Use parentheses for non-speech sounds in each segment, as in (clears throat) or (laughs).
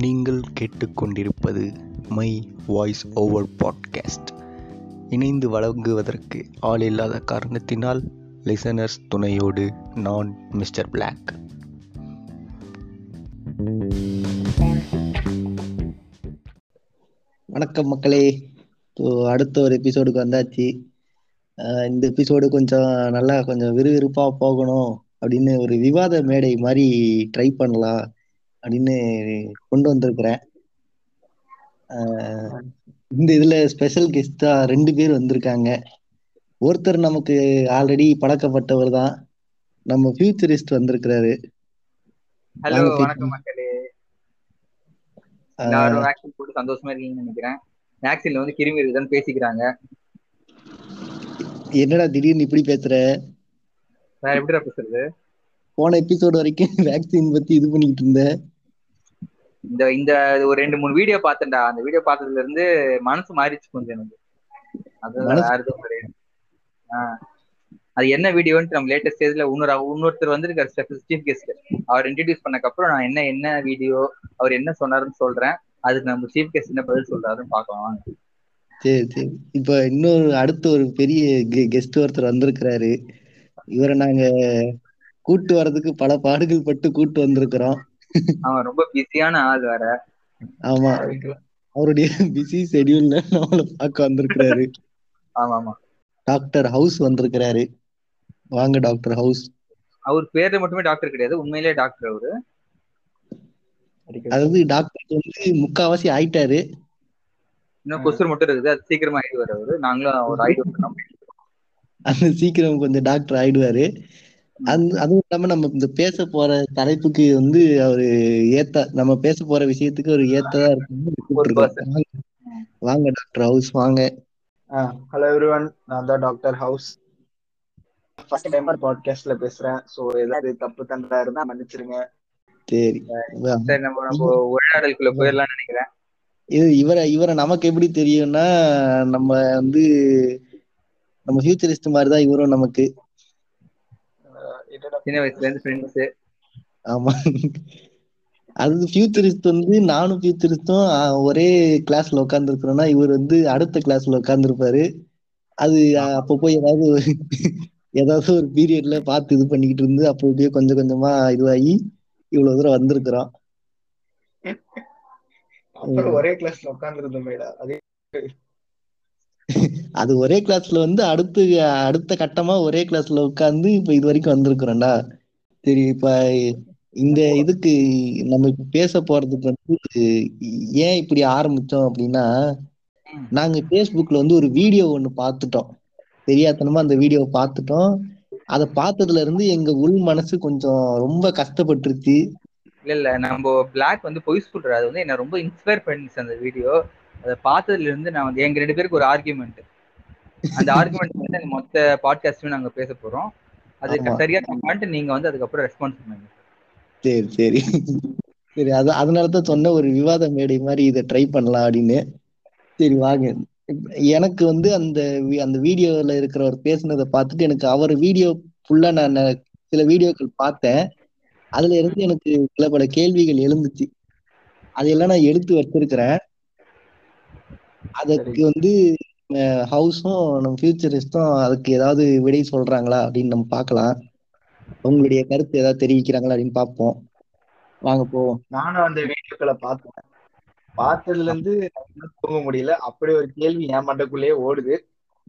நீங்கள் கேட்டுக்கொண்டிருப்பது my voice over podcast. இணைந்து வழங்குவதற்கு ஆள் இல்லாத காரணத்தினால் லிசனர்ஸ் துணையோடு நான் மிஸ்டர் பிளாக் வணக்கம் மக்களே. இப்போ அடுத்த ஒரு எபிசோடுக்கு வந்தாச்சு. இந்த எபிசோடு கொஞ்சம் நல்லா கொஞ்சம் விறுவிறுப்பாக போகணும் அப்படின்னு ஒரு விவாத மேடை மாதிரி ட்ரை பண்ணலாம். அப்படின்னு கொண்டு வந்திருக்கிறேன். இந்த இதுல ஸ்பெஷல் கெஸ்டா ரெண்டு பேர் வந்திருக்காங்க. ஒருத்தர் நமக்கு ஆல்ரெடி பழக்கப்பட்டவர் தான். நம்ம ஃபியூச்சரிஸ்ட் வந்திருக்கிறாரு. ஹலோ. வணக்கம் மக்களே. எல்லாரும் வேக்சின் போட்டு சந்தோஷமா இருக்கீங்கன்னு நினைக்கிறேன். வேக்சின்ல வந்து கிருமி இருக்குதுன்னு பேசிக்கிறாங்க. என்னடா திடீர்னு இப்படி பேசுற? வேற எப்படிடா பேசுறது? போன எபிசோடு வரைக்கும் (laughs) வேக்சின் பத்தி இது பண்ணிட்டு இருந்த. இந்த இந்த ஒரு ரெண்டு மூணு வீடியோ பார்த்தேன்டா. அந்த வீடியோ பார்த்ததுல இருந்து மனசு மாறிச்சு கொஞ்சம் எனக்கு. அது அது என்ன வீடியோன்ட்டு நம்ம லேட்டஸ்ட் ஸ்டேஜ்ல இன்னொரு இன்னொருத்தர் வந்திருக்காரு சீஃப் கெஸ்ட் அவர் இன்ட்ரடியூஸ் பண்ணக்கப்புறம் நான் என்ன என்ன வீடியோ அவர் என்ன சொன்னாருன்னு சொல்றேன். அதுக்கு நம்ம சீஃப் கெஸ்ட் என்ன பதில் சொல்றாருன்னு பார்க்கலாம். சரி சரி. இப்ப இன்னொரு அடுத்த ஒரு பெரிய கெஸ்ட் ஒருத்தர் வந்திருக்கிறாரு. இவரை நாங்க கூட்டு வர்றதுக்கு பல பாடுகள் பட்டு கூட்டு வந்திருக்கிறோம். அவன் ரொம்ப பிஸியான ஆள் வேற. ஆமா. அவருடைய பிஸி ஷெட்யூல்ல நம்மள பார்க்க வந்திருக்கிறாரு. ஆமா ஆமா டாக்டர் ஹவுஸ் வந்திருக்கிறாரு. வாங்க டாக்டர் ஹவுஸ். அவர் பேர்ல மட்டுமே டாக்டர் கிடையாது. உண்மையிலேயே டாக்டர் அவரு. அதாவது டாக்டர் வந்து முக்காவாசி ஆயிட்டாரு. இன்னும் கொசுர் மட்டும் இருக்குது. அது சீக்கிரமா ஆயிடுவார் அவரு. நாங்களும் ஒரு ஆயிடுவோம். அந்த சீக்கிரம் கொஞ்சம் டாக்டர் ஆயிடுவாரு. அந்த அதுவும் இல்லாம நம்ம இந்த பேச போற தலைப்புக்கு வந்து அவரு ஏத்த நம்ம பேச போற விஷயத்துக்கு ஒரு ஏத்ததா கூப்பிட்டிருக்கோம். வாங்க. டாக்டர் ஹவுஸ் வாங்க. ஹலோ எவ்ரிவன் நான் தான் டாக்டர் ஹவுஸ். ஃபர்ஸ்ட் டைம் பாட்காஸ்ட்ல பேசுறேன். சோ ஏதாவது தப்பு தண்டா இருந்தா மன்னிச்சிருங்க. சரி. சரி நம்ம நம்ம உரையாடலுக்குள்ள போயிடலாம்னு நினைக்கிறேன். இது இவரை இவரை நமக்கு எப்படி தெரியும்னா நம்ம வந்து நம்ம ஃபியூச்சரிஸ்ட் மாதிரி தான் இவரும் நமக்கு. சின்ன வயசுல இருந்து ஃப்ரெண்ட்ஸ் ஆமா. அது ஃபியூச்சரிஸ்ட் வந்து நானும் ஃபியூச்சரிஸ்டும் ஒரே கிளாஸ்ல உட்காந்துருக்கிறோம்னா இவர் வந்து அடுத்த கிளாஸ்ல உட்காந்துருப்பாரு அது அஹ், அப்பப்போ ஏதாவது ஏதாவது ஒரு பீரியட்ல பார்த்து இது பண்ணிக்கிட்டு இருந்து அப்போ இப்படியே கொஞ்சம் கொஞ்சமா இதுவாகி இவ்வளவு தூரம் வந்திருக்கிறோம். ஒரே கிளாஸ்ல உட்கார்ந்துருந்தோமேடா அதே அது ஒரே கிளாஸ்ல வந்து அடுத்து அடுத்த கட்டமா ஒரே கிளாஸ்ல உட்கார்ந்து இப்ப இது வரைக்கும் வந்திருக்கிறோம்டா. சரி இப்ப இந்த இதுக்கு நம்ம இப்ப பேச போறதுக்கு வந்து ஏன் இப்படி ஆரம்பிச்சோம் அப்படின்னா நாங்க பேஸ்புக்ல வந்து ஒரு வீடியோ ஒண்ணு பார்த்துட்டோம். தெரியாத்தனமா அந்த வீடியோ பார்த்துட்டோம். அதை பார்த்ததுல இருந்து எங்க உள் மனசு கொஞ்சம் ரொம்ப கஷ்டப்பட்டுருச்சு. இல்ல இல்ல நம்ம பிளாக் வந்து பொய் சொல்றாரு அது வந்து என்ன ரொம்ப இன்ஸ்பயர் பண்ணிச்சு அந்த வீடியோ அதை பார்த்ததுல இருந்து நான் வந்து எங்க ரெண்டு பேருக்கு ஒரு ஆர்குமெண்ட் அந்த ஆர்குமெண்ட் வந்து மொத்த பாட்காஸ்டும் நாங்க பேச போறோம். அது. சரியா பண்ணிட்டு நீங்க வந்து அதுக்கப்புறம் ரெஸ்பான்ஸ் பண்ணுங்க. சரி சரி. சரி அது அதனாலதான் சொன்ன ஒரு விவாத மேடை மாதிரி இதை ட்ரை பண்ணலாம் அப்படின்னு. சரி வாங்க. எனக்கு வந்து அந்த அந்த வீடியோல இருக்கிறவர் பேசுனதை பார்த்துட்டு எனக்கு அவர் வீடியோ ஃபுல்லா நான் சில வீடியோக்கள் பார்த்தேன். அதுல இருந்து எனக்கு சில பல கேள்விகள் எழுந்துச்சு. அதையெல்லாம் நான் எடுத்து வச்சிருக்கிறேன். அதுக்கு வந்து ஹவுஸும் நம்ம ஃபியூச்சரிஸ்டும் அதுக்கு ஏதாவது விடை சொல்றாங்களா அப்படின்னு நம்ம பார்க்கலாம். உங்களுடைய கருத்து ஏதாவது தெரிவிக்கிறாங்களா அப்படின்னு பார்ப்போம். வாங்க போவோம். நானும் அந்த வீடியோக்களை பார்த்தேன். பார்த்ததுல இருந்து தூங்க முடியல. அப்படி ஒரு கேள்வி என் மண்டக்குள்ளேயே ஓடுது.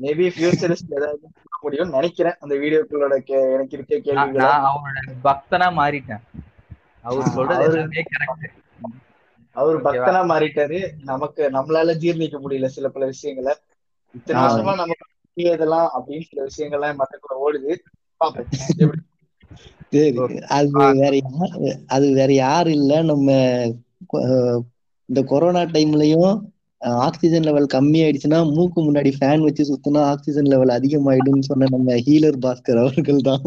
மேபி ஃபியூச்சரிஸ்ட் ஏதாவது முடியும்னு நினைக்கிறேன். அந்த வீடியோக்களோட கே- எனக்கு இருக்க நான் அவரோட பக்தனா மாறிட்டேன். அவர் சொல்றது கரெக்ட் அவர்? பக்தனா மாறிட்டாரு. நமக்கு நம்மளால ஜீர்ணிக்க முடியல சில பல விஷயங்களை. இத்தனை. வருஷமா நம்ம இதெல்லாம் அப்படின்னு சில விஷயங்கள்லாம் மண்டக்குள்ள ஓடுது. அது வேற அது வேற யாரும் இல்ல. நம்ம இந்த கொரோனா டைம்லயும் ஆக்சிஜன் லெவல் கம்மி ஆயிடுச்சுன்னா மூக்கு முன்னாடி ஃபேன் வச்சு சுத்தினா ஆக்சிஜன் லெவல் அதிகமாயிடும்னு சொன்ன நம்ம ஹீலர் பாஸ்கர் அவர்கள் தான்.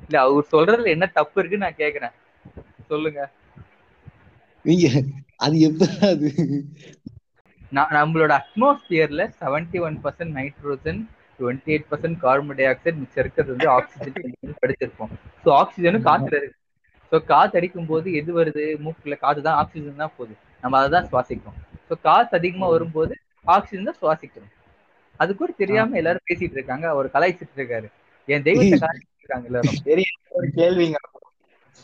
இல்ல அவர் சொல்றதுல என்ன தப்பு இருக்குன்னு நான் கேக்குறேன். சொல்லுங்க. நீங்க அது எப்ப அது? நம்மளோட அட்மாஸ்பியர்ல seventy one percent nitrogen twenty eight percent carbon dioxide இருக்கிறது வந்து ஆக்சிஜன் படிச்சிருப்போம். ஸோ ஆக்சிஜனும் காத்துல இருக்கு. ஸோ காத்து அடிக்கும் போது எது வருது? மூக்குல காத்து தான் ஆக்சிஜன் தான் போகுது. நம்ம அதை தான் சுவாசிக்கிறோம். ஸோ காத்து அதிகமா வரும்போது ஆக்சிஜன் தான் சுவாசிக்கிறோம். அது கூட தெரியாம எல்லாரும் பேசிட்டு இருக்காங்க. அவர் கலாய்ச்சிட்டு இருக்காரு. என் தெய்வத்தை (laughs) கலாய்ச்சிட்டு இருக்காங்க எல்லாரும். கேள்விங்க.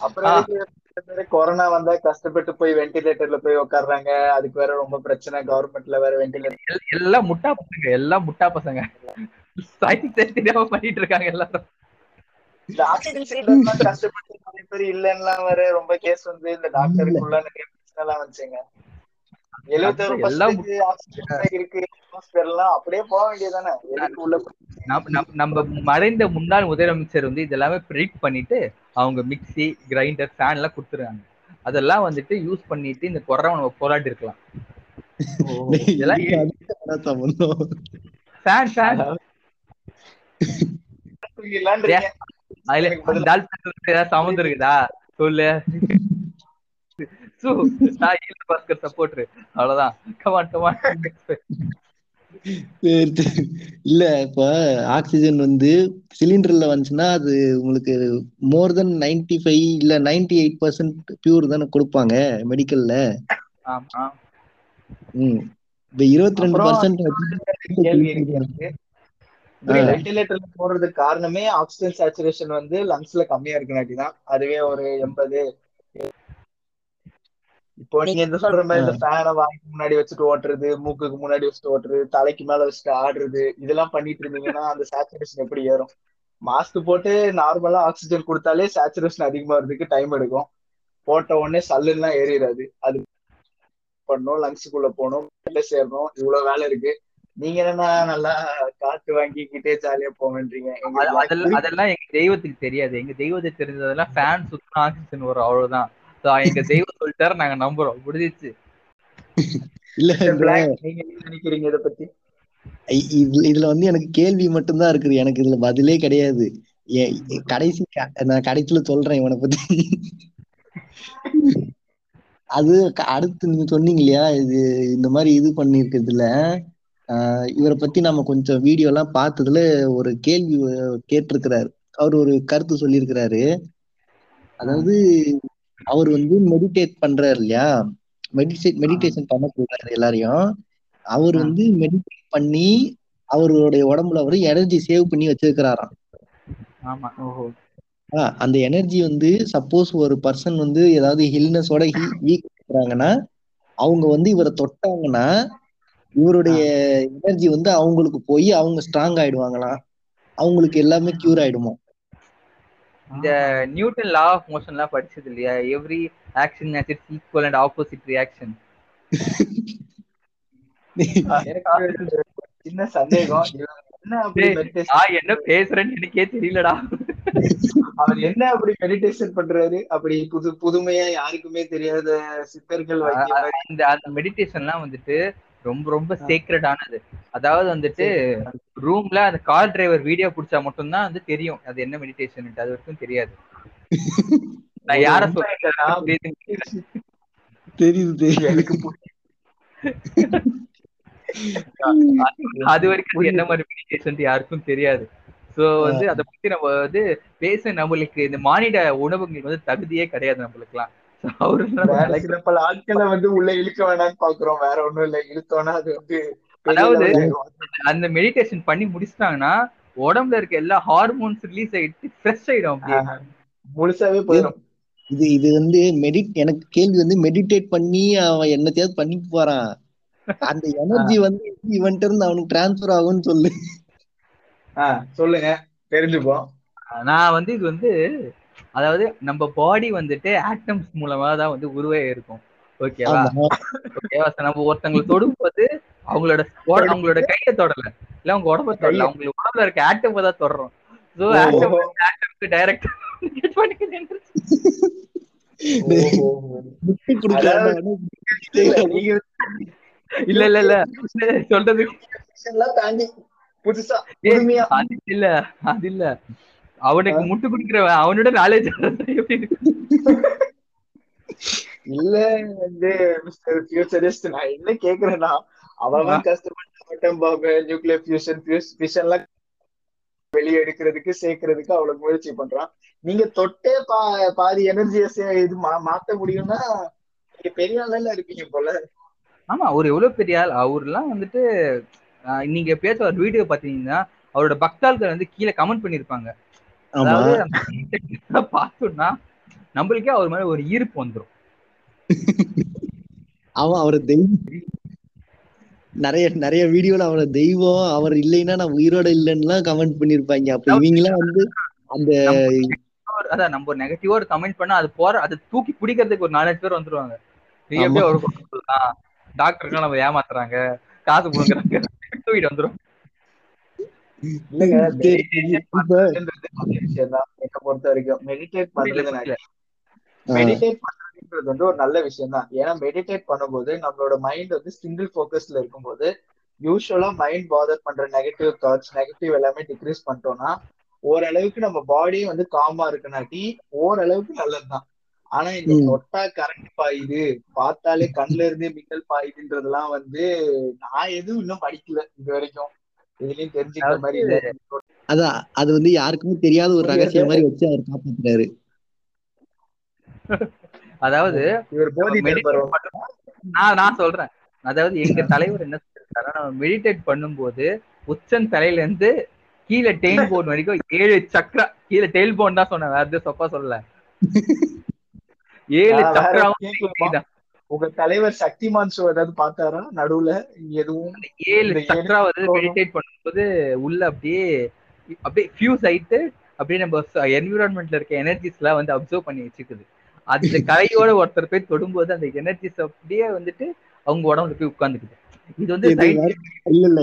அப்புறம் கொரோனா வந்தா கஷ்டப்பட்டு போய் வென்டிலேட்டர்ல போய் உட்கார்றாங்க அதுக்கு வேற ரொம்ப பிரச்சனை. கவர்மெண்ட்ல வேற வென்டிலேட்டர் எல்- எல்லாம் முட்டா பசங்க. எல்லாம் முட்டா பசங்க. சயின்ஸே தெரியாம பண்ணிட்டு இருக்காங்க எல்லாரும். கஷ்டப்பட்டு நிறைய பேர் இல்லைன்னுலாம் வேற ரொம்ப கேஸ் வந்து இந்த டாக்டருக்குள்ள நிறைய பிரச்சனை எல்லாம் வந்துச்சுங்க. நம்ம- மறைந்த முன்னாள் முதலமைச்சர் வந்து இதெல்லாமே ப்ரிடிக்ட் பண்ணிட்டு அவங்க மிக்ஸி கிரைண்டர் ஃபேன் எல்லாம் கொடுத்துருக்காங்க அதெல்லாம் வந்துட்டு யூஸ் பண்ணிட்டு இந்த கொரோனா நம்ம போராடி இருக்கலாம். ஃபேன் (laughs) ஃபேன் தூங்கிடலான்றீங்க. அதுல எனக்கு (laughs) பதிலா- அந்த ஆள் பேசுறதுக்கு ஏதாவது சம்மந்தம் இருக்குதா சொல்லு சு நான் ஈழ பாஸ்கர் சப்போர்ட்ரு அவ்வளவுதான். Come on come on. இல்ல இப்ப ஆக்சிஜன் வந்து சிலிண்டர்ல வந்துச்சுன்னா அது உங்களுக்கு மோர் தென் 95 ஃபைவ் இல்ல 98% எயிட் பர்சன்ட் பியூர் தானே கொடுப்பாங்க மெடிக்கல்ல ஆமா. ம். இப்ப இருபத்தி ரெண்டு பர்சன்ட் வென்டிலேட்டர்ல போடுறதுக்கு காரணமே ஆக்சிஜன் சேச்சுரேஷன் வந்து லங்ஸ்ல கம்மியா இருக்குனாட்டி தான் அதுவே ஒரு எண்பது இப்போ நீங்க இந்த சொல்ற மாதிரி இந்த ஃபேனை வாங்கி முன்னாடி வச்சுட்டு ஓட்டுறது மூக்குக்கு முன்னாடி வச்சுட்டு ஓட்டுறது தலைக்கு மேல வச்சுட்டு ஆடுறது இதெல்லாம் பண்ணிட்டு இருந்தீங்கன்னா அந்த சேச்சுரேஷன் எப்படி ஏறும்? மாஸ்க் போட்டு நார்மலா ஆக்சிஜன் கொடுத்தாலே சேச்சுரேஷன் அதிகமாகிறதுக்கு டைம் எடுக்கும். போட்ட உடனே சல்லுலாம் ஏறிடாது அது பண்ணணும் லங்ஸுக்குள்ள போகணும் வெளில சேரணும் இவ்வளவு வேலை இருக்கு. நீங்க என்னன்னா நல்லா காத்து வாங்கிக்கிட்டே ஜாலியா போவேன்றீங்க. அது- அதெல்லாம் எங்க தெய்வத்துக்கு தெரியாது. எங்க தெய்வத்துக்கு தெரிஞ்சதெல்லாம் ஃபேன் சுத்தினா ஆக்சிஜன் வரும் அவ்வளவுதான். எங்க தெய்வம் சொல்லிட்டாரு நாங்க நம்புறோம். முடிஞ்சிச்சு இல்ல நீங்க என்ன நினைக்கிறீங்க இத பத்தி? இதுல வந்து எனக்கு கேள்வி மட்டும்தான் இருக்குது. எனக்கு இதுல பதிலே கிடையாது. கடைசி நான் கடைசியில சொல்றேன் இவனை பத்தி. அது அடுத்து நீங்க சொன்னீங்க இல்லையா? இது இந்த மாதிரி இது பண்ணிருக்கிறதுல ஆஹ் இவரை பத்தி நம்ம கொஞ்சம் வீடியோ எல்லாம் பார்த்ததுல ஒரு கேள்வி கேட்டிருக்கிறாரு. அவர் ஒரு கருத்து சொல்லியிருக்கிறாரு. அதாவது அவர் வந்து மெடிடேட் பண்றாரு இல்லையா மெடிடேட் மெடிடேஷன் பண்ண சொல்றாரு எல்லாரையும். அவர். வந்து மெடிடேட் பண்ணி அவருடைய உடம்புல அவர் எனர்ஜி சேவ் பண்ணி வச்சிருக்கிறாராம். ஆமா ஓஹோ. ஆஹ் அந்த எனர்ஜி வந்து சப்போஸ் ஒரு பர்சன் வந்து ஏதாவது ஹில்னஸோட வீக் இருக்கிறாங்கன்னா அவங்க வந்து இவரை தொட்டாங்கன்னா இவருடைய எனர்ஜி வந்து அவங்களுக்கு போய் அவங்க ஸ்ட்ராங் ஆயிடுவாங்களாம். அவங்களுக்கு எல்லாமே கியூர் ஆயிடுமா? இந்த நியூட்டன் லா ஆஃப் மோஷன்லாம் படிச்சது இல்லையா? Every action has its equal and opposite reaction சின்ன சந்தேகம். (laughs) என்ன என்ன பேசுறேன்னு எனக்கே தெரியலடா. அவர் என்ன அப்படி மெடிடேஷன் பண்றாரு? அப்படி புது புதுமையா யாருக்குமே தெரியாத சித்தர்கள் அந்த மெடிடேஷன்லாம் வந்துட்டு ரொம்ப ரொம்ப சேக்ரடானது அதாவது வந்துட்டு ரூம்ல அந்த கார் டிரைவர் வீடியோ புடிச்சா மட்டும்தான் வந்து தெரியும். அது என்ன மெடிடேஷன் அது வரைக்கும் தெரியாது. (laughs) நான் யார சொல்றேன் தெரியுது தெரியுது. (laughs) அது வரைக்கும் என்ன மாதிரி மெடிடேஷன் யாருக்கும் தெரியாது. சோ வந்து அத பத்தி நம்ம வந்து பேச நம்மளுக்கு இந்த மானிட உணவுகள் வந்து தகுதியே கிடையாது நம்மளுக்குலாம் So அவரு பல ஆட்களை வந்து உள்ள இழுக்க வேணாம்னு பாக்குறோம். வேற ஒண்ணும் இல்ல. இழுத்தோம்னா அது வந்து அதாவது. அந்த மெடிடேஷன் பண்ணி முடிச்சிட்டாங்கன்னா உடம்புல இருக்க எல்லா ஹார்மோன்ஸ் ரிலீஸ் ஆயிட்டு ஃப்ரெஷ் ஆயிடும் முழுசாவே போயிடும் இது இது வந்து மெடி எனக்கு கேள்வி வந்து மெடிடேட் பண்ணி அவன் என்னத்தையாவது பண்ணிட்டு போறான். அந்த எனர்ஜி வந்து இவன்ட்ட இருந்து அவனுக்கு டிரான்ஸ்ஃபர் ஆகும்னு சொல்லு. ஆஹ் சொல்லுங்க. தெரிஞ்சுப்போம். நான் வந்து இது வந்து அதாவது நம்ம பாடி வந்துட்டு ஆட்டம்ஸ் மூலமா தான் வந்து உருவாகி இருக்கும். ஓகேவா ஓகேவா So நம்ம ஒருத்தங்களை தொடும்போது அவங்களோட (laughs) அவங்களோட கையை தொடல. இல்ல அவங்க உடம்ப தொடல. அவங்களுக்கு உடம்புல இருக்க ஆட்டம் தான் தொடறோம். சோ. ஆட்டம் ஆட்டம்க்கு டைரக்ட் இல்ல, இல்ல இல்ல (laughs) சொல்றது எல்லாம் தாண்டி புதுசா இல்ல. அது இல்ல. அவனுக்கு முட்டு குடிக்கிறவன் அவனோட நாலேஜ் (laughs) இல்ல வந்து மிஸ்டர் ஃபியூச்சரிஸ்ட் நான் என்ன கேக்குறேன்னா அவன் கஷ்டப்பட்டு ஆட்டம் பாம்பு நியூக்ளியர் ஃபியூஷன் ஃபியூஷன்லாம் வெளியே எடுக்கிறதுக்கு சேர்க்கறதுக்கு அவ்வளவு முயற்சி பண்றான். நீங்க தொட்டே பா பாதி எனர்ஜியை இது மாத்த முடியும்னா நீங்க பெரிய ஆள்ல இருப்பீங்க போல. ஆமா அவர் எவ்வளவு பெரிய ஆள்? அவர்லாம் வந்துட்டு நீங்க பேச ஒரு வீடியோ பாத்தீங்கன்னா அவரோட பக்தாள்கள் வந்து கீழே கமெண்ட் பண்ணிருப்பாங்க. அதாவது பார்த்தோம்னா நம்மளுக்கே அவர் மேல ஒரு ஈர்ப்பு வந்துரும். அவன் அவரை தெய்வம் நிறைய நிறைய வீடியோல அவரை தெய்வம் அவர் இல்லைன்னா நான் உயிரோட இல்லைன்னுலாம் கமெண்ட் பண்ணிருப்பாங்க. அப்ப இவங்கெல்லாம் வந்து அந்த அதான் நம்ம ஒரு நெகட்டிவா ஒரு கமெண்ட் பண்ணா அது போற அது தூக்கி பிடிக்கிறதுக்கு ஒரு நாலஞ்சு பேர் வந்துருவாங்க. டாக்டருக்கு நம்ம ஏமாத்துறாங்க. காசு கொடுக்குறாங்க. தூக்கிட்டு வந்துரும் இல்லங்க சரி, meditation இப்ப பண்றதுன்றது நல்ல விஷயம் தான் என்னை பொறுத்த வரைக்கும் மெடிடேட் பண்றது. மெடிடேட் பண்றதுன்றது வந்து ஒரு நல்ல விஷயம் தான் ஏன்னா மெடிடேட் பண்ணும்போது நம்மளோட மைண்ட் வந்து சிங்கிள் ஃபோக்கஸ்ல இருக்கும்போது யூஸ்வலா மைண்ட் பாதர் பண்ற நெகட்டிவ் தாட்ஸ் நெகட்டிவ் எல்லாமே டிக்ரீஸ் பண்ணிட்டோம்னா ஓரளவுக்கு நம்ம பாடியும் வந்து காமா இருக்கனாட்டி ஓரளவுக்கு நல்லதுதான். ஆனா இந்த. தொட்டா கரண்ட் பாயுது. பார்த்தாலே கண்ணுல இருந்தே மின்னல் பாயுதுன்றதெல்லாம் வந்து நான் எதுவும் இன்னும் படிக்கல இது வரைக்கும் இதுலயும் தெரிஞ்சுக்கிற மாதிரி இல்ல. அதான் அது வந்து யாருக்குமே தெரியாத ஒரு ரகசியம் மாதிரி வச்சு அவர் காப்பாத்துறாரு. அதாவது இவர் போதி நான் நான் சொல்றேன். அதாவது எங்க தலைவர் என்ன நம்ம மெடிடேட் பண்ணும்போது உச்சன் தலையில இருந்து கீழே டெயில் போன் வரைக்கும் ஏழு சக்கரா கீழே டெயில் போன் தான் சொன்னேன். வேற எதுவும் சொப்பா சொல்லல. (laughs) ஏழு சக்கராவும்? சரிதான். உங்க தலைவர் சக்திமான் ஷோ ஏதாவது பார்த்தாரா? நடுவுல எதுவும் ஏழு சக்கரம். மெடிடேட் பண்ணும்போது உள்ள அப்படியே அப்படியே ஃபியூஸ் ஆயிட்டு அப்படியே நம்ம என்விரான்மெண்ட்ல இருக்க எனர்ஜிஸ் எல்லாம் வந்து அப்சர்வ் பண்ணி வச்சுக்குது. அந்த (laughs) கரையோட ஒருத்தர் போய் தொடும்போது அந்த எனர்ஜிஸ் அப்படியே வந்துட்டு அவங்க உடம்புல போய் உட்கார்ந்துக்குது. இது வந்து இல்ல இல்ல.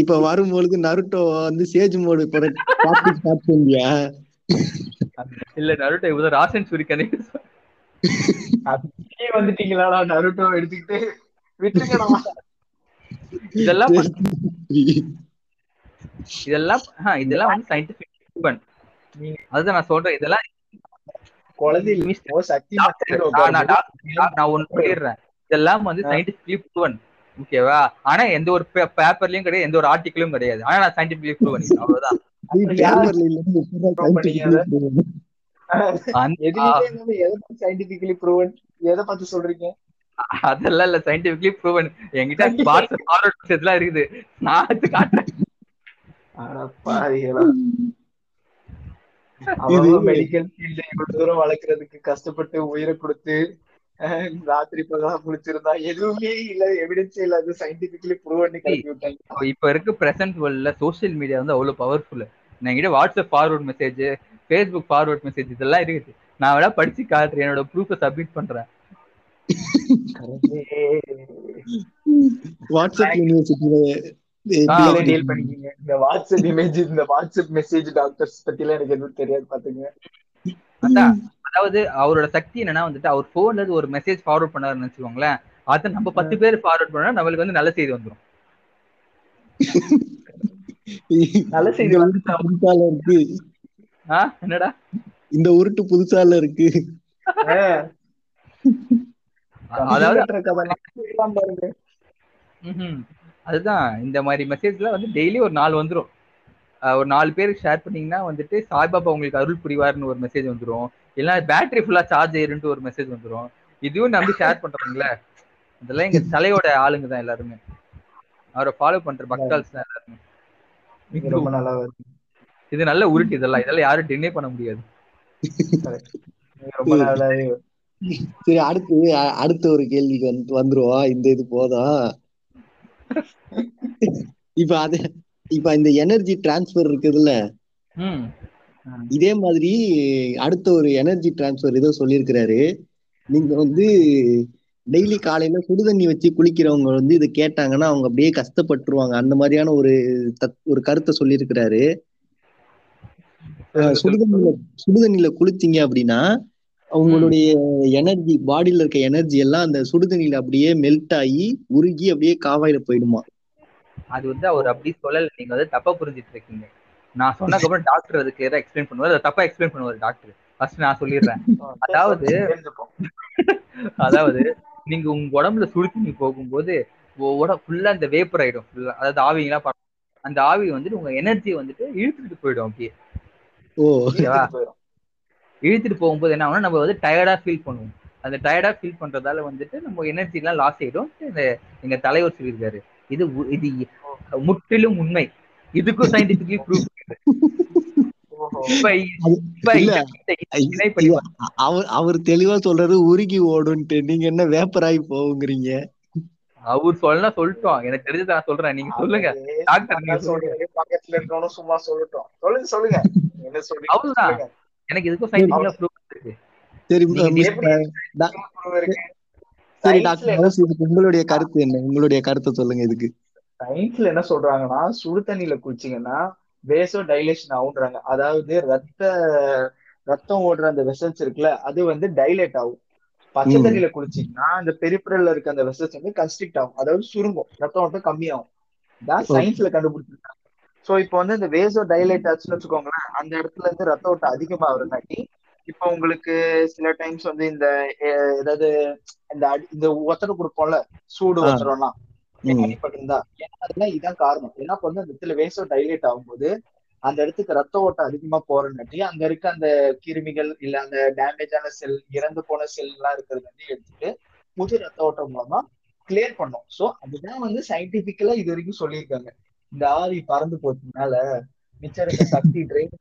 இப்ப வரும்பொழுது நருட்டோ வந்து சேஜ் மோடு இல்ல நருட்டோ இவ்வளவு ராசன் சுரிக்கனே அதுக்கே வந்துட்டீங்களாடா நருட்டோ எடுத்துக்கிட்டு விட்டுருங்கடா. இதெல்லாம். இதெல்லாம் இதெல்லாம் வந்து சயின்டிபிக் அதுதான் நான் சொல்றேன். இதெல்லாம் நான் ஒண்ணு சொல்லிடுறேன். இதெல்லாம் வந்து சயின்டிபிக்லி ப்ரூவன் ஓகேவா ஆனா எந்த ஒரு பேப்பர்லயும் கிடையாது எந்த ஒரு ஆர்டிக்கலும் கிடையாது. ஆனா நான் சயின்டிபிக்லி ப்ரூவன் அவ்வளவுதான். சயின்டிபிக்கலி ப்ரூவன் எதை பார்த்து சொல்றீங்க? அதெல்லாம் இல்ல சயின்டிபிக்லி ப்ரூவன் என்கிட்ட பார்ட்ஸ் ஃபார்வர்ட் (laughs) எல்லாம் இருக்குது. நான் காட்டுறேன். மெடிக்கல் ஃபீல்டு இவ்வளவு தூரம் வளர்க்கறதுக்கு கஷ்டப்பட்டு உயிரை கொடுத்து ராத்திரி பகலா முடிச்சிருந்தா எதுவுமே இல்ல எவிடன்ஸே இல்லாத சயின்டிபிக்கலி ப்ரூவ் பண்ணி கிளப்பி விட்டாங்க. இப்போ இருக்க பிரசன்ட் வேர்ல்ட்ல சோஷியல் மீடியா வந்து அவ்வளவு பவர்ஃபுல் என்கிட்ட WhatsApp forward message Facebook forward message இதெல்லாம் இருக்குது. நான் வேணா படிச்சு காட்டுறேன். என்னோட ப்ரூஃபை சப்மிட் பண்றேன். (laughs) வாட்ஸ்அப் இந்த வாட்ஸ்அப் இமேஜ் இந்த வாட்ஸ்அப் மெசேஜ் டாக்டர்ஸ் பத்தி எல்லாம் எனக்கு எதுவும் தெரியாது பாத்துங்க அதாவது அவரோட சக்தி என்னன்னா வந்துட்டு அவர் போன்ல இருந்து ஒரு மெசேஜ் ஃபார்வர்ட் பண்ணாருன்னு வச்சுக்கோங்களேன். அதை நம்ம பத்து பேர் ஃபார்வர்ட் பண்ணா நம்மளுக்கு வந்து நல்ல செய்தி வந்துரும். (laughs) நல்ல செய்தி இருக்கு என்னடா? இந்த உருட்டு புதுசால இருக்கு. அதாவது. அதுதான் இந்த மாதிரி மெசேஜ்ல வந்து டெய்லி ஒரு நாலு வந்துரும். ஒரு நாலு பேருக்கு ஷேர் பண்ணீங்கன்னா வந்துட்டு சாய்பாபா உங்களுக்கு அருள் புரிவார்னு ஒரு மெசேஜ் வந்துரும். இல்லைன்னா பேட்டரி ஃபுல்லா சார்ஜ் ஆயிருன்ட்டு ஒரு மெசேஜ் வந்துரும். இதுவும் நம்பி ஷேர் பண்றாங்களே இதெல்லாம் எங்க தலையோட ஆளுங்க தான் எல்லாருமே. அவரை ஃபாலோ பண்ற பக்தால்ஸ் தான் எல்லாருமே. இது நல்லா உருட்டு இதெல்லாம். இதெல்லாம் யாரும் டினே பண்ண முடியாது. சரி அடுத்து அடுத்த ஒரு கேள்விக்கு வந்து வந்துருவோம் இந்த இது போதும் இப்ப அது இப்ப இந்த எனர்ஜி டிரான்ஸ்ஃபர் இருக்குதுல்ல? இதே மாதிரி அடுத்த ஒரு எனர்ஜி டிரான்ஸ்ஃபர் ஏதோ சொல்லியிருக்கிறாரு. நீங்க வந்து டெய்லி காலையில சுடுதண்ணி வச்சு குளிக்கிறவங்க வந்து இது கேட்டாங்கன்னா அவங்க அப்படியே கஷ்டப்பட்டுருவாங்க. அந்த மாதிரியான ஒரு தத் ஒரு கருத்தை சொல்லியிருக்கிறாரு. சுடுதண்ணில சுடுதண்ணில குளிச்சீங்க அப்படின்னா அவங்களுடைய எனர்ஜி பாடியில இருக்க எனர்ஜி எல்லாம் அந்த சுடுதண்ணில அப்படியே மெல்ட் ஆகி உருகி அப்படியே காவாயில போயிடுமா? அது வந்து அவர் அப்படி சொல்லல. நீங்க வந்து தப்பா புரிஞ்சிட்டு இருக்கீங்க. நான் சொன்னதுக்கப்புறம் டாக்டர் அது கிளியரா எக்ஸ்பிளைன் பண்ணுவார்? அதை தப்பா எக்ஸ்பிளைன் பண்ணுவார் டாக்டர் ஃபர்ஸ்ட் நான் சொல்லிடுறேன். அதாவது. அதாவது நீங்க உங்க உடம்புல சுடு தண்ணி போகும்போது உடம்பு ஃபுல்லா இந்த வேப்பர் ஆயிடும். ஃபுல்லா அதாவது ஆவிங்களா. அந்த ஆவி வந்துட்டு உங்க எனர்ஜியை வந்துட்டு இழுத்துட்டு போயிடும் அப்படியே. ஓகேவா இழுத்துட்டு போகும்போது என்ன ஆகும்னா நம்ம வந்து டயர்டா ஃபீல் பண்ணுவோம். அந்த டயர்டா ஃபீல் பண்றதால வந்துட்டு நம்ம எனர்ஜி எல்லாம் லாஸ் ஆயிடும். இந்த எங்க தலைவர் சொல்லியிருக்காரு. இது இது முற்றிலும் உண்மை. இதுக்கும் சயின்டிபிக்லி ப்ரூஃப் அவர் அவர் தெளிவா சொல்றாரு உருகி ஓடுன்ட்டு நீங்க என்ன வேப்பராய் போகுங்கிறீங்க? அவர் சொல்ல சொல்லிட்டோம். எனக்கு தெரிஞ்சதை நான் சொல்றேன். நீங்க சொல்லுங்க. டாக்டர் நீங்க சும்மா சொல்லுங்க. சொல்றீங்க. பக்கத்துல இருக்கவனும் சும்மா சொல்லட்டும். சொல்லுங்க சொல்லுங்க. என்ன சொல்றீங்க அவ்வளவுதான். எனக்கு இதுக்கும் சயின்டிபிக்கலா ப்ரூஃப் இருக்கு. சரி சரி டாக்டர் இதுக்கு உங்களுடைய கருத்து என்ன? உங்களுடைய கருத்தை சொல்லுங்க இதுக்கு. சயின்ஸ்ல என்ன சொல்றாங்கன்னா சுடு தண்ணியில குளிச்சீங்கன்னா வேசோ டைலேஷன் ஆகுன்றாங்க அதாவது ரத்த ரத்தம் ஓடுற அந்த வெசல்ஸ் இருக்குல்ல அது வந்து டைலேட் ஆகும். பச்சை. தண்ணியில குளிச்சீங்கன்னா அந்த பெரிபரல்ல இருக்க அந்த வெசல்ஸ் வந்து கன்ஸ்ட்ரிக்ட் ஆகும் அதாவது சுருங்கும் ரத்தம் ஓட்டம் கம்மியாகும் தான். சயின்ஸ்ல கண்டுபிடிச்சிருக்காங்க சோ இப்போ வந்து இந்த வேசோ டைலேட் ஆச்சுன்னு வச்சுக்கோங்களேன் அந்த இடத்துல இருந்து ரத்த ஓட்டம் அதிகமாகிறங்காட்டி இப்போ உங்களுக்கு சில டைம்ஸ் வந்து இந்த ஏதாவது இந்த இந்த ஒத்தனை கொடுப்போம்ல சூடு ஆ. ஒத்தனம்லாம் ம். அடிபட்டிருந்தா ஏன்னா அதெல்லாம் இதான் காரணம் ஏன்னா வந்து அந்த இடத்துல வேசோ டைலேட் ஆகும்போது அந்த இடத்துக்கு ரத்த ஓட்டம் அதிகமா போறங்காட்டி அங்க இருக்க அந்த கிருமிகள் இல்ல அந்த டேமேஜான செல் இறந்து போன செல் எல்லாம் இருக்கிறது வந்து எடுத்துட்டு புது ரத்த ஓட்டம் மூலமா கிளியர் பண்ணும். சோ அதுதான் வந்து சயின்டிபிக்கலா இது வரைக்கும் சொல்லியிருக்காங்க. இந்த ஆவி பறந்து போச்சதுனால மிச்சம் இருக்க சக்தி ட்ரெயின்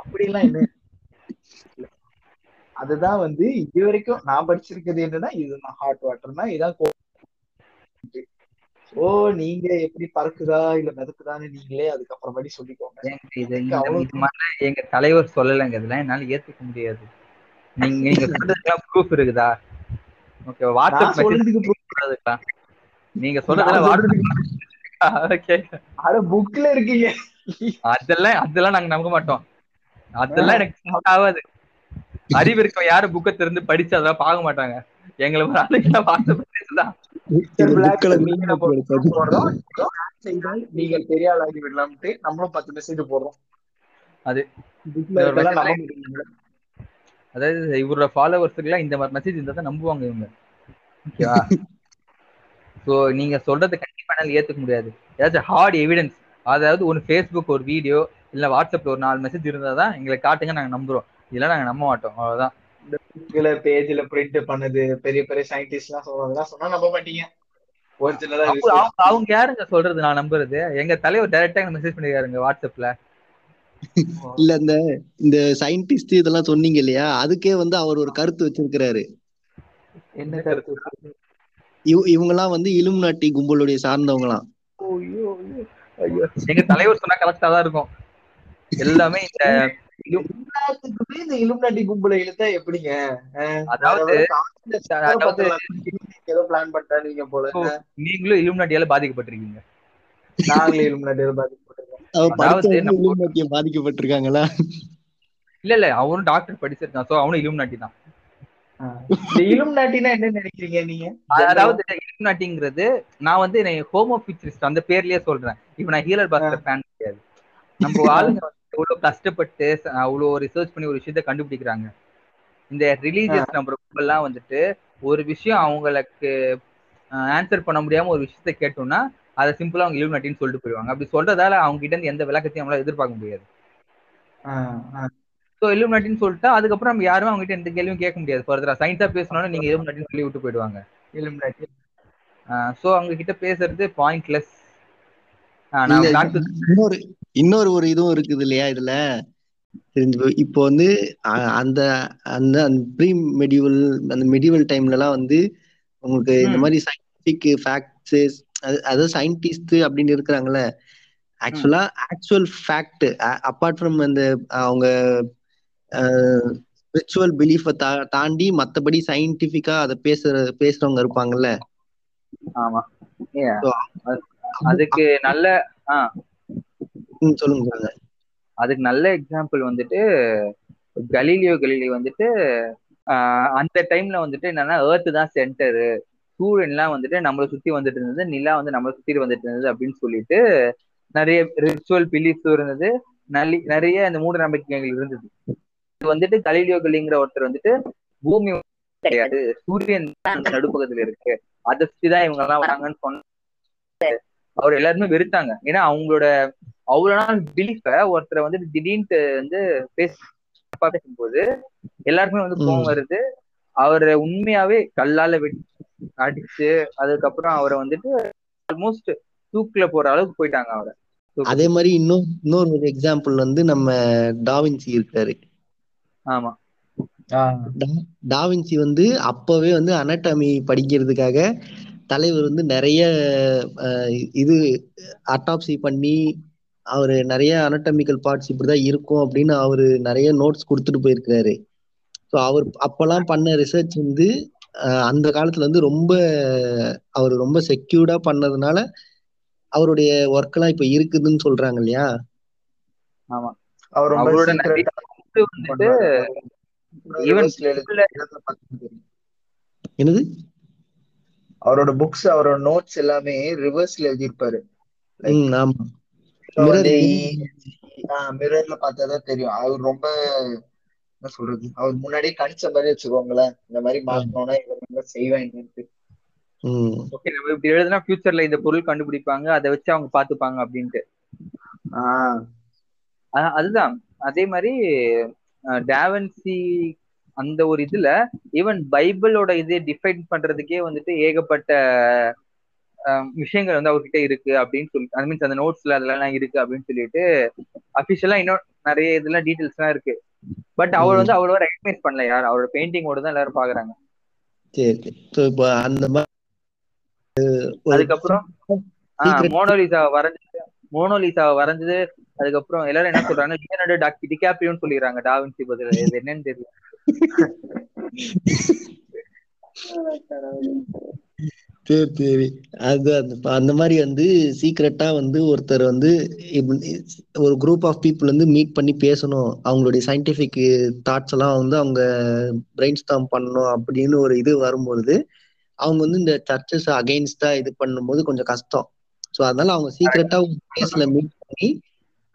அப்படிலாம் என்ன அதுதான் வந்து இது வரைக்கும் நான் படிச்சிருக்கிறது என்னன்னா இதுதான் ஹாட் வாட்டர்னா இதான் ஓ நீங்க எப்படி பறக்குதா? இல்ல மிதக்குதான்னு நீங்களே அதுக்கப்புறமேடி சொல்லிக்கோங்க. எங்க தலைவர் சொல்லலைங்க. இதெல்லாம் என்னால ஏத்துக்க முடியாது. நீங்க நீங்க சொல்றதுக்கெல்லாம் ப்ரூஃப் இருக்குதா? ஓகே வாட்ஸ்அப் மெசேஜ் சொல்றதுக்கு proof- சொல்றதுக்கெல்லாம் நீங்க சொல்றதெல்லாம் வாட்ஸ்அப் ஓகே அட புக்ல இருக்கீங்க. அதெல்லாம் அதெல்லாம் நாங்க நம்ப மாட்டோம். அதெல்லாம் எனக்கு ஆகாது. அறிவு இருக்க யாரும் புக்கை திறந்து படிச்சு அதெல்லாம் பார்க்க மாட்டாங்க. எங்களை ஒரு ஆளுக்கெல்லாம் வாட்ஸ்அப் நீங்கள் பெரிய ஆளாகி விடலாம்ட்டு நம்மளும் பத்து மெசேஜ் போடுறோம். அது அதாவது இவரோட ஃபாலோவர்ஸுக்கு எல்லாம் இந்த மாதிரி மெசேஜ் இருந்தா தான் நம்புவாங்க இவங்க. ஓகேவா ஸோ (laughs) நீங்க சொல்றது கண்டிப்பா என்னால ஏத்துக்க முடியாது. ஏதாச்சும் ஹார்ட் எவிடன்ஸ் அதாவது ஒன்று ஃபேஸ்புக் ஒரு வீடியோ இல்ல வாட்ஸ்அப்ல ஒரு நாலு மெசேஜ் இருந்தா தான் எங்களை காட்டுங்க நாங்க நம்புறோம். இதெல்லாம் நாங்க நம்ப மாட்டோம். அவ்வளவுதான். புக்ல பேஜ்ல பிரிண்ட் பண்ணது பெரிய பெரிய சயின்டிஸ்ட் எல்லாம் சொல்றதெல்லாம் சொன்னா நம்ப மாட்டீங்க. ஒரிஜினலா அவங்க அவங்க- யாருங்க சொல்றது நான் நம்புறது? எங்க தலைவர் டைரக்டா மெசேஜ் பண்ணிருக்காருங்க வாட்ஸ்அப்ல. இல்ல இந்த இந்த சயின்டிஸ்ட் இதெல்லாம் சொன்னீங்க இல்லையா? அதுக்கே வந்து அவர் ஒரு கருத்து வச்சிருக்கிறாரு. என்ன கருத்து இவ இவங்கெல்லாம் வந்து இலுமினாட்டி கும்பலுடைய ஐயோ, ஐயோ. எங்க தலைவர் சொன்னா கரெக்டா தான் இருக்கும். எல்லாமே இந்த எல்லாத்துக்குமே இந்த இலுமினாட்டி கும்பல இழுத்தா எப்படிங்க? அதாவது ஏதோ பிளான் பண்ணிட்டாங்க போல. நீங்களும் இலுமினாட்டியால பாதிக்கப்பட்டிருக்கீங்க. நாங்களே இலுமினாட்டி பாதிக்கப்பட்டிருக்கோம். பாதிக்கப்பட்டிருக்காங்களா? இல்ல இல்ல அவனும் டாக்டர் படிச்சிருக்கான். சோ அவனும் இலுமினாட்டி தான். இலுமினாட்டினா என்ன நினைக்கிறீங்க நீங்க? அதாவது இலுமினாட்டிங்கிறது நான் வந்து ஹோமோ ஃபியூச்சரிஸ்ட் அந்த பேர்லயே சொல்றேன். இப்ப நான் ஹீலர் பாஸ்டர் ஃபேன் கிடையாது. நம்ம ஆளுங்க எவ்வளவு கஷ்டப்பட்டு அவ்வளவு ரிசர்ச் பண்ணி ஒரு விஷயத்த கண்டுபிடிக்கிறாங்க. இந்த ரிலீஜியஸ் நம்பர் எல்லாம் வந்துட்டு ஒரு விஷயம் அவங்களுக்கு ஆன்சர் பண்ண முடியாம ஒரு விஷயத்த கேட்டோம்னா அதை சிம்பிளா அவங்க இலுமினாட்டின்னு சொல்லிட்டு போயிடுவாங்க. அப்படி சொல்றதால அவங்க கிட்ட இருந்து எந்த விளக்கத்தையும் நம்மளால எதிர்பார்க்க முடியாது. ஸோ இலுமினாட்டின்னு சொல்லிட்டா அதுக்கப்புறம் நம்ம யாரும் அவங்க கிட்ட எந்த கேள்வியும் கேட்க முடியாது. ஃபர்தரா சயின்ஸா பேசணும்னா நீங்க இலுமினாட்டின்னு சொல்லி விட்டு போயிடுவாங்க. இலுமினாட்டி ஸோ அவங்க கிட்ட பேசுறது பாயிண்ட்லெஸ் இன்னொரு இன்னொரு ஒரு இதுவும் இருக்குது இல்லையா இதுல? தெரிஞ்சு- இப்போ வந்து அந்த அந்த ப்ரீ மெடிவல் அந்த மெடிவல் டைம்ல எல்லாம் வந்து உங்களுக்கு இந்த. மாதிரி சயின்டிபிக் ஃபேக்ட்ஸ் அதாவது சயின்டிஸ்ட் அப்படின்னு இருக்கிறாங்கல்ல? ஆக்சுவலா ஆக்சுவல் ஃபேக்ட் அப்பார்ட் ஃப்ரம் அந்த அவங்க ஸ்பிரிச்சுவல் பிலீஃபை தாண்டி மத்தபடி சயின்டிபிக்கா அதை பேசுற பேசுறவங்க இருப்பாங்கல்ல? ஆமா. அதுக்கு நல்ல சொல்லுங்க சொல்லுங்க. அதுக்கு நல்ல எக்ஸாம்பிள் வந்துட்டு கலீலியோ கலீலி வந்துட்டு ஆஹ் அந்த டைம்ல வந்துட்டு என்னன்னா ஏர்த் தான் சென்டரு சூரியன்லாம் வந்துட்டு நம்மளை சுத்தி வந்துட்டு இருந்தது நிலா வந்து நம்மளை சுத்தி வந்துட்டு இருந்தது அப்படின்னு சொல்லிட்டு நிறைய ரிச்சுவல் பிலீஃப்ஸ் இருந்தது. நல்லி நிறைய அந்த மூட நம்பிக்கைகள் இருந்தது. இது வந்துட்டு கலீலியோ கலிங்கிற ஒருத்தர் வந்துட்டு பூமி கிடையாது. சூரியன் தான் அந்த இருக்கு. அதை சுத்தி தான் இவங்க எல்லாம் வராங்கன்னு சொன்ன அவர் எல்லாருமே வெறுத்தாங்க. ஏன்னா அவங்களோட அவ்வளவு நாள் பிலீஃப ஒருத்தரை வந்து திடீர்னு வந்து பேச பேசும்போது எல்லாருக்குமே வந்து கோவம். வருது. அவரை உண்மையாவே கல்லால வெட்டி அடிச்சு அதுக்கப்புறம் அவரை வந்துட்டு ஆல்மோஸ்ட் தூக்குல போற அளவுக்கு போயிட்டாங்க அவரை. அதே மாதிரி இன்னும் இன்னொரு ஒரு எக்ஸாம்பிள் வந்து நம்ம டாவின்சி இருக்காரு. ஆமா. டாவின்சி வந்து அப்பவே வந்து அனட்டமி படிக்கிறதுக்காக தலைவர் வந்து நிறைய அஹ், இது அட்டாப்சி பண்ணி அவரு நிறைய அனட்டமிக்கல் பார்ட்ஸ் இப்படிதான் இருக்கும் அப்படின்னு அவரு நிறைய நோட்ஸ் கொடுத்துட்டு போயிருக்காரு ஸோ அவர் அப்பெல்லாம் பண்ண ரிசர்ச் வந்து அஹ், அந்த காலத்துல வந்து ரொம்ப அவர் ரொம்ப செக்யூர்டா பண்ணதுனால அவருடைய ஒர்க் எல்லாம் இப்ப இருக்குதுன்னு சொல்றாங்க இல்லையா? ஆமா. அவர் அவரோட. என்னது? அவரோட புக்ஸ் அவரோட நோட்ஸ் எல்லாமே ரிவர்ஸ்ல எழுதியிருப்பாரு. மிரர்ல பார்த்தாதான் தெரியும். அவர் ரொம்ப என்ன சொல்றது அவர் முன்னாடியே கணிச்ச மாதிரி வச்சுக்கோங்களேன். இந்த மாதிரி மாத்தணும்னா செய்வாங்க ம். ஓகே நம்ம இப்படி எழுதுனா ஃபியூச்சர்ல இந்த பொருள் கண்டுபிடிப்பாங்க அதை வச்சு அவங்க பாத்துப்பாங்க அப்படின்ட்டு. அதுதான். அதே மாதிரி டாவன்சி அந்த ஒரு இதுல ஈவன் பைபிளோட இது டிஃபைன் பண்றதுக்கே வந்துட்டு ஏகப்பட்ட விஷயங்கள் வந்து அவர்கிட்ட இருக்கு அப்படின்னு சொல்லி ஐ மீன்ஸ் அந்த நோட்ஸ்ல அதெல்லாம் இருக்கு அப்படின்னு சொல்லிட்டு அபிஷியலா இன்னும் நிறைய இதெல்லாம் டீடைல்ஸ் எல்லாம் இருக்கு. பட் அவர் வந்து அவ்வளவா ரெகனைஸ் பண்ணல யார். அவரோட பெயிண்டிங்கோட தான் எல்லாரும் பாக்குறாங்க. சரி இப்போ அந்த அதுக்கப்புறம் மோனோலிசா வரைஞ்சது மோனோலிசா வரைஞ்சது அதுக்கப்புறம் எல்லாரும் என்ன சொல்றாங்க லியனார்டோ டாக் டிகாப்ரியோன்னு சொல்லிடுறாங்க டாவின்சி பதில். இது என்னன்னு தெரியல. சரி சரி. அது அந்த அந்த மாதிரி வந்து சீக்ரெட்டா வந்து ஒருத்தர் வந்து ஒரு குரூப் ஆஃப் பீப்புள் வந்து மீட் பண்ணி பேசணும். அவங்களுடைய சயின்டிபிக் தாட்ஸ் எல்லாம் வந்து அவங்க பிரெயின் ஸ்டாம் பண்ணணும் அப்படின்னு ஒரு இது வரும்பொழுது அவங்க வந்து இந்த சர்ச்சஸ் அகைன்ஸ்டா இது பண்ணும்போது கொஞ்சம் கஷ்டம். ஸோ அதனால அவங்க சீக்ரெட்டா ஒரு பிளேஸ்ல மீட் பண்ணி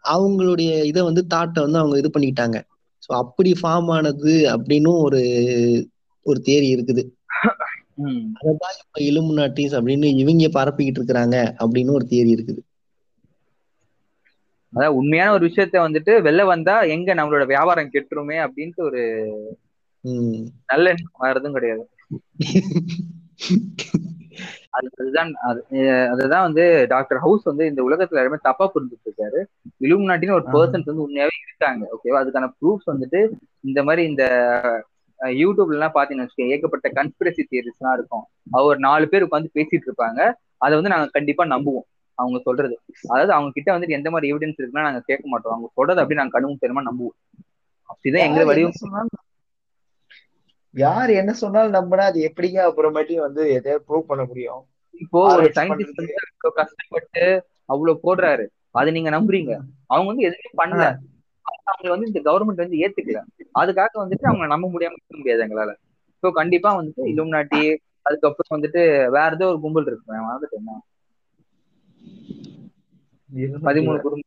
அவங்களுடைய இதை வந்து தாட்டை வந்து அவங்க இது பண்ணிக்கிட்டாங்க. ஸோ அப்படி ஃபார்ம் ஆனது அப்படின்னும் ஒரு ஒரு தேரி இருக்குது. அதான் இப்ப இலுமினாட்டிஸ் அப்படின்னு இவங்க பரப்பிக்கிட்டு இருக்கிறாங்க அப்படின்னு ஒரு தியரி இருக்குது. அதான் உண்மையான ஒரு விஷயத்த வந்துட்டு வெளில வந்தா எங்க நம்மளோட வியாபாரம் கெட்டுருமே அப்படின்ட்டு ஒரு உம் நல்ல எண்ணம் வர்றதும் கிடையாது. (laughs) அதுதான் அதுதான் வந்து டாக்டர் ஹவுஸ் வந்து இந்த உலகத்துல எல்லாருமே தப்பா புரிஞ்சுட்டு இருக்காரு இலுமினாட்டின்னு ஒரு. பர்சன்ஸ் வந்து உண்மையாவே இருக்காங்க ஓகேவா அதுக்கான ப்ரூஃப்ஸ் வந்துட்டு இந்த மாதிரி இந்த யூடியூப்ல எல்லாம் பாத்தீங்கன்னு வச்சுக்கோங்க ஏகப்பட்ட கன்ஸ்பிரசி தியரிஸ் எல்லாம் இருக்கும். அவர் நாலு பேர் உட்காந்து பேசிட்டு இருப்பாங்க அதை வந்து நாங்க கண்டிப்பா நம்புவோம் அவங்க சொல்றது. அதாவது அவங்க கிட்ட வந்துட்டு எந்த மாதிரி எவிடன்ஸ் இருக்குன்னா நாங்க கேட்க மாட்டோம். அவங்க சொல்றது அப்படி நாங்க கனவு தெரியுமா நம்புவோம். அப்படிதான் எங்க வடிவம் யார் என்ன சொன்னாலும் நம்பினா அது எப்படிங்க அப்புறமேட்டி வந்து எதையாவது ப்ரூவ் பண்ண முடியும்? இப்போ ஒரு சயின்டிஸ்ட். வந்து கஷ்டப்பட்டு அவ்வளவு போடுறாரு. அதை நீங்க நம்புறீங்க. அவங்க வந்து எதுவுமே பண்ணல. அவங்க வந்து இந்த கவர்மெண்ட் வந்து ஏத்துக்கல. அதுக்காக வந்துட்டு அவங்க நம்ப முடியாம இருக்க முடியாது எங்களால. ஸோ கண்டிப்பா வந்துட்டு இலுமினாட்டி அதுக்கப்புறம் வந்துட்டு வேற ஏதோ ஒரு கும்பல் இருக்கு. மறந்துட்டேன் என்ன. பதிமூணு குடும்பம்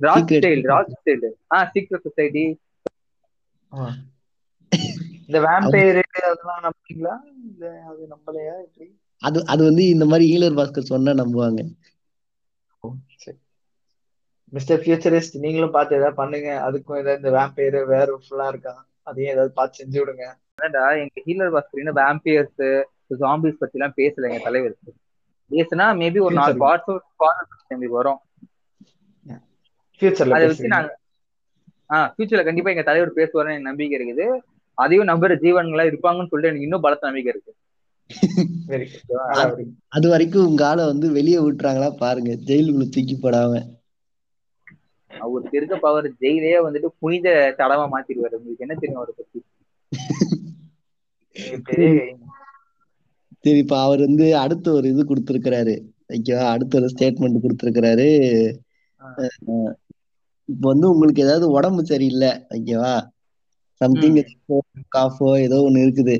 Secret. Style rock style ah secret society. இந்த வேம்பயர் அதெல்லாம் நம்புறீங்களா? இல்ல அது நம்பலையா எப்படி? அது அது வந்து இந்த மாதிரி ஈழர் பாஸ்கர் சொன்னா நம்புவாங்க. மிஸ்டர் ஃபியூச்சரிஸ்ட் நீங்களும் பார்த்து ஏதாவது பண்ணுங்க. அதுக்கும் ஏதாவது இந்த வேம்பயர் வேற ஃபுல்லா இருக்கா? அதையும் ஏதாவது பார்த்து செஞ்சு விடுங்க. என்னடா எங்க ஹீலர் பாஸ்கர் வேம்பியர்ஸ் ஜாம்பிஸ் பத்தி எல்லாம் பேசல எங்க தலைவர். பேசுனா மேபி ஒரு நாலு Future. பார்ட்ஸ் எங்களுக்கு வரும். ஃபியூச்சர்ல அதை வச்சு நாங்க ஆஹ் ஃபியூச்சர்ல கண்டிப்பா எங்க தலைவர் பேசுவாருன்னு எனக்கு நம்பிக்கை இருக்குது. அதையும் நம்புற ஜீவன்களா இருப்பாங்கன்னு சொல்லிட்டு எனக்கு இன்னும் பலத்த நம்பிக்கை இருக்கு. வெரி அது வரைக்கும் உங்க ஆளை வந்து வெளியே விட்டுறாங்களா பாருங்க. ஜெயிலுக்குள்ள தூக்கி போடாம. அவருக்கு இருக்க பவர் ஜெயிலே வந்துட்டு புனித தடமா மாத்திடுவாரு. உங்களுக்கு என்ன தெரியும் அவரை பத்தி? சரி இப்ப அவர் வந்து அடுத்த ஒரு இது கொடுத்திருக்கிறாரு. ஓகேவா அடுத்த ஒரு ஸ்டேட்மெண்ட் கொடுத்திருக்கிறாரு. இப்ப வந்து உங்களுக்கு ஏதாவது உடம்பு சரியில்லை ஓகேவா சம்திங் காஃபோ ஏதோ ஒண்ணு இருக்குது?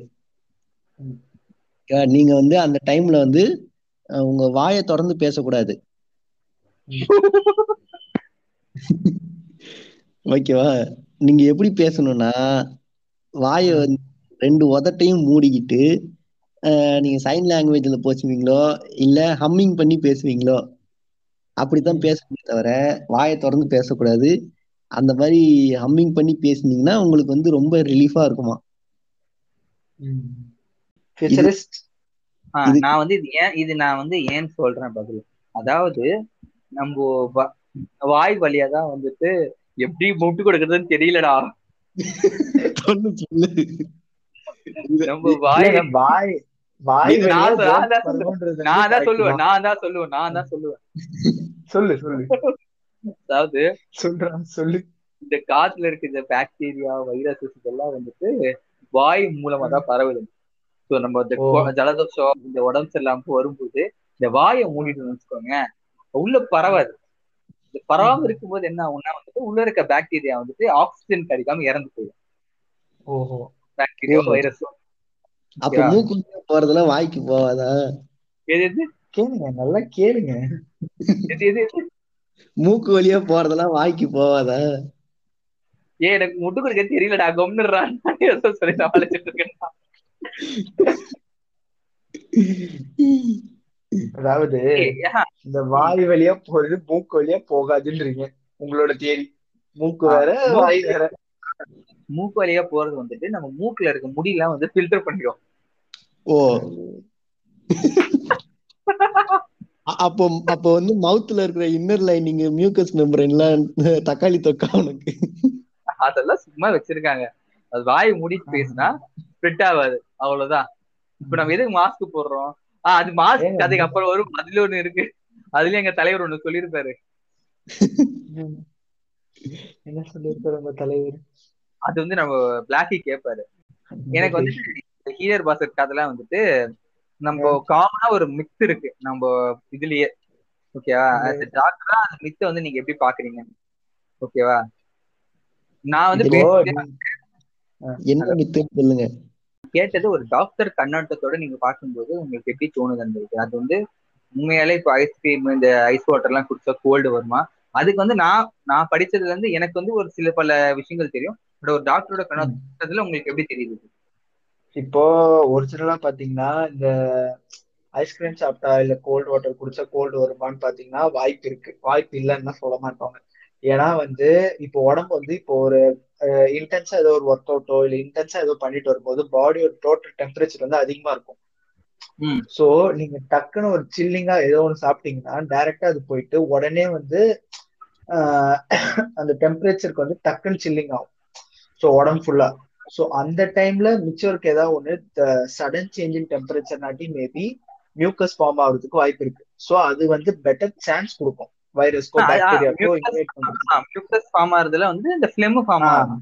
நீங்க வந்து அந்த டைம்ல வந்து உங்க வாயை திறந்து பேசக்கூடாது. ஓகேவா? நீங்க எப்படி பேசணும்னா வாயை ரெண்டு உதட்டையும் மூடிக்கிட்டு நீங்க சைன் லாங்குவேஜ்ல பேசுவீங்களோ இல்ல ஹம்மிங் பண்ணி பேசுவீங்களோ அப்படித்தான் பேசணுமே தவிர வாயை திறந்து பேசக்கூடாது. அந்த மாதிரி ஹம்மிங் பண்ணி பேசுனீங்கன்னா உங்களுக்கு வந்து ரொம்ப ரிலீஃபா இருக்குமா? நான் வந்து இது ஏன் இது நான் வந்து ஏன் சொல்றேன் பதில்? அதாவது நம்ம வாய் வழியா தான் வந்துட்டு எப்படி முட்டு கொடுக்கறதுன்னு தெரியலடா. நம்ம வாய் வாய் வாய் நான் தான் சொல்லுவேன். நான் தான் சொல்லுவேன். நான் தான் சொல்லுவேன். சொல்லு சொல்லு. அதாவது சொல்றான் சொல்லு. இந்த காத்துல இருக்க இந்த பாக்டீரியா வைரஸஸ் இதெல்லாம் வந்துட்டு வாய் மூலமா தான் பரவுது. சோ நம்ம இந்த ஜலதோஷம் இந்த உடம்பு சரியில்லாம வரும்போது இந்த வாயை மூடிட்டு வச்சுக்கோங்க உள்ள பரவாது. இந்த பரவாம இருக்கும்போது என்ன ஆகும்னா வந்துட்டு உள்ள இருக்க பாக்டீரியா வந்துட்டு ஆக்சிஜன் கிடைக்காம இறந்து போயிடும். ஓஹோ. பாக்டீரியா ஓ. வைரஸும் அப்ப மூக்கு போறதெல்லாம் வாய்க்கு போவாதா எது எது? கேளுங்க நல்லா கேளுங்க. எது எது எது? மூக்கு வழியா போறதெல்லாம் வாய்க்கு போவாதா. ஏ எனக்கு முட்டு கொடுக்க தெரியலடா கொம்னுறான் சொல்லி சமாளிச்சுட்டு இருக்கேன் அதாவது இந்த வாய் வழியா போறது மூக்கு வழியா போகாதுன்றீங்க உங்களோட தேரி மூக்கு வேற வாய் வேற. மூக்கு வழியா போறது வந்துட்டு நம்ம மூக்குல இருக்க முடியெல்லாம் வந்து ஃபில்டர் பண்ணிடும் ஓ. (laughs) அப்போ அப்போ வந்து மவுத்ல இருக்கிற இன்னர் லைனிங் மியூக்கஸ் மெம்பரைன்லாம் தக்காளி தொக்கா உனக்கு? அதெல்லாம் சும்மா வச்சிருக்காங்க. அது வாய் மூடிட்டு பேசினா ஸ்ப்ரெட் ஆகாது. அவ்வளவுதான். இப்ப நம்ம எதுக்கு மாஸ்க் போடுறோம்? ஆஹ் அது மாஸ்க்? அதுக்கு அப்புறம் வரும் அதுல ஒண்ணு இருக்கு. அதுல எங்க தலைவர் ஒண்ணு சொல்லியிருப்பாரு. என்ன சொல்லியிருக்காரு உங்க தலைவர்? அது வந்து நம்ம பிளாக்கி கேட்பாரு எனக்கு வந்து ஹீரர் பாசர் கதெல்லாம் வந்துட்டு நம்ம காமனா ஒரு மித் இருக்கு. நம்ம இதுலயே. ஓகேவா டாக்டரா அந்த மித்த வந்து நீங்க எப்படி பாக்குறீங்க? ஓகேவா நான் வந்து என்ன மித்துன்னு சொல்லுங்க. கேட்டது ஒரு டாக்டர் கண்ணோட்டத்தோட நீங்க பார்க்கும்போது உங்களுக்கு எப்படி தோணுதுன்றது அது வந்து உண்மையாலே இப்போ ஐஸ்கிரீம் இந்த ஐஸ் வாட்டர் எல்லாம் குடிச்சா கோல்டு வருமா? அதுக்கு வந்து நான் நான் படிச்சதுல இருந்து எனக்கு வந்து ஒரு சில பல விஷயங்கள் தெரியும். பட் ஒரு டாக்டரோட கண்ணோட்டத்துல உங்களுக்கு எப்படி தெரியுது? இப்போ ஒரிஜினலா பாத்தீங்கன்னா இந்த ஐஸ்கிரீம் சாப்பிட்டா இல்ல கோல்ட் வாட்டர் குடிச்சா கோல்டு வருமான்னு பாத்தீங்கன்னா வாய்ப்பு இருக்கு. வாய்ப்பு இல்லைன்னு சொல்ல மாட்டாங்க. ஏன்னா வந்து இப்போ உடம்பு வந்து இப்போ ஒரு இன்டென்ஸா ஏதோ ஒரு ஒர்க் அவுட்டோ இல்ல இன்டென்ஸா ஏதோ பண்ணிட்டு வரும்போது பாடியோட டோட்டல் டெம்பரேச்சர் வந்து அதிகமா இருக்கும். சோ நீங்க டக்குன்னு ஒரு சில்லிங்கா ஏதோ ஒன்று சாப்பிட்டீங்கன்னா டைரக்டா அது போயிட்டு உடனே வந்து அந்த டெம்பரேச்சருக்கு வந்து டக்குன்னு சில்லிங் ஆகும். ஸோ உடம்பு ஃபுல்லா ஸோ அந்த டைம்ல மிச்சம் இருக்க ஏதாவது ஒன்று சடன் சேஞ்ச் இன் டெம்பரேச்சர் நாட்டி மேபி மியூக்கஸ் ஃபார்ம் ஆகுறதுக்கு வாய்ப்பு இருக்கு. ஸோ அது வந்து பெட்டர் சான்ஸ் கொடுக்கும். வைரஸ்க்கோ பாக்டீரியாக்கோ மியூக்கஸ் ஃபார்ம் ஆகுறதுல வந்து இந்த ஃபிளெம் ஃபார்ம் ஆகும்.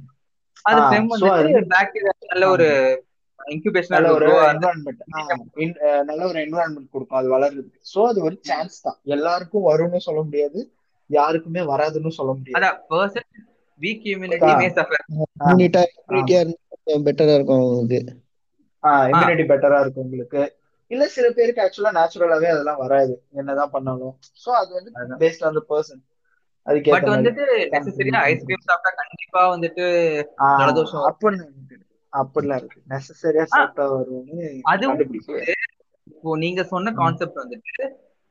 அது ஃபிளெம் வந்து பாக்டீரியா நல்ல ஒரு இன்குபேஷன் நல்ல ஒரு என்வரான்மெண்ட் நல்ல ஒரு என்வரான்மெண்ட் கொடுக்கும் அது வளர்றதுக்கு. ஸோ அது ஒரு சான்ஸ் தான். எல்லாருக்கும் வரும்னு சொல்ல முடியாது. யாருக்குமே வராதுன்னு சொல்ல முடியாது. வீக் பெட்டரா இருக்கும் அவங்களுக்கு. இம்யூனிட்டி பெட்டரா இருக்கும் உங்களுக்கு. இல்ல சில பேருக்கு ஆக்சுவலா நேச்சுரலாவே அதெல்லாம் வராது. என்னதான் பண்ணாலும். சோ அது வந்து. Based on the person but அதுக்கேற்ற மாதிரி. வந்துட்டு நெசசரியா ஐஸ்கிரீம் சாப்பிட்டா கண்டிப்பா வந்துட்டு ஜலதோஷம் அப்படின்னு அப்படிலாம் இருக்கு. நெசசரியா சாப்பிட்டா வரும்னு கண்டுபிடிக்கல இப்போ நீங்க சொன்ன கான்செப்ட் வந்துட்டு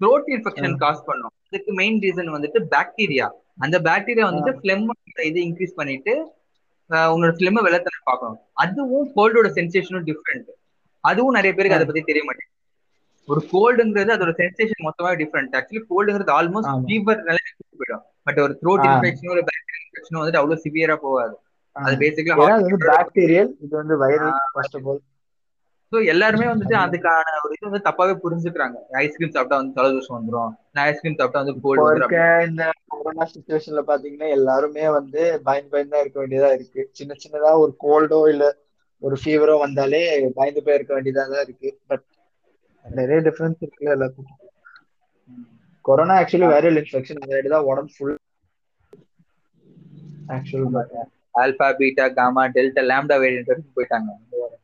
த்ரோட் இன்ஃபெக்ஷன் காஸ் பண்ணும். அதுக்கு மெயின் ரீசன் வந்துட்டு பாக்டீரியா அந்த பாக்டீரியா வந்துட்டு பிளெம் இது இன்க்ரீஸ் பண்ணிட்டு உங்களோட பிளெம் வெள்ளத்தனை பார்க்கணும் அதுவும் கோல்டோட சென்சேஷனும் டிஃப்ரெண்ட் அதுவும் நிறைய பேருக்கு அதை பத்தி தெரிய மாட்டேங்குது. ஒரு கோல்டுங்கிறது அதோட சென்சேஷன் மொத்தமா டிஃப்ரெண்ட் ஆக்சுவலி கோல்டுங்கிறது ஆல்மோஸ்ட். ஃபீவர் போயிடும். பட் ஒரு த்ரோட் ஆ. இன்ஃபெக்ஷனோ ஒரு பாக்டீரியல் இன்ஃபெக்ஷனோ வந்துட்டு அவ்வளவு சிவியரா போகாது. அது பேசிக்கலா பாக்டீரியல் இது வந்து viral first of all so எல்லாருமே வந்துட்டு அதுக்கான ஒரு இது வந்து தப்பாவே புரிஞ்சுக்கிறாங்க. ஐஸ்கிரீம் சாப்பிட்டா வந்து ஜலதோஷம் வந்துரும். நான் ஐஸ்கிரீம் சாப்பிட்டா வந்து கோல்டு இருக்க இந்த கொரோனா சுச்சுவேஷன்ல பாத்தீங்கன்னா எல்லாருமே வந்து பயந்து பயந்து தான் இருக்க வேண்டியதா இருக்கு. சின்ன சின்னதா ஒரு கோல்டோ இல்ல ஒரு ஃபீவரோ வந்தாலே பயந்து போய் இருக்க வேண்டியதா தான் இருக்கு. பட் நிறைய டிஃபரன்ஸ் இருக்குல்ல எல்லாத்துக்கும். கொரோனா ஆக்சுவலி வைரல் இன்ஃபெக்ஷன் அதாயிட்டு தான் உடம்பு full actual alpha beta gamma delta lambda variant வரைக்கும் போயிட்டாங்க.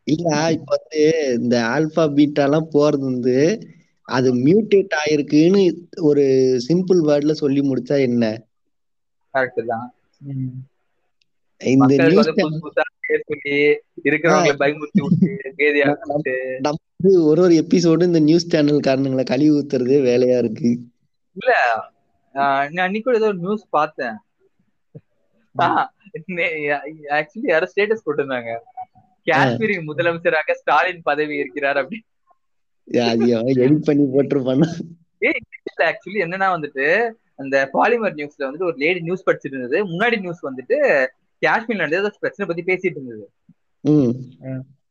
இல்ல இப்ப வந்து இந்த ஆல்பா பீட்டாலாம் போறது வந்து அது மியூட்டேட் ஆயிருக்குன்னு ஒரு சிம்பிள் வேர்ட்ல சொல்லி முடிச்சா என்ன? கரெக்ட் தான். இந்த நியூஸ் ஒரு ஒரு எபிசோடு இந்த நியூஸ் சேனல் காரணங்களை கழுவி ஊத்துறதே வேலையா இருக்கு. இல்ல நான் அன்னைக்கு ஏதோ நியூஸ் பார்த்தேன். ஆக்சுவலி யாரோ ஸ்டேட்டஸ் போட்டிருந்தாங்க. காஷ்மீரின் முதலமைச்சராக ஸ்டாலின் பதவி இருக்கிறார் அப்படி. எடிட் பண்ணி போட்டிருப்பானா. ஆக்சுவலி என்னன்னா வந்துட்டு அந்த பாலிமர் நியூஸ்ல வந்துட்டு ஒரு லேடி நியூஸ் படிச்சிட்டு இருந்தது முன்னாடி நியூஸ் வந்துட்டு காஷ்மீர்ல நடந்த ஏதோ பிரச்சனை பத்தி பேசிட்டு இருந்தது. ம்.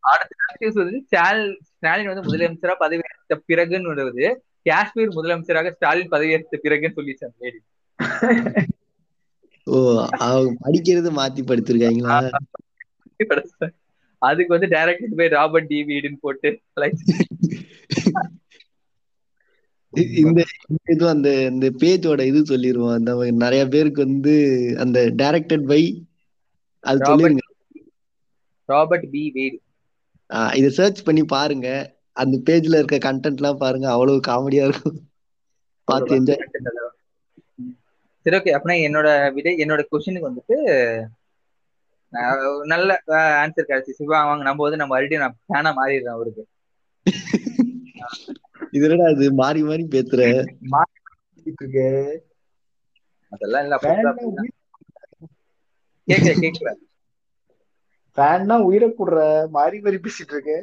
அடுத்த நியூஸ் வந்து ஸ்டாலின் ஸ்டாலின் வந்து முதலமைச்சரா பதவி ஏற்ற பிறகுன்னு வருது. காஷ்மீர் முதலமைச்சராக ஸ்டாலின் பதவி ஏற்ற பிறகுன்னு சொல்லிச்சு அந்த லேடி ஓ அவங்க படிக்கிறது மாத்தி படுத்திருக்காங்களா அதுக்கு வந்து டைரக்ட் போய் ராபர்ட் டி வீடுன்னு போட்டு இந்த இது அந்த இந்த பேஜோட இது சொல்லிருவோம். அந்த நிறைய பேருக்கு வந்து அந்த டைரக்டட் பை அது சொல்லிருங்க. ராபர்ட் பி வீடு. இத சர்ச் பண்ணி பாருங்க. அந்த பேஜ்ல இருக்க கண்டென்ட் எல்லாம் பாருங்க. அவ்வளவு காமெடியா இருக்கும். பார்த்து என்ஜாய் சரி ஓகே அப்படின்னா என்னோட விடை என்னோட கொஸ்டினுக்கு வந்துட்டு நல்ல ஆன்சர் கிடைச்சு. சிவா வாங்க நம்ம வந்து நம்ம மறுபடியும் நான் ஃபேனா மாறிடுறேன் அவருக்கு. இதுலடா அது மாறி மாறி பேசுற அதெல்லாம் இல்ல கேக்குற கேக்குற ஃபேன்னா உயிரை கூடுற மாறி மாறி பேசிட்டு இருக்கு.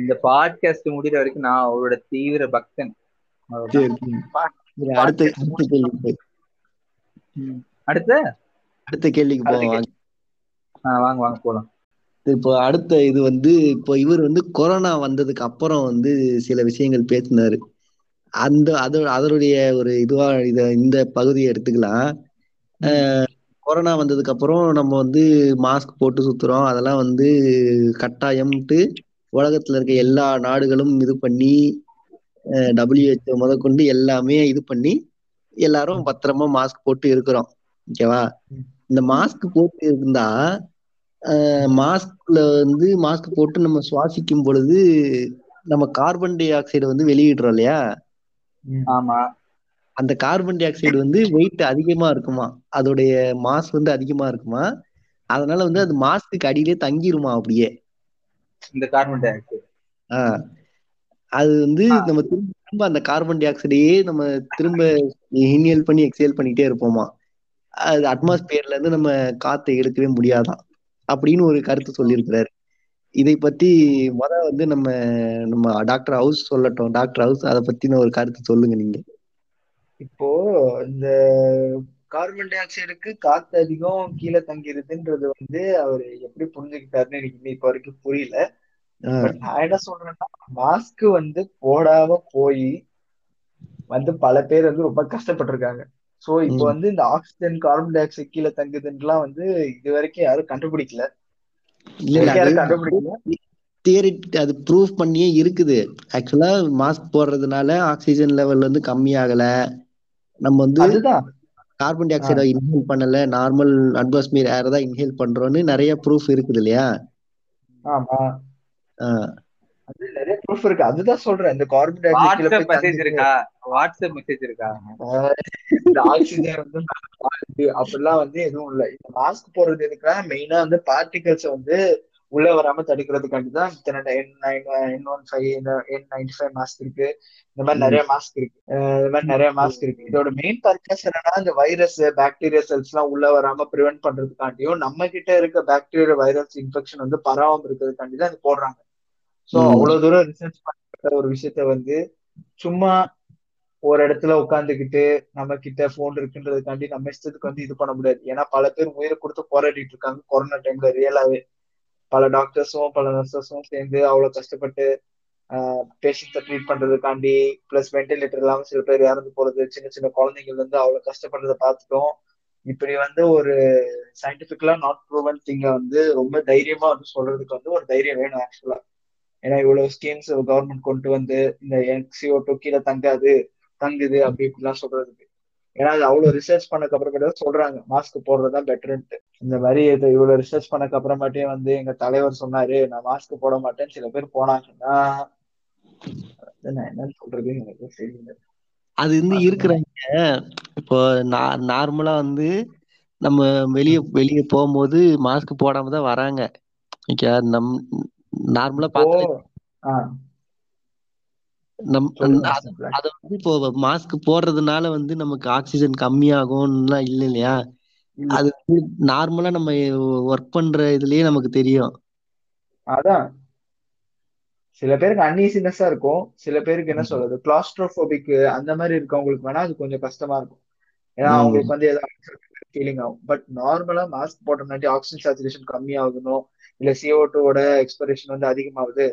இந்த பாட்காஸ்ட் முடிகிற வரைக்கும் நான் அவரோட தீவிர பக்தன். அடுத்த அடுத்த? அடுத்த கேள்விக்கு போவோம் வாங்க வாங்க போலாம். இப்போ அடுத்த இது வந்து இப்போ இவர் வந்து கொரோனா வந்ததுக்கு அப்புறம் வந்து சில விஷயங்கள் பேசினாரு. அந்த அது அதனுடைய ஒரு இதுவா இத இந்த பகுதியை எடுத்துக்கலாம். கொரோனா வந்ததுக்கு அப்புறம் நம்ம வந்து மாஸ்க் போட்டு சுத்துறோம். அதெல்லாம் வந்து கட்டாயம்ட்டு உலகத்துல இருக்க எல்லா நாடுகளும் இது பண்ணி டபிள்யூஹெச்ஓ முதற்கொண்டு எல்லாமே இது பண்ணி எல்லாரும் பத்திரமா மாஸ்க் போட்டு இருக்கிறோம். ஓகேவா? இந்த மாஸ்க் போட்டு இருந்தா மாஸ்க்ல வந்து மாஸ்க் போட்டு நம்ம சுவாசிக்கும் பொழுது நம்ம கார்பன் டை ஆக்சைடு வந்து வெளியிடுறோம் இல்லையா? ஆமா. அந்த கார்பன் டை ஆக்சைடு வந்து வெயிட் அதிகமா இருக்குமா? அதோடைய மாஸ் வந்து அதிகமா இருக்குமா? அதனால வந்து அது மாஸ்க்கு அடியிலே தங்கிருமா அப்படியே? இந்த கார்பன் டை ஆக்சைடு ஆஹ் அது வந்து நம்ம திரும்ப திரும்ப அந்த கார்பன் டை ஆக்சைடையே நம்ம திரும்ப இன்ஹேல் பண்ணி எக்ஸேல் பண்ணிட்டே இருப்போமா? அது அட்மாஸ்பியர்ல இருந்து நம்ம காத்தை எடுக்கவே முடியாதான். அப்படின்னு ஒரு கருத்து சொல்லியிருக்கிறாரு. இதை பத்தி முத வந்து நம்ம நம்ம டாக்டர் ஹவுஸ் சொல்லட்டும். டாக்டர் ஹவுஸ் அதை பத்தின ஒரு கருத்து சொல்லுங்க நீங்க. இப்போ இந்த கார்பன் டை ஆக்சைடுக்கு காத்து அதிகம் கீழே தங்கிருதுன்றது வந்து அவர் எப்படி புரிஞ்சுக்கிட்டாருன்னு எனக்கு இப்ப வரைக்கும் புரியல. நான் என்ன சொல்றேன்னா மாஸ்க் வந்து போடாம போய் வந்து பல பேர் வந்து ரொம்ப கஷ்டப்பட்டிருக்காங்க. சோ இப்போ வந்து இந்த ஆக்சிஜன் கார்பன் டை ஆக்சைடு கீழே தங்குதுன்னுலாம் வந்து இது வரைக்கும் யாரும் கண்டுபிடிக்கல. தியரி அது ப்ரூவ் பண்ணியே இருக்குது. ஆக்சுவலா மாஸ்க் போடுறதுனால ஆக்சிஜன் லெவல் வந்து கம்மியாகல. நம்ம வந்து கார்பன் டை ஆக்சைடை இன்ஹேல் பண்ணல. நார்மல் அட்மாஸ்பியர் ஏர் தான் இன்ஹேல் பண்றோம்னு நிறைய ப்ரூஃப் இருக்குது இல்லையா? ஆமா. நிறைய ப்ரூஃப் இருக்கு? அதுதான் சொல்றேன். இந்த கார்பன் வாட்ஸ்அப் மெசேஜ் இருக்கா? வாட்ஸ்அப் மெசேஜ் இருக்கா? இந்த ஆக்சிஜன் வந்து அப்படிலாம் வந்து எதுவும் இல்ல. இந்த மாஸ்க் போடுறது எதுக்குன்னா மெயினா வந்து பார்ட்டிகல்ஸ் வந்து உள்ள வராம தடுக்கிறதுக்காண்டி தான் இத்தனை N nine N one five N ninety five mask இருக்கு. இந்த மாதிரி நிறைய மாஸ்க் இருக்கு. இந்த மாதிரி நிறைய மாஸ்க் இருக்கு. இதோட மெயின் பர்பஸ் என்னன்னா இந்த வைரஸ் பாக்டீரியா செல்ஸ் எல்லாம் உள்ள வராம ப்ரிவென்ட் பண்றதுக்காண்டியும் நம்ம கிட்ட இருக்க பாக்டீரியா வைரஸ் இன்ஃபெக்ஷன் வந்து பரவாம இருக்கிறதுக்காண்டி தான் அது போடுறாங்க. சோ அவ்வளவு தூரம் ரிசர்ச் பண்ண ஒரு விஷயத்த வந்து சும்மா ஒரு இடத்துல உட்காந்துக்கிட்டு நம்ம கிட்ட போன் இருக்குன்றதுக்காண்டி நம்ம இஷ்டத்துக்கு வந்து இது பண்ண முடியாது. ஏன்னா பல பேர் உயிரை கொடுத்து போராடிட்டு இருக்காங்க கொரோனா டைம்ல ரியலாவே பல டாக்டர்ஸும் பல நர்சஸும் சேர்ந்து அவ்வளவு கஷ்டப்பட்டு பேஷண்ட்ஸை ட்ரீட் பண்றதுக்காண்டி பிளஸ் வென்டிலேட்டர் இல்லாம சில பேர் இறந்து போறது சின்ன சின்ன குழந்தைகள் வந்து அவ்வளவு கஷ்டப்படுறத பார்த்துட்டோம். இப்படி வந்து ஒரு சயின்டிபிக்கலா நாட் ப்ரூவன் திங்க வந்து ரொம்ப தைரியமா வந்து சொல்றதுக்கு வந்து ஒரு தைரியம் வேணும் ஆக்சுவலா ஏன்னா இவ்வளவு ஸ்கீம்ஸ் கவர்மெண்ட் கொண்டு வந்து இந்த எக்ஸிஓ டூ கீழே தங்காது தங்குது அப்படி இப்படிலாம் சொல்றதுக்கு. ஏன்னா அது அவ்வளவு ரிசர்ச் பண்ணக்கு அப்புறமேட்டு சொல்றாங்க. மாஸ்க் போடுறதுதான் பெட்டர்ன்ட்டு இந்த மாதிரி இது இவ்வளவு ரிசர்ச் பண்ணக்கு அப்புறமாட்டே வந்து எங்க தலைவர் சொன்னாரு நான் மாஸ்க் போட மாட்டேன்னு சில பேர் போனாங்கன்னா நான் என்னன்னு சொல்றது எனக்கு தெரியல. அது வந்து இருக்கிறாங்க இப்போ நார்மலா வந்து நம்ம வெளிய வெளிய போகும்போது மாஸ்க் போடாம தான் வராங்க. நம் நார்மலா பார்த்தா நம் அத வந்து இப்போ மாஸ்க் போடுறதுனால வந்து நமக்கு ஆக்சிஜன் கம்மியாகும்லாம் இல்ல இல்லையா? இல்ல. அது நார்மலா நம்ம ஒர்க் பண்ற இதுலயே நமக்கு தெரியும். அதான். சில பேருக்கு அன்ஈசினஸா இருக்கும். சில பேருக்கு என்ன சொல்றது? கிளாஸ்ட்ரோபோபிக் அந்த மாதிரி இருக்கவங்களுக்கு வேணா அது கொஞ்சம் கஷ்டமா இருக்கும். ஏன்னா. அவங்களுக்கு வந்து ஏதாவது (laughs) ஃபீலிங் ஆகும். பட் நார்மலா மாஸ்க் போட்டோம்னாட்டி ஆக்சிஜன் சேச்சுரேஷன் கம்மியாகுதோ இல்ல CO2 டூவோட எக்ஸ்பிரேஷன் வந்து அதிகமாகுது.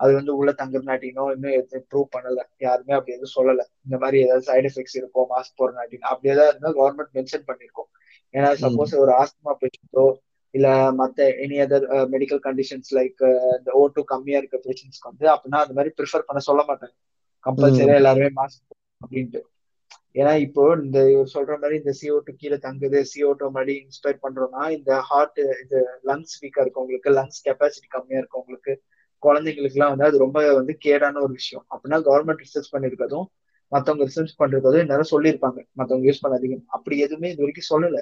அது வந்து உள்ள தங்குறனாட்டினோ இன்னும் எதுவும் ப்ரூவ் பண்ணல. யாருமே அப்படி எதுவும் சொல்லல. இந்த மாதிரி ஏதாவது சைடு எஃபெக்ட்ஸ் இருக்கும் மாஸ்க் போடுறனாட்டின்னு அப்படி ஏதாவது இருந்தா கவர்மெண்ட் மென்ஷன் பண்ணிருக்கோம். ஏன்னா சப்போஸ் ஒரு ஆஸ்துமா பேஷண்டோ இல்ல மத்த any other medical conditions like இந்த ஓ டூ கம்மியா இருக்க பேஷண்ட்ஸ்க்கு வந்து அப்படின்னா அந்த மாதிரி ப்ரிஃபர் பண்ண சொல்ல மாட்டாங்க. கம்பல்சரியா எல்லாருமே மாஸ்க் அப்படின்ட்டு. ஏன்னா இப்போ இந்த இவர் சொல்ற மாதிரி இந்த CO2 டூ கீழே தங்குது CO2 டூ மாதிரி இன்ஸ்பயர் பண்றோம்னா இந்த ஹார்ட் இது லங்ஸ் வீக்கா இருக்கவங்களுக்கு லங்ஸ் கெப்பாசிட்டி கம்மியா இருக்கவங்களுக்கு குழந்தைங்களுக்கு எல்லாம் வந்து அது ரொம்ப வந்து கேடான ஒரு விஷயம். அப்படின்னா கவர்மெண்ட் ரிசர்ச் பண்ணிருக்கதும் மத்தவங்க ரிசர்ச் பண்றதும் எல்லாரும் சொல்லியிருப்பாங்க. மத்தவங்க யூஸ் பண்ணாதீங்க அப்படி எதுவுமே இது வரைக்கும் சொல்லல.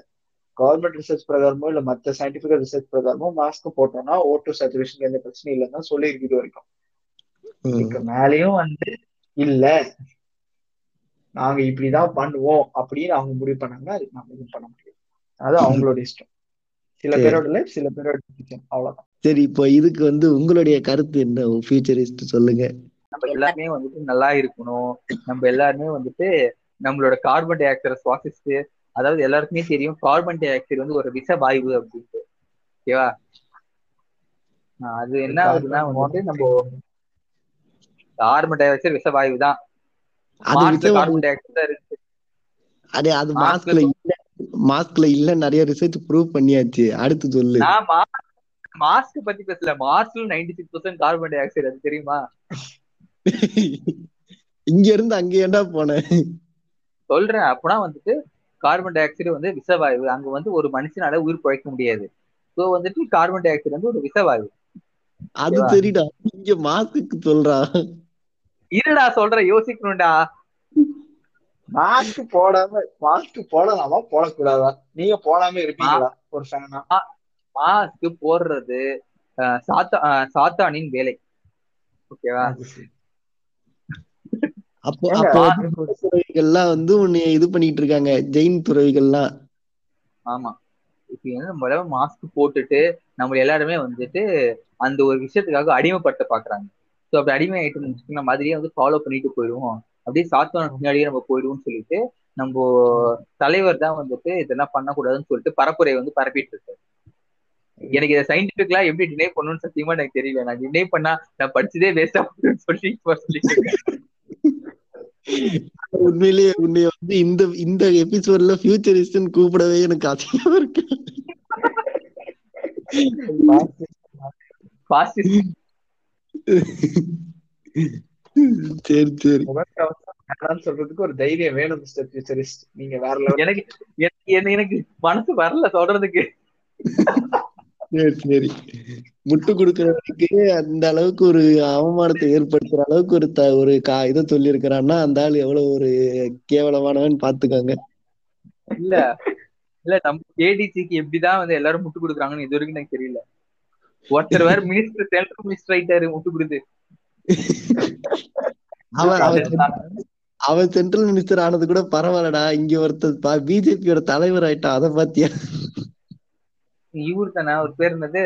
கவர்மெண்ட் ரிசர்ச் பிரகாரமோ இல்ல மத்த சயின்டிபிக்கல் ரிசர்ச் பிரகாரமோ மாஸ்க் போட்டோம்னா ஓட்டோ சேச்சுரேஷன் எந்த பிரச்சனையும் இல்லைன்னு சொல்லியிருக்கு இது வரைக்கும். இதுக்கு மேலேயும் வந்து இல்ல. நாங்க இப்படிதான் பண்ணுவோம் அப்படின்னு அவங்க முடிவு பண்ணாங்கன்னா அதுக்கு நம்ம எதுவும் பண்ண முடியாது. அது அவங்களோட இஷ்டம். சில. பேரோட லைஃப் சில பேரோட. அவ்வளவுதான். சரி இப்போ இதுக்கு வந்து உங்களுடைய கருத்து என்ன? ஃபியூச்சரிஸ்ட் சொல்லுங்க. நம்ம எல்லாருமே வந்துட்டு நல்லா இருக்கணும். நம்ம எல்லாருமே வந்துட்டு நம்மளோட கார்பன் டை ஆக்சைடை சுவாசிச்சு அதாவது எல்லாருக்குமே தெரியும் கார்பன் டை ஆக்சைடு வந்து ஒரு விஷ வாயு அப்படின்ட்டு. ஓகேவா? அது என்ன ஆகுதுன்னா வந்துட்டு நம்ம கார்பன் டை ஆக்சைடு விஷ வாயு தான் அது அதே மாஸ்க்ல மாஸ்க்ல இல்ல. மாஸ்க்ல இல்ல நிறைய ரிசர்ச் ப்ரூவ் பண்ணியாச்சு. அடுத்து சொல்லு. மாஸ்க் பத்தி பேசல. மார்ஸ்ல ninety six percent carbon dioxide தெரியுமா? இங்க இருந்து அங்க ஏன்டா போன? சொல்றேன். அப்பனா வந்துட்டு கார்பன் டை ஆக்சைடு வந்து விஷவாயு. அங்க வந்து ஒரு மனுஷனால உயிர் பிழைக்க முடியாது. ஸோ வந்துட்டு கார்பன் டை ஆக்சைடு வந்து ஒரு விஷவாயு. அது? தெரியுடா இங்க மாஸ்க்கு சொல்றா. இருடா சொல்றேன் யோசிக்கணும்டா. மாஸ்க் போடாம மாஸ்க் போடலாமா? போடக்கூடாதா? நீங்க போடாம இருப்பீங்களா? ஒரு ஃபேனா மாஸ்க் போடுறது சாத்தா அஹ், சாத்தானின் வேலை. ஓகேவா? அப்போ துறவிகள்லாம் வந்து உன்னை இது பண்ணிட்டு இருக்காங்க ஜெயின் துறவிகள்லாம். ஆமா. இப்ப நம்ம மாஸ்க் போட்டுட்டு நம்ம எல்லாருமே வந்துட்டு அந்த ஒரு விஷயத்துக்காக அடிமைப்படுத்த பாக்குறாங்க. ஸோ அப்படி அடிமை ஆயிட்டு நம்ம மாதிரியே வந்து ஃபாலோ பண்ணிட்டு போயிடுவோம். அப்படியே சாத்தான பின்னாடியே நம்ம போயிடுவோம்னு சொல்லிட்டு நம்ம தலைவர் தான் வந்துட்டு இதெல்லாம் பண்ணக்கூடாதுன்னு சொல்லிட்டு பரப்புரை வந்து பரப்பிட்டு இருக்காரு. எனக்கு இதை சயின்டிபிக்கலா எப்படி டினை பண்ணணும்னு சத்தியமா எனக்கு தெரியல. நான் டினை பண்ணா நான் படிச்சதே வேஸ்டா போகுதுன்னு சொல்லி உண்மையிலேயே உன்னை வந்து இந்த இந்த எபிசோட்ல ஃபியூச்சரிஸ்ட்னு கூப்பிடவே எனக்கு அதிகமா இருக்கு. சரி சரி. சொல்றதுக்கு ஒரு தைரியம் வேணும் மிஸ்டர் ஃபியூச்சரிஸ்ட் நீங்க வேற லெவல் எனக்கு எனக்கு- மனசு வரல சொல்றதுக்கு. சரி சரி. முட்டு கொடுக்கறவனுக்கு அந்த அளவுக்கு ஒரு அவமானத்தை ஏற்படுத்துற அளவுக்கு ஒரு த ஒரு கா இதை சொல்லியிருக்கிறான்னா அந்த ஆள் எவ்வளவு ஒரு கேவலமானவன் பாத்துக்கோங்க. இல்ல இல்ல நம்ம கேடிசிக்கு எப்படிதான் வந்து எல்லாரும் முட்டு கொடுக்குறாங்கன்னு இது வரைக்கும் எனக்கு தெரியல. ஒருத்தர் வேற மினிஸ்டர் சென்ட்ரல் மினிஸ்டர் ஆயிட்டாரு முட்டு கொடுத்து. அவன் அவன் சென்ட்ரல் மினிஸ்டர் ஆனது கூட பரவாயில்லடா இங்க ஒருத்தர் பிஜேபியோட தலைவர் ஆயிட்டான் அதை பாத்தியா? இவரு தானே ஒரு பேர் என்னது?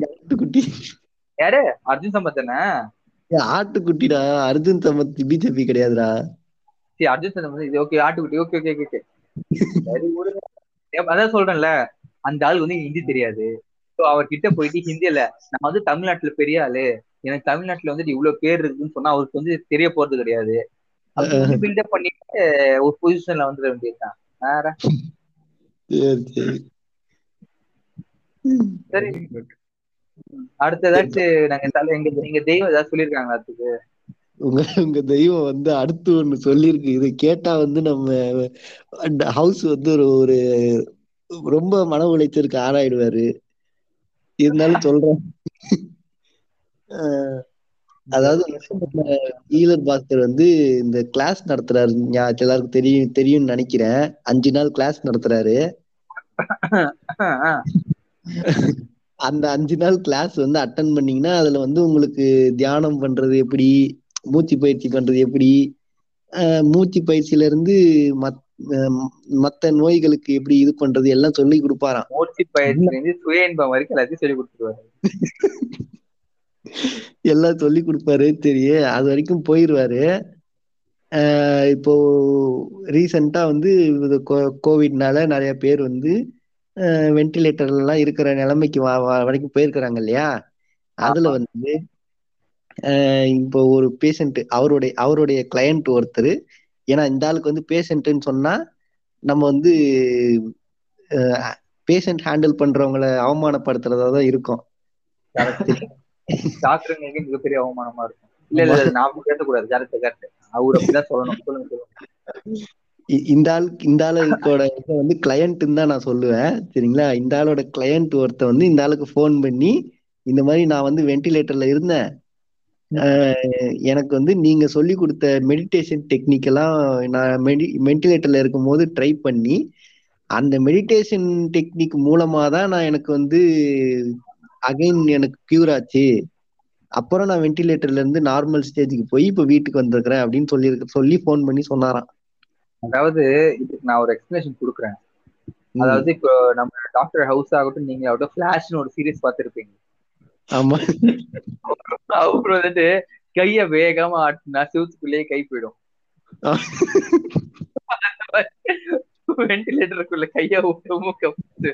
ஆட்டுக்குட்டி. யாரு? அர்ஜுன் சம்பத் தானே? ஆட்டுக்குட்டிடா அர்ஜுன் சம்பத் பிஜேபி கிடையாதுடா. சரி அர்ஜுன் சம்பத் இது ஓகே ஆட்டுக்குட்டி ஓகே ஓகே ஓகே அதான் சொல்றேன்ல அந்த ஆளுக்கு வந்து ஹிந்தி தெரியாது. அவர்கிட்ட போயிட்டு ஹிந்தியில நான் வந்து தமிழ்நாட்டுல பெரிய ஆளு. எனக்கு தமிழ்நாட்டுல வந்துட்டு இவ்வளவு பேர் இருக்குன்னு சொன்னா அவருக்கு வந்து தெரிய போறது கிடையாது. பில்டப் பண்ணிட்டு ஒரு பொசிஷன்ல வந்துட வேண்டியதுதான். வேற? சரி அடுத்த ஏதாச்சும் நாங்க எங்க எங்க தெய்வம் ஏதாவது சொல்லியிருக்காங்க அதுக்கு? உங்க உங்க தெய்வம் வந்து அடுத்து ஒண்ணு சொல்லியிருக்கு. இது கேட்டா வந்து நம்ம ஹவுஸ் வந்து ஒரு ஒரு ரொம்ப மன உளைச்சலுக்கு ஆளாயிடுவாரு. இருந்தாலும் சொல்றேன். அதாவது ஈலர் பாஸ்கர் வந்து இந்த கிளாஸ் நடத்துறாரு. எல்லாருக்கும் தெரியும் தெரியும்னு நினைக்கிறேன். அஞ்சு நாள் கிளாஸ் நடத்துறாரு. அந்த அஞ்சு நாள் கிளாஸ் வந்து அட்டன் பண்ணீங்கன்னா அதுல வந்து உங்களுக்கு தியானம் பண்றது எப்படி? மூச்சு பயிற்சி பண்றது எப்படி? மூச்சு பயிற்சியில இருந்து மத் மத்த நோய்களுக்கு எப்படி இது பண்றது எல்லாம் சொல்லி கொடுப்பாராம். மூச்சு பயிற்சியிலிருந்து சுய இன்பம் வரைக்கும் எல்லாத்தையும் சொல்லி கொடுத்துருவாரு. (laughs) எல்லாம் சொல்லி கொடுப்பாரு தெரியும் அது வரைக்கும் போயிருவாரு. இப்போ ரீசெண்டா வந்து கோவிட்னால நிறைய பேர் வந்து வென்டிலேட்டர்ல எல்லாம் இருக்கிற நிலைமைக்கு வரைக்கும் போயிருக்கிறாங்க இல்லையா? அதுல வந்து இப்போ ஒரு பேஷண்ட் அவருடைய அவருடைய கிளையண்ட் ஒருத்தர் ஏன்னா இந்த ஆளுக்கு வந்து பேஷண்ட்னு சொன்னா நம்ம வந்து பேஷண்ட் ஹேண்டில் பண்றவங்கள அவமானப்படுத்துறதா தான் இருக்கும். டாக்டருங்களுக்கு மிகப்பெரிய அவமானமா இருக்கும். இல்ல இல்ல நாம பேசக்கூடாது கரெக்ட் கரெக்ட் அவர் அப்படிதான் சொல்லணும். சொல்லுங்க சொல்லுங்க. இந்த ஆள் இந்த இதை வந்து கிளையண்ட்னு தான் நான் சொல்லுவேன். சரிங்களா? இந்த ஆளோட கிளையண்ட் ஒருத்தன் வந்து இந்த ஆளுக்கு ஃபோன் பண்ணி இந்த மாதிரி நான் வந்து வென்டிலேட்டர்ல இருந்தேன். எனக்கு வந்து நீங்க சொல்லி கொடுத்த மெடிடேஷன் டெக்னிக் எல்லாம் நான் மெடி வென்டிலேட்டர்ல இருக்கும்போது ட்ரை பண்ணி அந்த மெடிடேஷன் டெக்னிக் மூலமா தான் நான் எனக்கு வந்து அகைன் எனக்கு கியூர் ஆச்சு. அப்புறம் நான் வென்டிலேட்டர்ல இருந்து நார்மல் ஸ்டேஜுக்கு போய் இப்ப வீட்டுக்கு வந்திருக்கிறேன் அப்படின்னு சொல்லி சொல்லி ஃபோன் பண்ணி சொன்னாராம். அதாவது இதுக்கு நான் ஒரு எக்ஸ்பிளேஷன் கொடுக்குறேன். அதாவது இப்போ நம்ம டாக்டர் ஹவுஸ் ஆகட்டும் நீங்க ஆகட்டும் ஃபிளாஷ்னு ஒரு சீரிஸ் பார்த்திருப்பீங்க. ஆமா. அவர் வந்துட்டு கைய வேகமா ஆட்டினா சிவத்துக்குள்ளேயே கை போயிடும். வென்டிலேட்டருக்குள்ள கைய விட்டு மூக்க விட்டு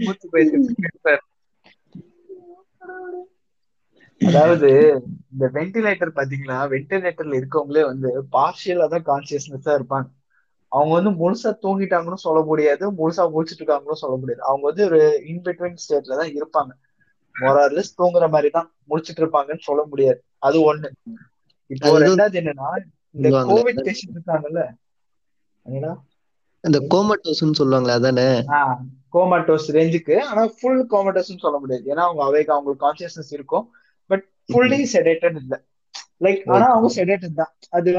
மூச்சு பயிற்சி இருப்பாரு. அதாவது இந்த வென்டிலேட்டர் பாத்தீங்களா வென்டிலேட்டர்ல இருக்கவங்களே வந்து பார்ஷியலா தான் கான்சியஸ்னஸா இருப்பாங்க. அவங்க வந்து முழுசா தூங்கிட்டாங்கன்னு சொல்ல முடியாது முழுசா முடிச்சிட்டு இருக்காங்கன்னு சொல்ல முடியாது. அவங்க வந்து ஒரு இன்பிட்வீன் ஸ்டேட்ல தான் இருப்பாங்க. மொரார்லெஸ் தூங்குற மாதிரி தான் முடிச்சிட்டு இருப்பாங்கன்னு சொல்ல முடியாது. அது ஒண்ணு. இப்போ ரெண்டாவது என்னன்னா இந்த. கோவிட் பேஷண்ட் இருக்காங்கல்ல. இந்த கோமட்டோஸ்ன்னு சொல்லுவாங்களே அதானே? கோமாட்டோஸ் ரேஞ்சுக்கு ஆனா ஃபுல் கோமாட்டோஸ்னு சொல்ல முடியாது. ஏன்னா அவங்க அவைக்கு அவங்களுக்கு கான்சியஸ்னஸ் இருக்கும். பட் ஃபுல்லி செடேட்டட் இல்ல. லைக் ஆனா அவங்க செடேட்டட் தான். அது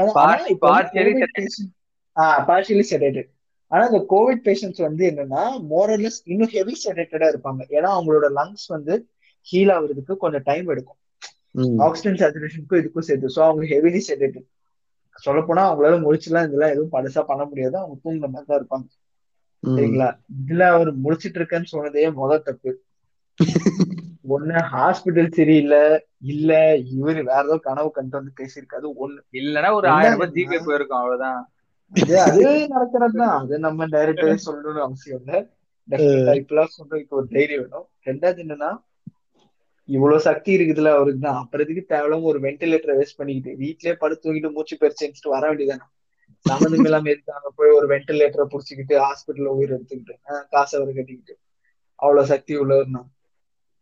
பார்ஷியலி செடேட்டட் ஆனா இந்த கோவிட் பேஷண்ட்ஸ் வந்து என்னன்னா மோரலஸ் இன்னும் ஹெவி செடேட்டடா இருப்பாங்க. ஏன்னா அவங்களோட லங்ஸ் வந்து ஹீல் ஆகுறதுக்கு கொஞ்சம் டைம் எடுக்கும். ஆக்சிஜன் சேச்சுரேஷனுக்கும் இதுக்கும் சேர்த்து. ஸோ அவங்க ஹெவிலி செடேட்டட் சொல்ல போனா அவங்களால முடிச்சுலாம் இதெல்லாம் எதுவும் பழசா பண்ண முடியாது. அவங்க தூங்குற மாதிரி தான் இருப்பாங்க. சரிங்களா? இதுல அவர் முடிச்சிட்டு இருக்கேன்னு சொன்னதே முதல் தப்பு. ஒண்ணு ஹாஸ்பிட்டல் சரியில்லை. இல்ல இவரு வேற ஏதோ கனவு கண்டு வந்து பேசியிருக்காது ஒண்ணு இல்லன்னா ஒரு ஆயிரம் ரூபாய் ஜிபே போயிருக்கும் அவ்வளவுதான். அது அது நடக்கிறது தான் அது நம்ம டைரக்டரே சொல்லணும்னு அவசியம் இல்ல. இப்பெல்லாம் சொல்றதுக்கு ஒரு தைரியம் வேணும். ரெண்டாவது என்னன்னா இவ்வளவு சக்தி இருக்குதுல அவருக்கு தான் அப்புறத்துக்கு தேவையில்லாம ஒரு வென்டிலேட்டரை வேஸ்ட் பண்ணிக்கிட்டு வீட்லயே படுத்து தூங்கிட்டு மூச்சு செஞ்சுட்டு வர வேண்டியதானே சம்மந்தம் இல்லாம இருக்காங்க போய் ஒரு வென்டிலேட்டரை புடிச்சுக்கிட்டு ஹாஸ்பிட்டல்ல உயிர் எடுத்துக்கிட்டு காசை அவர் கட்டிக்கிட்டு அவ்வளவு சக்தி உள்ளவர்னா.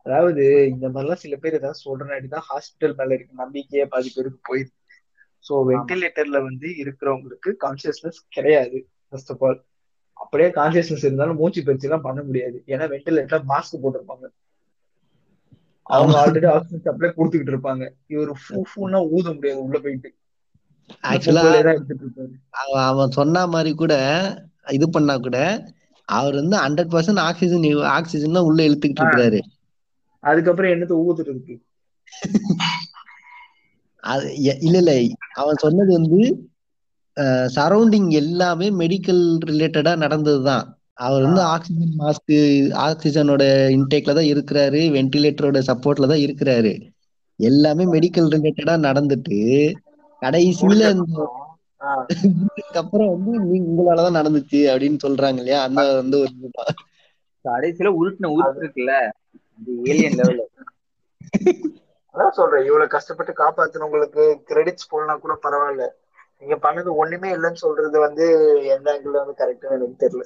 அதாவது இந்த மாதிரிலாம் சில பேர் ஏதாவது சொல்றனாடி தான் ஹாஸ்பிட்டல் மேல இருக்க நம்பிக்கையே பாதி பேருக்கு போயிருக்கு. சோ வென்டிலேட்டர்ல வந்து இருக்கிறவங்களுக்கு கான்சியஸ்னஸ் கிடையாது ஃபர்ஸ்ட் ஆஃப் ஆல் அப்படியே கான்சியஸ்னஸ் இருந்தாலும் மூச்சு பயிற்சி எல்லாம் பண்ண முடியாது. ஏன்னா வென்டிலேட்டர் மாஸ்க் போட்டிருப்பாங்க. அவங்க ஆல்ரெடி ஆக்சிஜன் சப்ளை கொடுத்துக்கிட்டு இருப்பாங்க. இவர் ஃபூ ஃபூன்னா ஊத முடியாது உள்ள போயிட்டு. ஆக்சுவலா அவன் சொன்ன மாதிரி கூட இது பண்ணா கூட அவர் வந்து ஹண்ட்ரட் பர்சன்ட் ஆக்சிஜன் ஆக்சிஜன் தான் உள்ள இழுத்துக்கிட்டு இருக்கிறாரு. அதுக்கப்புறம் என்னத்த ஊத்துட்டு இருக்கு (laughs) இல்ல இல்ல அவன் சொன்னது வந்து சரௌண்டிங் எல்லாமே மெடிக்கல் ரிலேட்டடா நடந்ததுதான். அவர் வந்து ஆக்சிஜன் மாஸ்க் ஆக்சிஜனோட இன்டேக்ல தான் இருக்கிறாரு. வென்டிலேட்டரோட சப்போர்ட்ல தான் இருக்கிறாரு. எல்லாமே மெடிக்கல் ரிலேட்டடா நடந்துட்டு கடைசியில அப்புறம் வந்து நீங்க உங்களாலதான் நடந்துச்சு அப்படின்னு சொல்றாங்க இல்லையா? அந்த வந்து ஒரு. கடைசியில உருட்டுன உருட்டு இருக்குல்ல? ஏலியன் லெவல்ல (laughs) அதான் சொல்றேன் இவ்வளவு கஷ்டப்பட்டு காப்பாத்துனவங்களுக்கு கிரெடிட்ஸ் போடனா கூட பரவாயில்ல. நீங்க பண்ணது ஒண்ணுமே இல்லைன்னு சொல்றது வந்து எந்த ஆங்கிள் வந்து கரெக்டா எனக்கு தெரியல.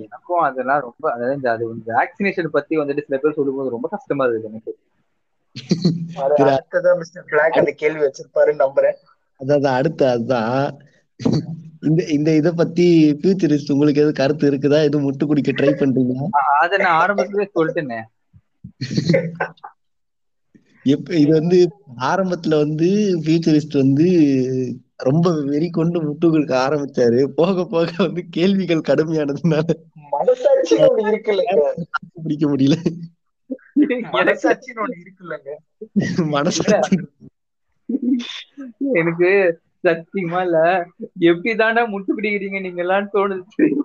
எனக்கும் அதெல்லாம் ரொம்ப அதாவது இந்த அது வேக்சினேஷன் பத்தி வந்துட்டு சில பேர் சொல்லும்போது ரொம்ப கஷ்டமா இருக்குது எனக்கு. அடுத்ததான் மிஸ்டர் பிளாக் அந்த கேள்வி வச்சிருப்பாருன்னு நம்புறேன். அதான் அடுத்து அதுதான். இந்த இந்த இத பத்தி ஃபியூச்சரிஸ்ட் உங்களுக்கு எதுவும் கருத்து இருக்குதா? எதுவும் முட்டு குடிக்க ட்ரை பண்றீங்களா? அ- அதை நான் ஆரம்பத்திலே சொல்லிட்டேனே. எப்ப இது வந்து ஆரம்பத்துல வந்து ஃபியூச்சரிஸ்ட் வந்து ரொம்ப வெறி கொண்டு முட்டு கொடுக்க ஆரம்பிச்சாரு. போக போக வந்து கேள்விகள் கடுமையானதுனால (laughs) பிடிக்க முடியல. மனசாட்சி. எனக்கு சத்தியமா இல்ல. எப்படி தாண்டா முட்டு பிடிக்கிறீங்க நீங்க எல்லாம் தோணுது.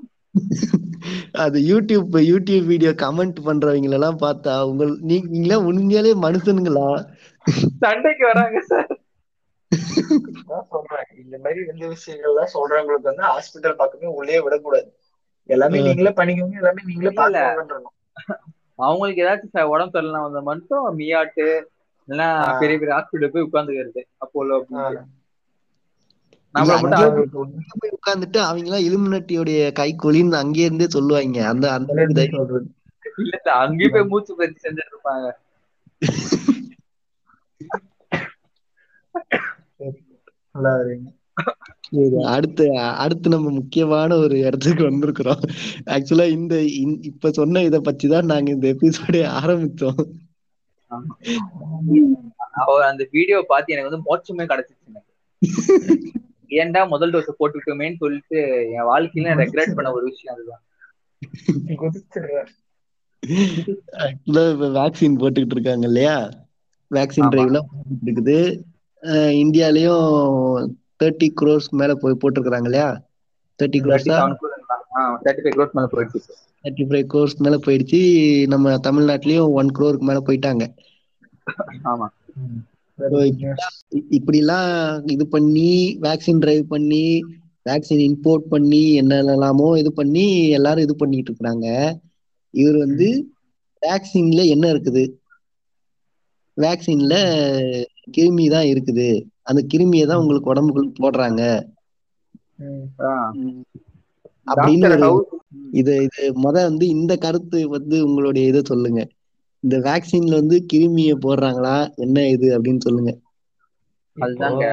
அது யூடியூப் யூடியூப் வீடியோ கமெண்ட் பண்றவங்க எல்லாம் பார்த்தா உங்கள் நீ- நீங்களா உண்மையாலே மனுஷனுங்களா? சண்டைக்கு வராங்க சார். நான் சொல்றேன். இந்த மாதிரி இந்த விஷயங்கள்லாம் சொல்றவங்களுக்கு வந்து ஹாஸ்பிட்டல் பக்கமே உள்ளே விடக்கூடாது. எல்லாமே. நீங்களே பண்ணிக்கோங்க எல்லாமே நீங்களே. பாத்துக்கோங்கன்றணும் அவங்களுக்கு ஏதாச்சும் உடம்பு சரியில்லாம் வந்த மட்டும் மியாட்டு இல்லைன்னா. பெரிய பெரிய ஹாஸ்பிட்டல் போய் உட்காந்துக்கிறது அப்போலோ அப்படின்ட்டு ஆ. நம்மள இல்ல, மட்டும் அங்கேயே hospital போய் உட்கார்ந்துட்டு அவங்க எல்லாம் இலுமினட்டியோடைய கை கொலின்னு அங்கேயே இருந்தே சொல்லுவாங்க. அந்த அந்த இல்ல அங்கேயும் போய் மூச்சு பயிற்சி செஞ்சுட்டு இருப்பாங்க நல்லா வரீங்க சரி, அடுத்து அடுத்து நம்ம முக்கியமான ஒரு இடத்துக்கு வந்திருக்கிறோம். ஆக்சுவலா இந்த இப்ப சொன்ன இத பத்தி தான் நாங்க இந்த எபிசோடே ஆரம்பிச்சோம் அந்த வீடியோ பார்த்து எனக்கு வந்து மோட்சமே கிடைச்சிச்சு எனக்கு. ஏன்டா முதல் டோஸ் போட்டுக்கிட்டோமேன்னு சொல்லிட்டு என் வாழ்க்கையில ரெக்ரெட் பண்ண ஒரு விஷயம் அதுதான். குதிச்சிடுறேன் ஆக்சுவலா இப்ப வேக்சின் போட்டுக்கிட்டு இருக்காங்க இல்லையா? வேக்சின் போட்டுட்டு இருக்குது. இந்தியாலயும் தேர்ட்டி குரோர்ஸ் மேல போய் போட்டிருக்காங்க இல்லையா? தேர்ட்டி குரோர்ஸா தேர்ட்டி ஃபைவ் க்ரோஸ் மேல போயிடுச்சு. தேர்ட்டி ஃபைவ் குரோர்ஸ் மேல போயிடுச்சு. நம்ம தமிழ்நாட்டிலயும் ஒன் குரோருக்கு மேல போயிட்டாங்க. ஆமா. இ- இப்படிலாம் இது பண்ணி வேக்சின் டிரைவ் பண்ணி வேக்சின் இம்போர்ட் பண்ணி என்னென்னலாமோ இது பண்ணி எல்லாரும் இது பண்ணிட்டு இருக்காங்க இவர் வந்து வேக்சின்ல என்ன இருக்குது? வேக்சின்ல கிருமி தான் இருக்குது. அந்த கிருமியை தான் உங்களுக்கு உடம்புக்குள்ள போடுறாங்க. அப்படின்னு இது இது முத வந்து இந்த கருத்து வந்து உங்களுடைய இதை சொல்லுங்க. இந்த வேக்சின்ல வந்து கிருமியை போடுறாங்களா? என்ன இது அப்படின்னு சொல்லுங்க. அதுதாங்க.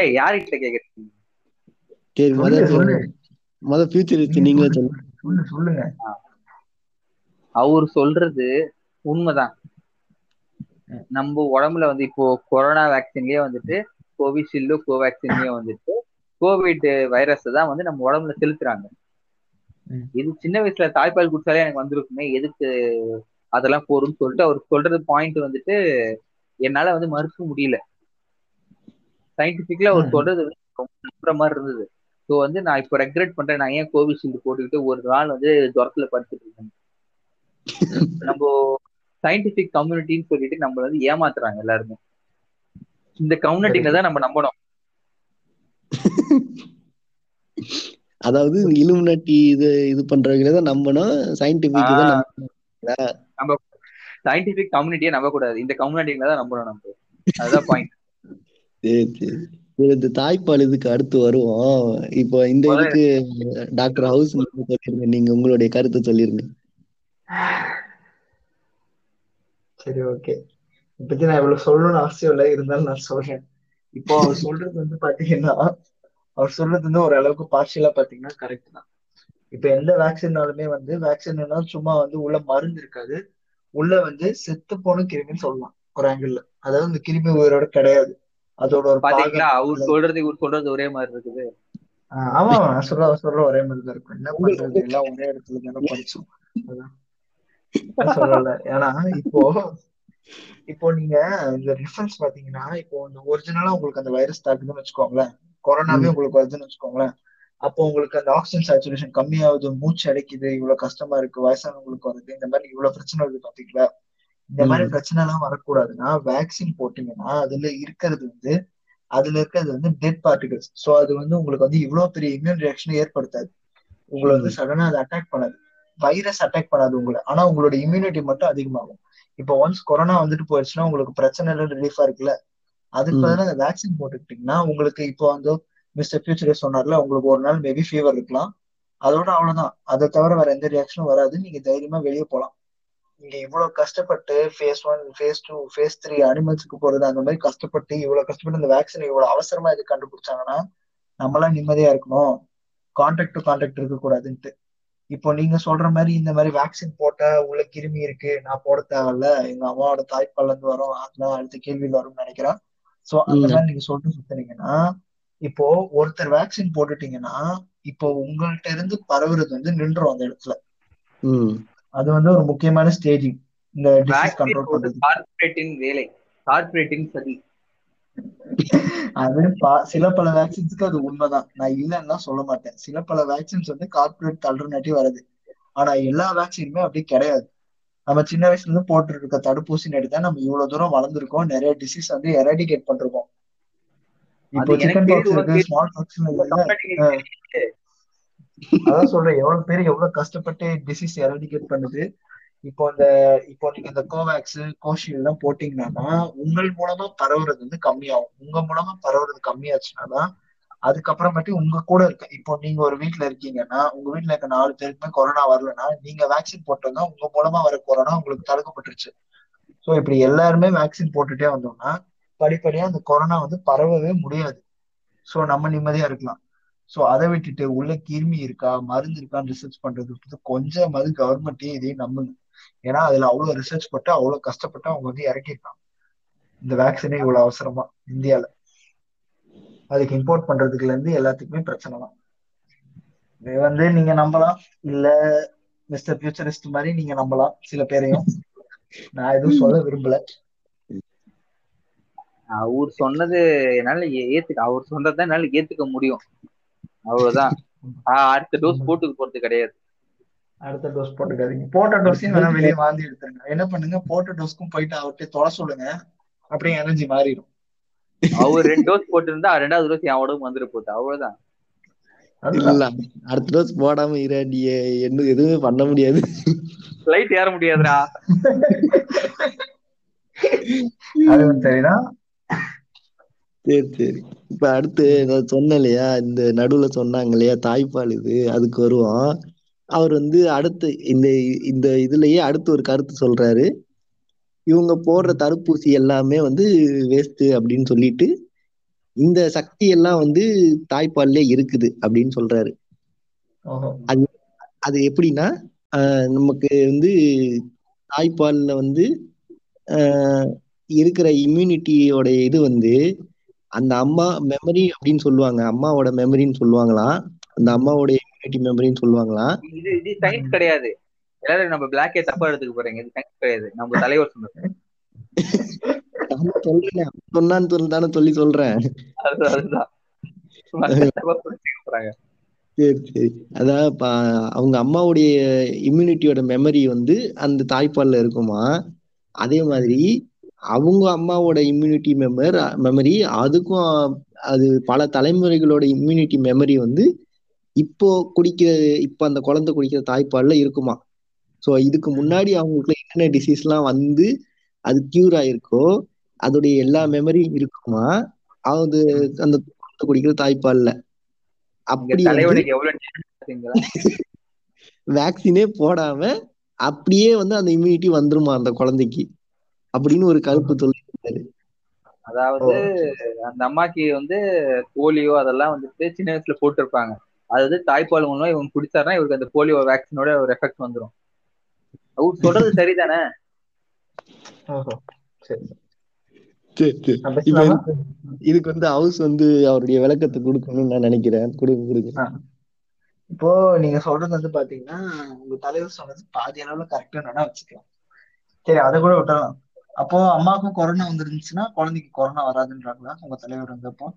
ஏய் யார்கிட்ட கேக்குறீங்க? சரி முத ஃபியூச்சரிஸ்ட் நீங்களே சொல்லுங்க. சொல்லு சொல்லுங்க அவர் சொல்றது உண்மைதான். நம்ம உடம்புல வந்து இப்போ கொரோனா வேக்சின்லயே வந்துட்டு கோவிஷீல்டு கோவேக்சின்லயே வந்துட்டு கோவிட் வைரஸ் தான் வந்து நம்ம உடம்புல செலுத்துறாங்க. இது சின்ன வயசுல தாய்ப்பால் குடிச்சாலே எனக்கு வந்திருக்குமே. எதுக்கு அதெல்லாம் போரும்னு சொல்லிட்டு அவர் சொல்றது பாயிண்ட் வந்துட்டு என்னால வந்து மறுக்க முடியல. சயின்டிபிக்ல அவர். சொல்றது ரொம்ப நம்புற மாதிரி இருந்தது. ஸோ வந்து நான் இப்போ ரெக்ரெட் பண்றேன். நான் ஏன் கோவிஷீல்டு போட்டுக்கிட்டு ஒரு நாள் வந்து ஜுரத்துல படுத்துட்டு இருக்கேன். நம்ம சயின்டிபிக் கம்யூனிட்டின்னு சொல்லிட்டு நம்மள வந்து ஏமாத்துறாங்க எல்லாருமே. இந்த கம்யூனிட்டில தான் நம்ம நம்பணும். அதாவது இலுமினாட்டி இது இது பண்றவங்கள தான் நம்பணும். சயின்டிபிக் தான் நம்பணும் சயின்டிபிக் கம்யூனிட்டியை நம்ப கூடாது இந்த கம்யூனிட்டில தான் நம்பணும் நம்ம. அதுதான் பாயிண்ட் சரி சரி. சரி, இந்த தாய்ப்பால் இதுக்கு அடுத்து வருவோம். இப்போ இந்த இதுக்கு டாக்டர் ஹவுஸ் நீங்க சொல்லிருங்க. நீங்க உங்களுடைய கருத்தை சொல்லிருங்க. சரி ஓகே இப்பத்தி நான் இவ்வளவு சொல்லணும்னு அவசியம் இல்லை. இருந்தாலும் நான் சொல்றேன். இப்போ அவர் சொல்றது வந்து பாத்தீங்கன்னா அவர் சொல்றது வந்து ஒரு அளவுக்கு பார்ஷியலா பாத்தீங்கன்னா கரெக்ட் தான். இப்ப எந்த வேக்சின்னாலுமே வந்து வேக்சின்னா சும்மா வந்து உள்ள மருந்து இருக்காது. உள்ள வந்து செத்து போன கிருமின்னு சொல்லலாம் ஒரு ஆங்கிள் அதாவது இந்த கிருமி உயிரோட கிடையாது. அதோட ஒரு பாத்தீங்களா? அவர் சொல்றது இவர் சொல்றது ஒரே மாதிரி இருக்குது. ஆமா சொல்ற சொல்ற ஒரே மாதிரி தான் இருக்கும். என்ன பண்றது? எல்லாம் ஒரே இடத்துல தானே படிச்சோம். சொல்லல. ஏன்னா இப்போ இப்போ நீங்க இந்த ரெஃபரன்ஸ் பாத்தீங்கன்னா இப்போ இந்த ஒரிஜினலா உங்களுக்கு அந்த வைரஸ் தாக்குதுன்னு வச்சுக்கோங்களேன். கொரோனாவே உங்களுக்கு வருதுன்னு வச்சுக்கோங்களேன். அப்போ உங்களுக்கு அந்த ஆக்சிஜன் சேச்சுரேஷன் கம்மியாகுது மூச்சு அடைக்குது இவ்வளவு கஷ்டமா இருக்கு வயசானவங்களுக்கு வருது இந்த மாதிரி இவ்வளவு பிரச்சனை வருது பாத்தீங்களா? இந்த மாதிரி. பிரச்சனை எல்லாம் வரக்கூடாதுன்னா வேக்சின் போட்டீங்கன்னா அதுல இருக்கிறது வந்து அதுல இருக்கிறது வந்து டெட் பார்ட்டிகல்ஸ் சோ அது வந்து உங்களுக்கு வந்து இவ்வளவு பெரிய இம்யூன் ரியாக்ஷன் ஏற்படுத்தாது. உங்களை வந்து சடனா அது அட்டாக் பண்ணாது. வைரஸ் அட்டாக் பண்ணாது உங்களை. ஆனா உங்களோட இம்யூனிட்டி மட்டும் அதிகமாகும். இப்போ ஒன்ஸ் கொரோனா வந்துட்டு போயிடுச்சுன்னா உங்களுக்கு பிரச்சனை ரிலீஃபா இருக்குல்ல? அதுக்கு ம். பதிலா அந்த வேக்சின் போட்டுக்கிட்டீங்கன்னா உங்களுக்கு இப்போ வந்து மிஸ்டர் ஃபியூச்சர் சொன்னார்ல உங்களுக்கு ஒரு நாள் மேபி ஃபீவர் இருக்கலாம். அதோட அவ்வளவுதான். அதை தவிர வேற எந்த ரியாக்ஷனும் வராது. நீங்க தைரியமா வெளியே போலாம். நீங்க இவ்வளவு கஷ்டப்பட்டு phase one phase two phase three அனிமல்ஸ்க்கு போறது அந்த மாதிரி கஷ்டப்பட்டு இவ்வளவு கஷ்டப்பட்டு இந்த வேக்சின் இவ்வளவு அவசரமா இது கண்டுபிடிச்சாங்கன்னா நம்மளாம் நிம்மதியா இருக்கணும். கான்டாக்ட் டு கான்டாக்ட் இருக்க கூடாதுன்ட்டு இப்போ நீங்க சொல்ற மாதிரி இந்த மாதிரி வேக்சின் போட்டா உள்ள கிருமி இருக்கு. நான் போட தேவையில்ல. எங்க அம்மாவோட தாய்ப்பால்ல இருந்து வரும். அதெல்லாம் அடுத்த கேள்வியில் வரும்னு நினைக்கிறேன். சோ அந்த. மாதிரி நீங்க சொல்லிட்டு சுத்தினீங்கன்னா இப்போ ஒருத்தர் வேக்சின் போட்டுட்டீங்கன்னா இப்போ உங்கள்ட்ட இருந்து பரவுறது வந்து நின்றும் அந்த இடத்துல. ம். அது வந்து ஒரு முக்கியமான ஸ்டேஜிங் இந்த டிசீஸ் கண்ட்ரோல் பண்றது கார்பரேட்டின் வேலை. கார்பரேட்டின் சதி. அது பா- சில பல வேக்சின்ஸ்க்கு அது உண்மைதான். நான் இல்லைன்னா சொல்ல மாட்டேன். சில பல வேக்சின்ஸ் வந்து கார்பரேட் அல்டர்னேட்டிவ் வருது ஆனா எல்லா வேக்சினுமே அப்படி கிடையாது. நம்ம சின்ன வயசுல இருந்து போட்டு இருக்க தடுப்பூசி தான் நம்ம இவ்வளவு தூரம் வளர்ந்துருக்கோம். நிறைய டிசீஸ் வந்து எராடிகேட் பண்ணிருக்கோம். இப்போ சிக்கன் பாக்ஸ் இருக்கு ஸ்மால். அதான் சொல்றேன் எவ்வளவு பேர் எவ்வளவு கஷ்டப்பட்டு டிசீஸ் எராடிகேட் பண்ணுது. இப்போ இந்த இப்போ நீங்க இந்த கோவேக்ஸ் கோஷில் எல்லாம் போட்டீங்கன்னா உங்கள் மூலமா பரவுறது வந்து கம்மியாகும். உங்க மூலமா பரவுறது கம்மியாச்சுன்னா தான் அதுக்கப்புறமேட்டு உங்க கூட இருக்க இப்போ நீங்க ஒரு வீட்ல இருக்கீங்கன்னா உங்க வீட்ல இருக்க நாலு பேருக்குமே கொரோனா வரலன்னா நீங்க வேக்சின் போட்டோம்னா உங்க மூலமா வர கொரோனா உங்களுக்கு தடுக்கப்பட்டுருச்சு. ஸோ இப்படி எல்லாருமே வேக்சின் போட்டுட்டே வந்தோம்னா படிப்படியா அந்த கொரோனா வந்து பரவவே முடியாது. ஸோ நம்ம நிம்மதியா இருக்கலாம். ஸோ அதை விட்டுட்டு உள்ள கிருமி இருக்கா மருந்து இருக்கான்னு ரிசர்ச் பண்றது வந்து கொஞ்சமாவது கவர்மெண்ட்டே இதையும் நம்புங்க. ஏன்னா அதுல அவ்வளவு ரிசர்ச் பட்டு அவ்வளவு கஷ்டப்பட்டு அவங்க வந்து இறக்கிருக்காங்க இந்த வேக்சினே இவ்வளவு அவசரமா இந்தியால. அதுக்கு இம்போர்ட் பண்றதுக்குல இருந்து எல்லாத்துக்குமே பிரச்சனை தான். இது வந்து நீங்க நம்பலாம். இல்ல மிஸ்டர் ஃபியூச்சரிஸ்ட் மாதிரி நீங்க நம்பலாம் சில பேரையும். நான் எதுவும் சொல்ல விரும்பல. அவர் சொன்னது என்னால ஏத்துக்க அவர் சொன்னதை என்னால ஏத்துக்க முடியும். அவ்வளவுதான். ஆஹ் அடுத்த டோஸ் போட்டுக்க போறது கிடையாது. அடுத்த டோஸ் போட்டுக்காதீங்க. போட்ட டோஸையும் வேணா வெளியே வாந்தி எடுத்துருங்க. என்ன பண்ணுங்க போட்ட டோஸ்க்கும் போயிட்டு அவர்கிட்ட தொலை சொல்லுங்க. அப்படியே எனர்ஜி மாறிடும். அவர் ரெண்டு டோஸ் போட்டிருந்தா ரெண்டாவது டோஸ் என் உடம்பு வந்துட்டு போகுது. அவ்வளவுதான். இல்ல அடுத்த டோஸ் போடாம இரு நீ என்ன எதுவுமே பண்ண முடியாது. ஃபிளைட் ஏற முடியாதுடா. (laughs) அது வந்து சரிதான். சரி சரி. இப்ப அடுத்து நான் சொன்னேன் இல்லையா இந்த நடுவுல சொன்னாங்க இல்லையா தாய்ப்பால் இது அதுக்கு வருவோம். அவர் வந்து அடுத்து இந்த இந்த இதுலயே அடுத்து ஒரு கருத்து சொல்றாரு. இவங்க போடுற தடுப்பூசி எல்லாமே வந்து வேஸ்ட் அப்படின்னு சொல்லிட்டு இந்த சக்தி எல்லாம் வந்து தாய்ப்பால்லே இருக்குது அப்படின்னு சொல்றாரு. ஓஹோ. அது எப்படின்னா நமக்கு வந்து தாய்ப்பால்ல வந்து ஆஹ் இருக்கிற இம்யூனிட்டியோட இது வந்து அந்த அம்மா மெமரி அப்படின்னு சொல்லுவாங்க. அம்மாவோட மெமரின்னு சொல்லுவாங்களாம் அந்த அம்மாவோட இம்யூனிட்டி மெமரின்னு சொல்லுவாங்களாம் இது இது சயின்ஸ் கிடையாது. எல்லாரும் நம்ம பிளாக்கே தப்பா எடுத்துக்க போறீங்க. இது சயின்ஸ் கிடையாது. நம்ம தலைவர் சொன்னது. சொல்றேன். சொன்னான்னு சொல்லி தானே சொல்லி சொல்றேன். அதுதான் (laughs) சரி சரி. அதான் அவங்க அம்மாவுடைய இம்யூனிட்டியோட மெமரி வந்து அந்த தாய்ப்பால்ல இருக்குமா? அதே மாதிரி அவங்க அம்மாவோட இம்யூனிட்டி மெமர் மெமரி அதுக்கும் அது பல தலைமுறைகளோட இம்யூனிட்டி மெமரி வந்து இப்போ குடிக்கிற இப்போ அந்த குழந்தை குடிக்கிற தாய்ப்பால்ல இருக்குமா? ஸோ இதுக்கு முன்னாடி அவங்களுக்கு என்னென்ன டிசீஸ்லாம் வந்து அது கியூர் ஆயிருக்கோ அதோடைய எல்லா மெமரியும் இருக்குமா? அது அந்த குழந்தை குடிக்கிற தாய்ப்பால்ல. அப்படி? வேக்சினே (laughs) போடாம அப்படியே வந்து அந்த இம்யூனிட்டி வந்துருமா அந்த குழந்தைக்கு? அப்படின்னு ஒரு கருப்பு சொல்லியிருக்காரு. அதாவது அந்த அம்மாக்கு வந்து போலியோ அதெல்லாம் வந்துட்டு சின்ன வயசுல போட்டிருப்பாங்க. அது வந்து தாய்ப்பால் மூலமா இவங்க குடிச்சாருன்னா இவருக்கு அந்த போலியோ வேக்சினோட ஒரு எஃபெக்ட் வந்துரும். அவர் சொல்றது சரிதானே? இதுக்கு வந்து ஹவுஸ் வந்து அவருடைய விளக்கத்தை கொடுக்கணும்னு நான் நினைக்கிறேன். கொடுங்க. கொடுங்க. இப்போ நீங்க சொல்றது வந்து பாத்தீங்கன்னா உங்க தலைவர் சொன்னது பாதி அளவுல கரெக்டா வச்சுக்கலாம். சரி அதை கூட விட்டுறலாம். அப்போ அம்மாவுக்கும் கொரோனா வந்துருந்துச்சுன்னா குழந்தைக்கு கொரோனா வராதுன்றாங்களா? உங்க தலைவர் வந்தப்போ?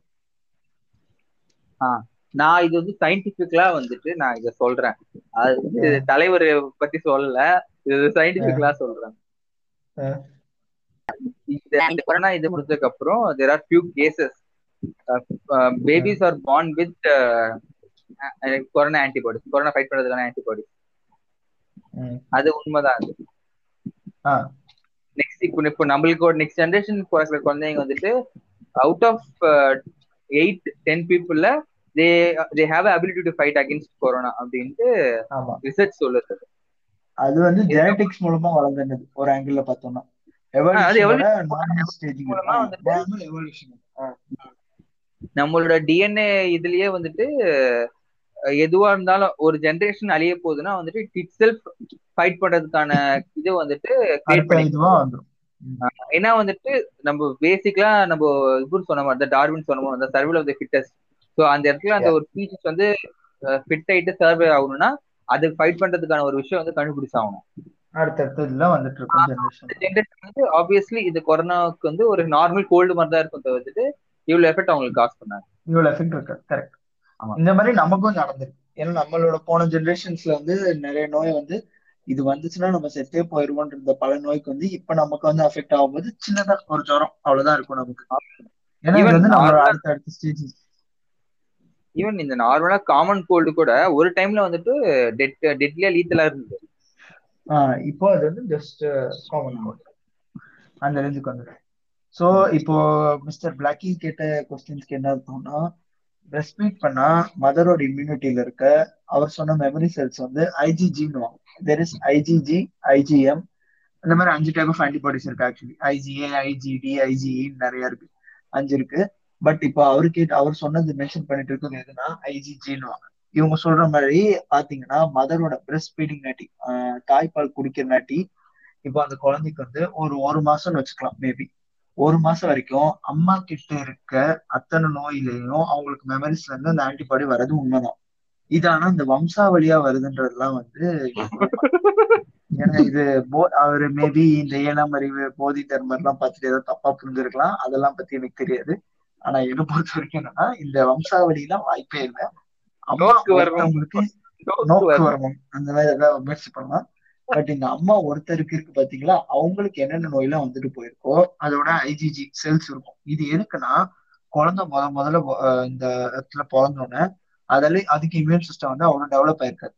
நான் இது வந்து சயின்டிபிக்கலா வந்துட்டு நான் இத சொல்றேன். அது வந்து தலைவர் பத்தி சொல்லல. இது சயின்டிபிக்கலா சொல்றேன். இந்த கொரோனா இது முடிஞ்சதுக்கு அப்புறம் there are few cases babies are born with corona antibodies corona fight பண்றதுக்கான ஆன்டிபாடிஸ். அது உண்மைதான் இப்போ இப்போ நம்மளுக்கு ஒரு நெக்ஸ்ட் ஜென்ரேஷன் பிறக்கிற குழந்தைங்க வந்துட்டு out of eight ten பீப்புள்ல they they have ability to fight against corona அப்படின்ட்டு ரிசர்ச் சொல்லுது. அது வந்து ஜெனடிக்ஸ் மூலமா வளர்ந்தது ஒரு ஆங்கிள் பார்த்தோம்னா. நம்மளோட டிஎன்ஏ இதுலயே வந்துட்டு எதுவா இருந்தாலும் ஒரு ஜெனரேஷன் அழிய போகுதுன்னா வந்துட்டு இட் செல்ஃப் ஃபைட் பண்றதுக்கான இது வந்துட்டு கிரியேட் பண்ணி ஏன்னா வந்துட்டு நம்ம பேசிக்கலா நம்ம இவர் சொன்ன மாதிரி தான் டார்வின் சொன்ன மாதிரி தான் survival of the fittest so அந்த இடத்துல அந்த ஒரு ஸ்பீச்சஸ் வந்து ஃபிட் ஆயிட்டு சர்வே ஆகணும்னா அது ஃபைட் பண்றதுக்கான ஒரு விஷயம் வந்து கண்டுபிடிச்சாகணும். அடுத்தடுத்து இதெல்லாம் வந்துட்டு இருக்கும் வந்து ஆப்வியஸ்லி இது கொரோனாவுக்கு வந்து ஒரு நார்மல் கோல்டு மாதிரி தான் இருக்கும் தவிர்த்துட்டு இவ்வளவு எஃபெக்ட் அவங்களுக்கு காசு பண்ணாங்க. இவ்வளவு எஃபெக்ட் இருக்கு. கரெக்ட். இந்த மாதிரி நமக்கும் நடந்திருக்கு. ஏன்னா நம்மளோட போன ஜெனரேஷன்ஸ்ல வந்து நிறைய நோய் வந்து இது வந்துச்சுன்னா நம்ம செத்தே போயிருவோன்ற இந்த பல நோய்க்கு வந்து இப்ப நமக்கு வந்து அஃபெக்ட் ஆகும்போது சின்னதா ஒரு ஜுரம் அவ்வளவுதான் இருக்கும் நமக்கு. ஏன்னா இது வந்து நம்மளோட அடுத்த அடுத்த ஸ்டேஜ் ஈவன் இந்த நார்மலா காமன் கோல்டு கூட ஒரு டைம்ல வந்துட்டு டெட் டெட்லியா லீத்தலா இருந்தது. இப்போ அது வந்து ஜஸ்ட் காமன் கோட் அந்த ரேஞ்சுக்கு வந்துடும் ஸோ இப்போ மிஸ்டர் பிளாக்கி கேட்ட கொஸ்டின்ஸ்க்கு என்ன அர்த்தம்னா பிரஸ்ட் ஃபீட் பண்ணா மதரோட இம்யூனிட்டியில இருக்க அவர் சொன்ன மெமரி செல்ஸ் வந்து ஐஜிஜின்னு தெர் இஸ் ஐஜிஜி ஐஜிஎம் இந்த மாதிரி அஞ்சு டைப் ஆஃப் ஆன்டிபாடிஸ் இருக்கு ஆக்சுவலி ஐஜிஏ ஐஜிடி ஐஜிஇ நிறைய இருக்கு. அஞ்சு இருக்கு. பட் இப்போ அவரு கேட்டு அவர் சொன்னது மென்ஷன் பண்ணிட்டு இருக்கிறது எதுனா ஐஜிஜின்னு இவங்க சொல்ற மாதிரி பாத்தீங்கன்னா மதரோட பிரஸ்ட் ஃபீடிங் நாட்டி ஆஹ் தாய்ப்பால் குடிக்கிற நாட்டி இப்போ அந்த குழந்தைக்கு வந்து ஒரு ஒரு மாசம்னு வச்சுக்கலாம் மேபி ஒரு மாசம் வரைக்கும் அம்மா கிட்ட இருக்க அத்தனை நோயிலையும் அவங்களுக்கு மெமரிஸ்ல இருந்து அந்த ஆன்டிபாடி வர்றது உண்மைதான். இது ஆனா இந்த வம்சாவளியா வருதுன்றதெல்லாம் வந்து (laughs) ஏன்னா இது போ அவரு மேபி இந்த ஏழாம் அறிவு போதி தர்மர் எல்லாம் பார்த்துட்டு ஏதோ தப்பா புரிஞ்சிருக்கலாம். அதெல்லாம் பத்தி எனக்கு தெரியாது. ஆனா என்ன பொறுத்த வரைக்கும் என்னன்னா இந்த வம்சாவளி எல்லாம் வாய்ப்பே இல்லை. அம்மா நோக்கு வரணும். அந்த மாதிரி ஏதாவது முயற்சி பண்ணலாம். பட் இந்த அம்மா ஒருத்தருக்கு இருக்கு பாத்தீங்களா அவங்களுக்கு என்னென்ன நோயெல்லாம் வந்துட்டு போயிருக்கோ அதோட ஐஜிஜி செல்ஸ் இருக்கும். இது எதுக்குன்னா குழந்தை முத முதல்ல இந்த இடத்துல பிறந்தோடனே அதில் அதுக்கு இம்யூன் சிஸ்டம் வந்து அவ்வளோ டெவலப் ஆயிருக்காது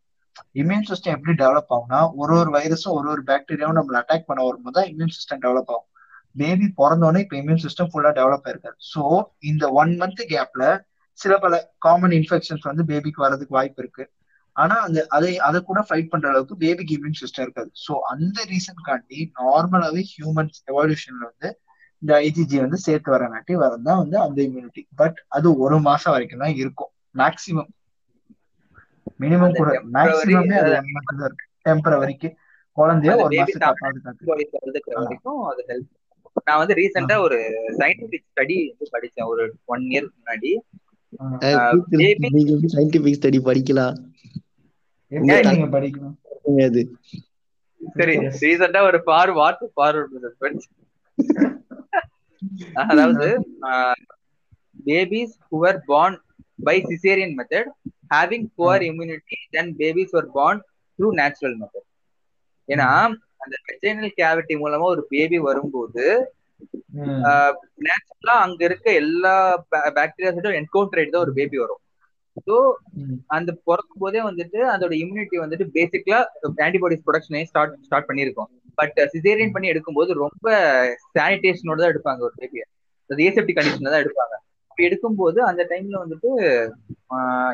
இம்யூன் சிஸ்டம் எப்படி டெவலப் ஆகும்னா ஒரு ஒரு வைரஸும் ஒரு ஒரு பாக்டீரியாவும் நம்மள அட்டாக் பண்ண வரும்போது தான் இம்யூன் சிஸ்டம் டெவலப் ஆகும். பேபி பிறந்தோடனே இப்போ இம்யூன் சிஸ்டம் ஃபுல்லாக டெவலப் ஆயிருக்காது ஸோ இந்த ஒன் மந்த் கேப்ல சில பல காமன் இன்ஃபெக்ஷன்ஸ் வந்து பேபிக்கு வர்றதுக்கு வாய்ப்பு இருக்கு. ஆனா அந்த அதை அதை கூட ஃபைட் பண்ற அளவுக்கு பேபிக்கு இம்யூன் சிஸ்டம் இருக்காது. ஸோ அந்த ரீசன்காண்டி நார்மலாவே ஹியூமன்ஸ் எவல்யூஷன்ல வந்து இந்த ஐஜிஜி வந்து சேர்த்து வரங்காட்டி வரதான் வந்து அந்த இம்யூனிட்டி பட் அது ஒரு மாசம் வரைக்கும் தான் இருக்கும். மேக்சிமம் மினிமம் கூட மேக்சிமமே அது ஒன் மந்த் தான் இருக்கு. டெம்பரவரிக்கு குழந்தைய ஒரு மாசம் பாதுகாத்து வரைக்கும் அது ஹெல்ப் நான் வந்து ரீசெண்டா ஒரு சயின்டிபிக் ஸ்டடி வந்து படிச்சேன். ஒரு ஒன் இயர்க்கு முன்னாடி. சயின்டிபிக் ஸ்டடி படிக்கலாம். நீங்க படிக்கணும்? அது சரி. ரீசெண்டா ஒரு ஃபார் வாட் ஃபார்வர்ட் அதாவது babies who were born by cesarean method having poor immunity then babies were born through natural method. ஏன்னா அந்த வெஜைனல் கேவிட்டி மூலமா ஒரு பேபி வரும்போது. நேச்சுரலா அங்க இருக்க எல்லா பாக்டீரியாஸோட என்கவுண்டர் ஆயிட்டு தான் ஒரு பேபி வரும். ஸோ ம். அந்த பிறக்கும் போதே வந்துட்டு அதோட இம்யூனிட்டி வந்துட்டு பேசிக்கலா ஆன்டிபாடிஸ் ப்ரொடக்ஷனே ஸ்டார்ட் ஸ்டார்ட் பண்ணியிருக்கோம். பட் சிசேரியன் பண்ணி எடுக்கும்போது ரொம்ப சானிடேஷனோட தான் எடுப்பாங்க ஒரு பேபியை அது ஏசெப்டி கண்டிஷன்ல தான் எடுப்பாங்க. அப்படி எடுக்கும்போது அந்த டைம்ல வந்துட்டு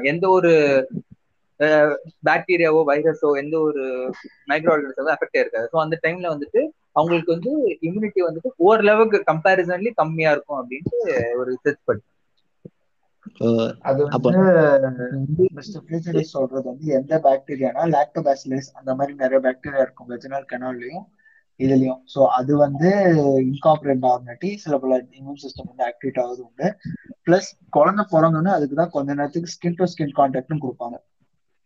எந்த ஒரு பாக்டீரியாவோ வைரஸோ எந்த ஒரு மைக்ரோ ஆர்கனிசமோ அஃபெக்ட் இருக்காது ஸோ அந்த டைம்ல வந்துட்டு அவங்களுக்கு வந்து இம்யூனிட்டி வந்துட்டு ஓரளவுக்கு கம்பேரிசன்லி கம்மியா இருக்கும் அப்படின்ட்டு ஒரு ரிசர்ச் படி. அது வந்து மிஸ்டர் ஃபியூச்சரிஸ் சொல்றது வந்து எந்த பாக்டீரியானா லாக்டோபாசிலஸ் அந்த மாதிரி நிறைய பாக்டீரியா இருக்கும் வெஜினல் கனால்லையும் இதுலயும். சோ அது வந்து இன்கார்பரேட் ஆகுனாட்டி சில பல இம்யூன் சிஸ்டம் வந்து ஆக்டிவேட் ஆகுது உண்டு. பிளஸ் குழந்தை பிறந்தோன்னே அதுக்கு தான் கொஞ்ச நேரத்துக்கு ஸ்கின் டு ஸ்கின் கான்டாக்ட்னு கொடுப்பாங்க.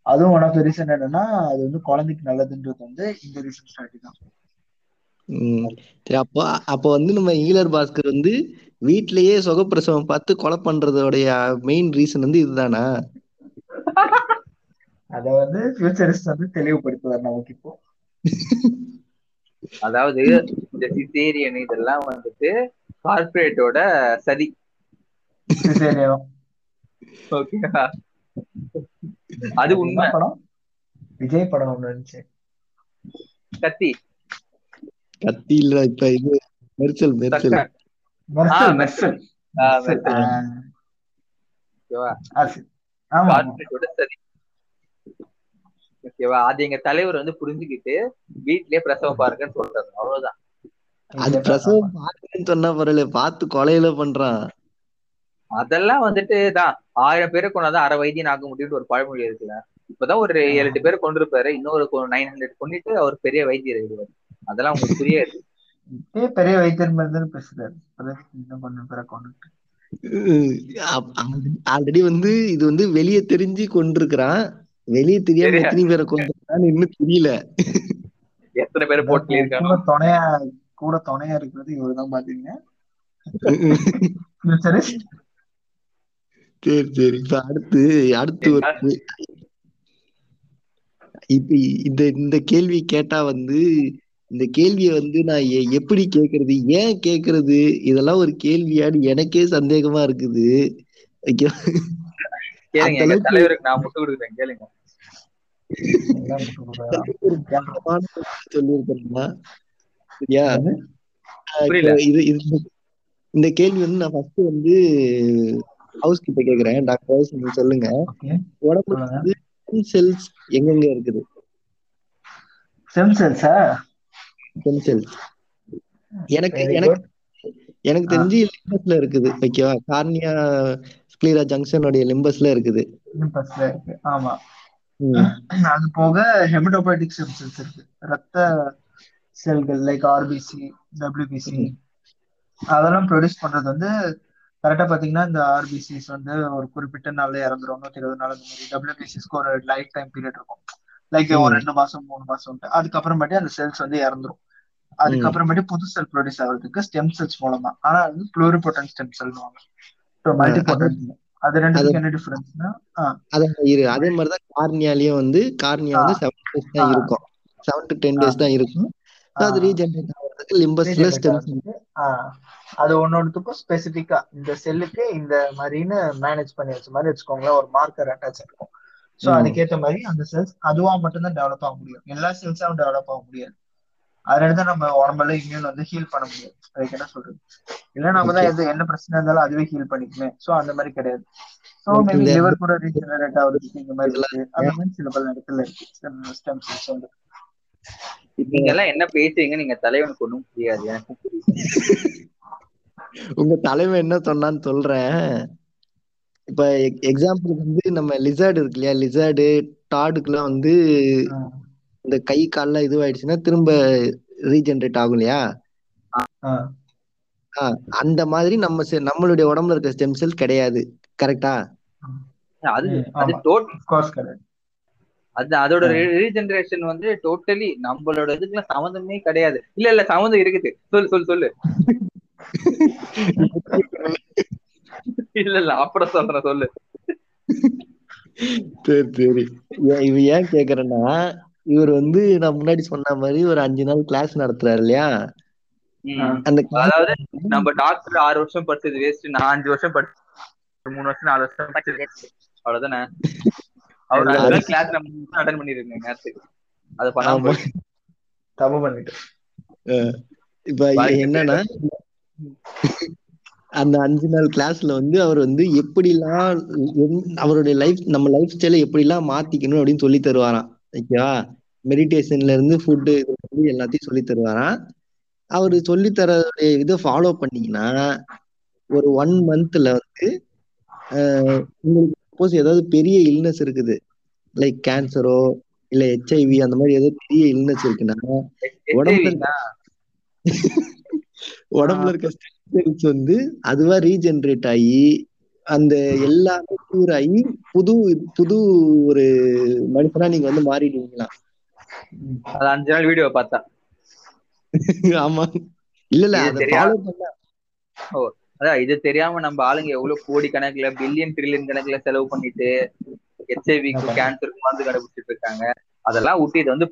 அதுவும் ஒன் ஆஃப் த ரீசன் என்னன்னா அது வந்து குழந்தைக்கு நல்லதுன்றது வந்து இந்த ரீசன் ஸ்ட்ராட்டஜி தான். சரி அப்போ அப்போ வந்து நம்ம ஈழர் பாஸ்கர் வந்து வீட்லயே சுகப்பிரசவம் பார்த்து கொலை பண்றதோடைய மெயின் ரீசன் வந்து இதுதானா? (laughs) அத வந்து ஃபியூச்சரிஸ்ட் வந்து தெளிவுபடுத்துவார் நமக்கு இப்போ. (laughs) அதாவது இந்த சிசேரியன் இதெல்லாம் வந்துட்டு கார்பரேட்டோட சதி. ஓகேவா அது உண்மை. படம்? விஜய் படம் ஒண்ணு இருந்துச்சு. கத்தி. கத்தி இல்ல இப்ப இது மெர்சல் மெர்சல். மெர்சல் ஓகேவா ஆமா. கார்பரேட்டோட சதி. ஓகேவா? அது எங்க தலைவர் வந்து புரிஞ்சுக்கிட்டு வீட்லயே பிரசவம் பாருங்கன்னு சொல்றாரு. அவ்வளவுதான். அது பிரசவம் பாத்துன்னு சொன்னா பரவாயில்ல பார்த்து கொலையில பண்றான். அதெல்லாம் வந்துட்டு தான். ஆயிரம் பேரை கொண்டாதான் அரை வைத்தியம் ஆக முடியும்னு ஒரு பழமொழி இருக்குல்ல இப்பதான் ஒரு ஏழு எட்டு பேர் கொண்டிருப்பாரு. இன்னொரு நைன் ஹண்ட்ரட் கொண்டுட்டு அவர் பெரிய வைத்தியர் எழுதுவார் அதெல்லாம் உங்களுக்கு புரியாது. பெரிய வைத்தியர் மாதிரி பேசுறாரு. இப்போதைக்கு இன்னும் கொஞ்சம் பேரை கொண்டுட்டு ஆல்ரெடி வந்து இது வந்து வெளியே தெரிஞ்சு கொண்டிருக்கிறான். வெளியே தெரியாம தெரியாது. எத்தனை பேரை கொண்டிருக்கான்னு இன்னும் தெரியல. எத்தனை பேரை போட்டு துணையா கூட துணையா இருக்கிறது இவருதான் பாத்தீங்க சரி. சரி இப்ப அடுத்து அடுத்து ஒரு இப்ப இந்த இந்த கேள்வி கேட்டா வந்து இந்த கேள்வியை வந்து நான் எப்படி கேக்குறது ஏன் கேக்குறது இதெல்லாம் ஒரு கேள்வியான்னு எனக்கே சந்தேகமா இருக்குது. கேளுங்க எங்க தலைவருக்கு நான் முட்டு கொடுக்குறேன் கேளுங்க. இந்த கேள்வி வந்து நான் ஃபர்ஸ்ட் வந்து ஹவுஸ் கிட்ட கேக்குறேன். டாக்டர் ஹவுஸ் நீங்க சொல்லுங்க. உடம்புல. வந்து செல்ஸ் எங்கெங்க இருக்குது? செம் செல்ஸா ஸ்டெம் செல்ஸ் எனக்கு எனக்கு. எனக்கு தெரிஞ்சு லிம்பஸ்ல இருக்குது ஓகேவா கார்னியா ஸ்க்ளீரா ஜங்ஷனுடைய லிம்பஸ்ல இருக்குது. Limbusல இருக்கு. ஆமா. (clears throat) அது போக ஹெமடோபேட்டிக் செல்ஸ் இருக்கு. ரத்த செல்கள் லைக் ஆர்பிசி டபிள்யூபிசி அதெல்லாம் ப்ரொடியூஸ் பண்றது வந்து கரெக்டா பாத்தீங்கன்னா இந்த ஆர்பிசிஸ் வந்து ஒரு குறிப்பிட்ட நாள்ல இறந்துரும். நூத்தி இருபது நாள் அந்த மாதிரி. டபிள்யூபிசிஸ்க்கு ஒரு லைஃப் டைம் பீரியட் இருக்கும் லைக் ஒரு. ரெண்டு மாசம் மூணு மாசம் அதுக்கப்புறமேட்டு அந்த செல்ஸ் வந்து இறந்துரும். அதுக்கப்புறமேட்டு புது செல் ப்ரொடியூஸ் ஆகுறதுக்கு ஸ்டெம் செல்ஸ் மூலமா ஆனா அது ப்ளூரிபோட்டன் ஸ்டெம் செல்வாங்க அது மாதிரிதான் கார்னியாலயும் வந்து கார்னியா வந்து செவன் டேஸ் தான். இருக்கும். செவன் டு டென் டேஸ் தான் இருக்கும். அது ரீஜென்ரேட் ஆகிறதுக்கு லிம்பஸ்ல ஸ்டெம் அது ஒன்னொன்னுக்கும் ஸ்பெசிபிக்கா இந்த செல்லுக்கு இந்த மாதிரின்னு மேனேஜ் பண்ணி வச்ச மாதிரி வச்சுக்கோங்களேன். ஒரு மார்க்கர் அட்டாச் இருக்கும் சோ ம். அதுக்கேத்த மாதிரி அந்த செல்ஸ் அதுவா மட்டும்தான் டெவலப் ஆக முடியும். எல்லா செல்ஸாவும் டெவலப் ஆக முடியாது. அதனால தான் நம்ம உடம்புல இம்யூன் வந்து ஹீல் பண்ண முடியாது. அதுக்கு என்ன சொல்றது? இல்ல நம்ம தான் எது என்ன பிரச்சனை இருந்தாலும் அதுவே ஹீல் பண்ணிக்குமே சோ அந்த மாதிரி கிடையாது. சோ மேபி லிவர் கூட ரீஜெனரேட் ஆகுறதுக்கு இந்த மாதிரி இருக்கு. அந்த மாதிரி சில பல இடத்துல இருக்கு. ஸ்டெம் செல்ஸ் வந்து. நீங்க எல்லாம் என்ன பேசுறீங்க நீங்க தலைவனுக்கு ஒண்ணும் புரியுது. உங்க தலைவன் என்ன சொன்னான்னு சொல்றேன். இப்ப எக்ஸாம்பிள் வந்து நம்ம லிசார்டு இருக்கு இல்லையா? லிசார்டு டாடுக்குலாம் வந்து இந்த கை கால்லாம் இதுவாயிடுச்சுன்னா திரும்ப ரீஜென்ரேட் ஆகும் இல்லையா? அந்த மாதிரி நம்ம நம்மளுடைய உடம்புல இருக்க ஸ்டெம் செல் கிடையாது. கரெக்டா அது அதோட ரீஜெனரேஷன் வந்து டோட்டலி நம்மளோட இதுக்குலாம் சம்மந்தமே கிடையாது. இல்ல இல்ல சம்மந்தம் இருக்குது. சொல்லு சொல்லு சொல்லு. இல்ல இல்ல அப்புறம் சொல்றேன் சொல்லு. சரி சரி. இவ ஏன் கேக்குறேன்னா இவர் வந்து நான் முன்னாடி சொன்ன மாதிரி ஒரு அஞ்சு நாள் கிளாஸ் நடத்துறாரு இல்லையா. அந்த class அதாவது நம்ம டாக்டர் ஆறு வருஷம் படிச்சது வேஸ்ட் நான் அஞ்சு வருஷம் படிச்சு மூணு வருஷம் நாலு வருஷம் படிச்சது அவ்வளவுதானே? அவர் அஞ்சு நாள் கிளாஸ் நம்ம அட்டன் பண்ணிருக்கேன் நேரத்துக்கு அதை பண்ணாம. தப்பு பண்ணிட்டு. இப்ப என்னன்னா அந்த அஞ்சு நாள் கிளாஸ்ல வந்து அவர் வந்து எப்படிலாம் அவருடைய லைஃப் நம்ம லைஃப் ஸ்டைலை எப்படிலாம் மாத்திக்கணும் அப்படின்னு சொல்லி தருவாராம். ஓகேவா மெடிடேஷன்ல இருந்து ஃபுட்டு இது எல்லாத்தையும் சொல்லி தருவாராம். அவரு சொல்லி தரக்கூடிய இதை ஃபாலோ பண்ணீங்கன்னா ஒரு ஒன் மந்த்ல வந்து உங்களுக்கு சப்போஸ் ஏதாவது பெரிய இல்னஸ் இருக்குது. லைக் கேன்சரோ இல்ல ஹெச்ஐவி அந்த மாதிரி ஏதாவது பெரிய இல்னஸ் இருக்குன்னா உடம்புல (laughs) உடம்புல இருக்க வந்து அதுவா ரீஜெனரேட் ஆகி அந்த எல்லாமே கியூர் ஆகி புது புது ஒரு மனுஷனா நீங்க வந்து மாறிடுவீங்களா? அது அஞ்சு நாள் வீடியோ பார்த்தா. (laughs) ஆமா. இல்ல இல்ல இது அதை தெரியா- ஃபாலோ பண்ண. அதான் இது தெரியாம நம்ம ஆளுங்க எவ்வளவு கோடி கணக்குல பில்லியன் ட்ரில்லியன் கணக்குல செலவு பண்ணிட்டு ஹெச்ஐவிக்கு கேன்சருக்கு மருந்து கண்டுபிடிச்சிட்டு இருக்காங்க. அதெல்லாம் விட்டு இது வந்து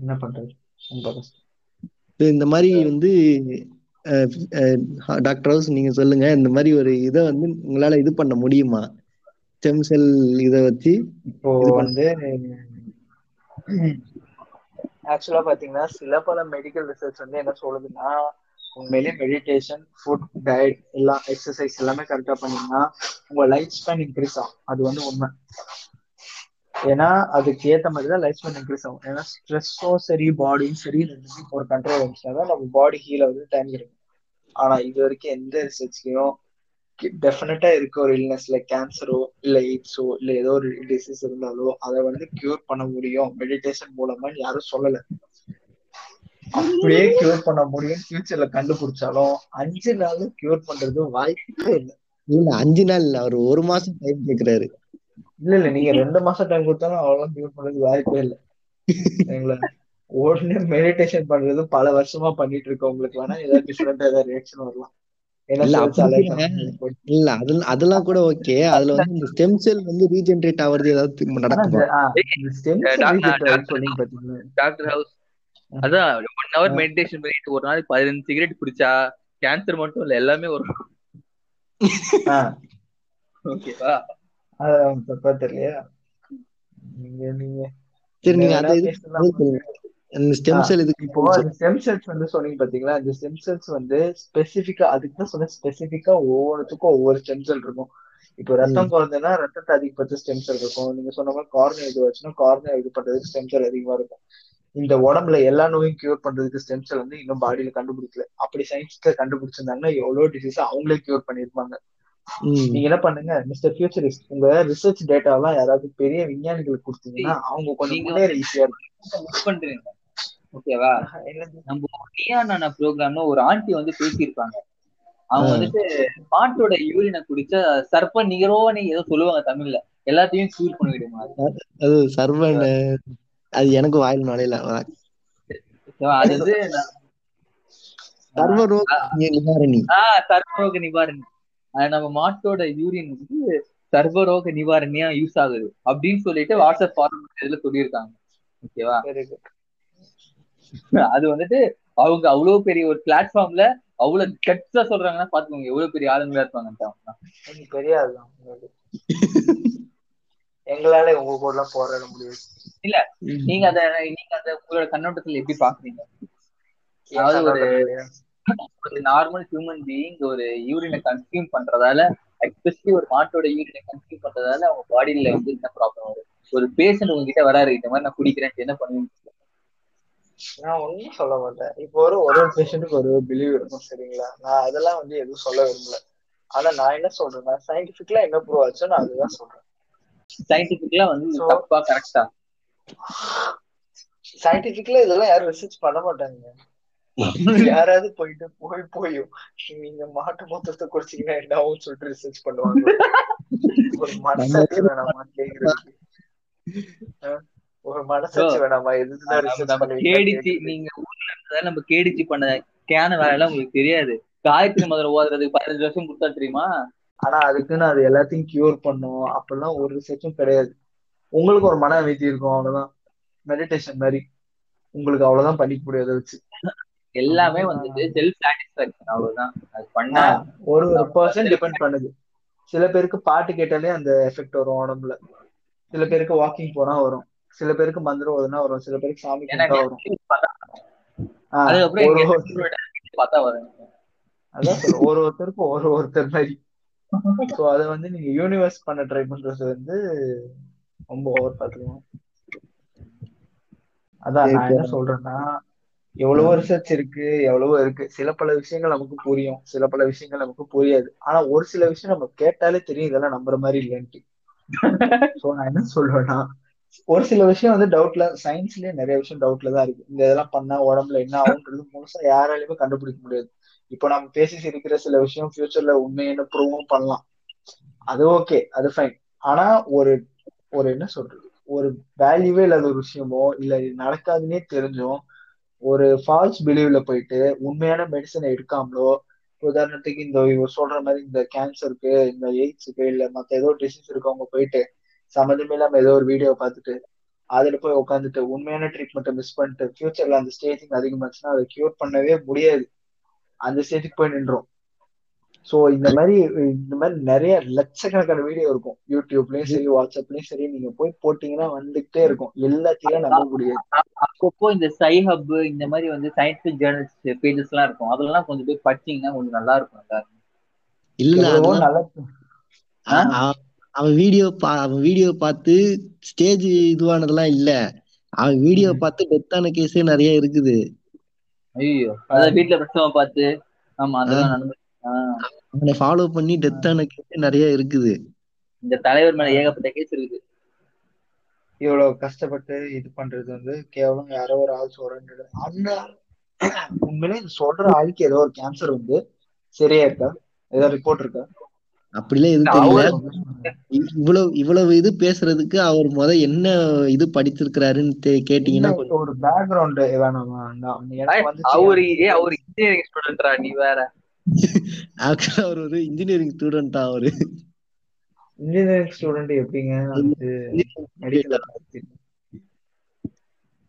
என்ன பண்றது. இந்த மாதிரி வந்து டாக்டர் ஹவுஸ் நீங்க சொல்லுங்க. இந்த மாதிரி ஒரு இதை வந்து உங்களால இது பண்ண முடியுமா? ஸ்டெம் செல் இதை வச்சு இப்போ வந்து ஆக்சுவலா பாத்தீங்கன்னா சில பல மெடிக்கல் ரிசர்ச் வந்து என்ன சொல்லுதுன்னா உண்மையிலேயே மெடிடேஷன் ஃபுட் டயட் எல்லாம் எக்ஸசைஸ் எல்லாமே கரெக்டா பண்ணீங்கன்னா உங்க லைஃப் ஸ்பேன் இன்க்ரீஸ் ஆகும். அது வந்து உண்மை. ஏன்னா அதுக்கு ஏத்த மாதிரி தான் லைஃப் ஸ்பேன் இன்க்ரீஸ் ஆகும். ஏன்னா ஸ்ட்ரெஸ்ஸும் சரி பாடியும் சரி ரெண்டுமே ஒரு கண்ட்ரோல் வந்துச்சுன்னா தான் நம்ம பாடி ஹீல் வந்து டைம் கிடைக்கும் ஆனா இது வரைக்கும் எந்த ரிசர்ச்லயும் டெஃபினட்டா இருக்க ஒரு இல்னஸ் லைக் கேன்சரோ இல்ல எய்ட்ஸோ இல்ல ஏதோ ஒரு டிசீஸ் இருந்தாலோ அதை வந்து கியூர் பண்ண முடியும். மெடிடேஷன் மூலமா யாரும் சொல்லல. அப்படியே கியூர் பண்ண முடியும் ஃபியூச்சர்ல கண்டுபிடிச்சாலும் அஞ்சு நாள்ல கியூர் பண்றது வாய்ப்பே இல்லை. இல்ல அஞ்சு நாள் இல்ல அவர் ஒரு மாசம் டைம் கேக்குறாரு. இல்ல இல்ல நீங்க ரெண்டு மாசம் டைம் கொடுத்தாலும் அவ்வளவு கியூர் பண்றது வாய்ப்பே இல்லை. சரிங்களா உடனே மெடிடேஷன் பண்றது பல வருஷமா பண்ணிட்டு இருக்கவங்களுக்கு வேணா ஏதாவது டிஃப்ரெண்டா ஏதாவது ரியாக்ஷன் வரலாம். இல்ல அது அதெல்லாம் கூட ஓகே அதுல வந்து இந்த ஸ்டெம் செல் வந்து ரீஜெனரேட் ஆவறது ஏதாவது நடக்குமா? Doctor House. அதான் ஒன் ஹவர் மெடிடேஷன் பண்ணிட்டு ஒரு நாளைக்கு பதினஞ்சு சிகரெட் குடிச்சா கேன்சர் மட்டும் இல்ல எல்லாமே வரும். ஆ, ஓகேவா அது அவன் தப்பா தெரியலையா. நீங்க நீங்க சரி நீங்க அதை இந்த ஸ்டெம் செல் இதுக்கு இப்போ ஸ்டெம் செல்ஸ் வந்து சொன்னீங்க பாத்தீங்களா? அந்த ஸ்டெம் செல்ஸ் வந்து ஸ்பெசிபிக்கா அதுக்கு தான் சொன்ன ஸ்பெசிபிக்கா ஒவ்வொருத்துக்கும் ஒவ்வொரு ஸ்டெம் செல் இருக்கும். இப்போ ரத்தம் குறைஞ்சதுன்னா ரத்தத்தை அதிகப்படுத்த ஸ்டெம் செல் இருக்கும். நீங்க சொன்ன மாதிரி கார்னியா இது வச்சுன்னா கார்னியா இது பண்றதுக்கு ஸ்டெம் செல் அதிகமா இருக்கும். இந்த உடம்புல எல்லா நோயும் கியூர் பண்றதுக்கு ஸ்டெம் செல் வந்து இன்னும் பாடியில கண்டுபிடிக்கல. அப்படி சயின்ஸ்ல கண்டுபிடிச்சிருந்தாங்கன்னா எவ்வளவு டிசீஸ் அவங்களே கியூர் பண்ணிருப்பாங்க நீங்க என்ன பண்ணுங்க மிஸ்டர் ஃபியூச்சரிஸ்ட் உங்க ரிசர்ச் டேட்டாலாம் யாராவது பெரிய விஞ்ஞானிகளுக்கு கொடுத்தீங்கன்னா அவங்க கொஞ்சம் முன்னேற ஈஸியா பண்றீங்க. ஓகேவா இருக்கும் நம்ம நீயா நானா ப்ரோக்ராம்ல ஒரு ஆண்டி வந்து பேசியிருப்பாங்க. அவங்க. வந்துட்டு மாட்டோட யூரினை குடிச்சா சர்ப்ப நிகரோன்னு ஏதோ சொல்லுவாங்க தமிழ்ல. எல்லாத்தையும் கியூர் பண்ணிவிடுமா அது சர்வன் அது எனக்கு வாயில் நுழையல. அது வந்து சர்வ நிவாரணி. ஆஹ் சர்வரோக நிவாரணி. நம்ம மாட்டோட யூரின் வந்து சர்வரோக நிவாரணியா யூஸ் ஆகுது. அப்படின்னு சொல்லிட்டு வாட்ஸ்அப் ஃபார்ம் இதுல சொல்லியிருக்காங்க. ஓகேவா? அது வந்துட்டு அவங்க அவ்வளவு பெரிய ஒரு பிளாட்ஃபார்ம்ல அவ்வளவு கட்ஸா சொல்றாங்கன்னா பாத்துக்கோங்க எவ்வளவு பெரிய ஆளுங்களா நீங்க பெரிய. எங்களால உங்க கூட எல்லாம் போராட முடியாது. இல்ல நீங்க அத நீங்க அத உங்களோட கண்ணோட்டத்துல எப்படி பாக்குறீங்க? அதாவது ஒரு? ஒரு நார்மல் ஹியூமன் பீயிங் ஒரு யூரினை கன்சியூம் பண்றதால எஸ்பெஷலி ஒரு மாட்டோட யூரினை கன்சியூம் பண்றதால அவங்க பாடியில வந்து என்ன ப்ராப்ளம் வரும்? ஒரு பேஷண்ட் உங்ககிட்ட வராரு இந்த மாதிரி நான் குடிக்கிறேன் என்ன பண்ணுவீங்க நான் ஒண்ணும் சொல்ல மாட்டேன். இப்போ ஒரு ஒரு ஒரு பேஷண்ட்டுக்கு ஒரு பிலீவ் இருக்கும் சரிங்களா? நான் அதெல்லாம் வந்து எதுவும் சொல்ல விரும்பல. ஆனா நான் என்ன சொல்றேன்னா சயின்டிபிக்கலா என்ன ப்ரூவ் ஆச்சோ நான் அதுதான் சொல்றேன். சயின்டிபிக்கலா வந்து தப்பா கரெக்டா சயின்டிபிக்கலா இதெல்லாம் யாரும் ரிசர்ச் பண்ண மாட்டாங்க. (laughs) யாராவது போயிட்டு போய் போயும் நீங்க மாட்டு மொத்தத்தை குடிச்சீங்கன்னா என்ன ஆகும் சொல்லிட்டு ரிசர்ச் பண்ணுவாங்க? ஒரு மனசாட்சி வேணாமா கேக்குறதுக்கு? அஹ் ஒரு மனசாட்சி வேணாமா? எதுக்குதான் நம்ம ரிசர்ச் நம்ம கேடிச்சு நீங்க ஊர்ல நம்ம கேடிச்சு பண்ண கேன வேலை எல்லாம் உங்களுக்கு தெரியாது. காயத்ரி மதுரை ஓதுறதுக்கு பதினஞ்சு வருஷம் கொடுத்தா தெரியுமா? ஆனா அதுக்குன்னு அது எல்லாத்தையும் கியூர் பண்ணும். அப்பெல்லாம் ஒரு ரிசர்ச்சும் கிடையாது. உங்களுக்கு ஒரு மன அமைதி இருக்கும் அவ்வளவுதான். மெடிடேஷன் மாதிரி. உங்களுக்கு அவ்வளவுதான் பண்ணிக்க முடியாது வச்சு. எல்லாமே வந்துட்டு செல்ஃப் சாட்டிஸ்பாக்சன் அவ்வளவுதான். அது பண்ணா ஒரு ஒரு பர்சன் டிபெண்ட் பண்ணுது. சில பேருக்கு பாட்டு கேட்டாலே அந்த எஃபெக்ட் வரும் உடம்புல. சில பேருக்கு வாக்கிங் போனா வரும். சில பேருக்கு மந்திரம் ஓதுனா வரும். சில பேருக்கு சாமி வரும். அதான் ஒரு ஒருத்தருக்கும் ஒரு ஒருத்தர் மாதிரி. சோ அதை வந்து நீங்க யூனிவர்ஸ் பண்ண ட்ரை பண்றது வந்து ரொம்ப ஓவர் பாத்துக்கணும் அதான் நான் என்ன சொல்றேன்னா எவ்வளவோ ரிசர்ச் இருக்கு எவ்வளவோ இருக்கு. சில பல விஷயங்கள் நமக்கு புரியும். சில பல விஷயங்கள் நமக்கு புரியாது. ஆனா ஒரு சில விஷயம் நம்ம கேட்டாலே தெரியும் இதெல்லாம் நம்புற மாதிரி இல்லைன்ட்டு. (laughs) சோ நான் என்ன சொல்றேன்னா ஒரு சில விஷயம் வந்து டவுட்ல சயின்ஸ்லயே நிறைய விஷயம் டவுட்ல தான் இருக்கு. இந்த இதெல்லாம் பண்ணா உடம்புல என்ன ஆகுன்றது முழுசா யாராலையுமே கண்டுபிடிக்க முடியாது. இப்போ நம்ம பேசி சிரிக்கிற சில விஷயம் ஃபியூச்சர்ல உண்மைன்னு ப்ரூவும் பண்ணலாம். அது ஓகே அது ஃபைன் ஆனா ஒரு ஒரு என்ன சொல்றது? ஒரு வேல்யூவே இல்லாத ஒரு விஷயமோ இல்ல இது நடக்காதுன்னே தெரிஞ்சும் ஒரு ஃபால்ஸ் பிலீவ்ல போயிட்டு உண்மையான மெடிசனை எடுக்காமலோ உதாரணத்துக்கு இந்த இவர் சொல்ற மாதிரி இந்த கேன்சருக்கு இந்த எய்ட்ஸுக்கு இல்ல மத்த ஏதோ டிசீஸ் இருக்கவங்க போயிட்டு சம்மந்தமே இல்லாம ஏதோ ஒரு வீடியோ பார்த்துட்டு அதுல போய் உட்காந்துட்டு உண்மையான ட்ரீட்மெண்ட்டை மிஸ் பண்ணிட்டு ஃபியூச்சர்ல அந்த ஸ்டேஜிங் அதிகமாச்சுன்னா அதை கியூர் பண்ணவே முடியாது. அந்த ஸ்டேஜுக்கு போய் நின்றோம். சோ இந்த மாதிரி இந்த மாதிரி நிறைய லட்சக்கணக்கான வீடியோ இருக்கும். யூடியூப்லயும் சரி வாட்ஸ்அப்லயும் சரி நீங்க போய் போட்டீங்கன்னா வந்துகிட்டே இருக்கும். எல்லாத்தையும் நம்ப முடியாது அப்பப்போ இந்த சை ஹப் இந்த மாதிரி வந்து சயின்டிபிக் ஜேர்னல்ஸ் பேஜஸ் எல்லாம் இருக்கும். அதெல்லாம் கொஞ்சம் போய் படிச்சீங்கன்னா கொஞ்சம் நல்லா இருக்கும் எல்லாரும் இல்ல நல்ல அவன் வீடியோ பா அவன் வீடியோ பார்த்து ஸ்டேஜ் இதுவானதெல்லாம் இல்ல. அவன் வீடியோ பார்த்து டெத்தான கேஸே நிறைய இருக்குது. ஐயோ. அதாவது வீட்டுல பிரசவம் பார்த்து. ஆமா அதெல்லாம் நடந்து அவனை ஃபாலோ பண்ணி டெத்தான கேஸே நிறைய இருக்குது. இந்த தலைவர் மேல ஏகப்பட்ட கேஸ் இருக்குது. இவ்வளவு கஷ்டப்பட்டு இது பண்றது வந்து கேவலம் யாரோ ஒரு ஆள் சொல்றது அந்த உண்மையிலே இது சொல்ற ஆளுக்கு ஏதோ ஒரு கேன்சர் வந்து சரியா இருக்கா? ஏதோ ரிப்போர்ட் இருக்கா? அப்படிலாம் எதுவும் இல்ல, தெரியல. இவ்வளவு இவ்வளவு இது பேசுறதுக்கு அவர் முத என்ன இது படிச்சிருக்கிறாருன்னு கேட்டீங்கன்னா ஒரு பேக்ரவுண்ட் வேணாமா? அவரு அவரு இன்ஜினியரிங் ஸ்டூடெண்ட்ரா நீ வேற. ஆக்சுவலா அவர் ஒரு இன்ஜினியரிங் ஸ்டூடெண்டா அவரு. இன்ஜினியரிங் ஸ்டூடெண்ட் எப்படிங்க? (laughs)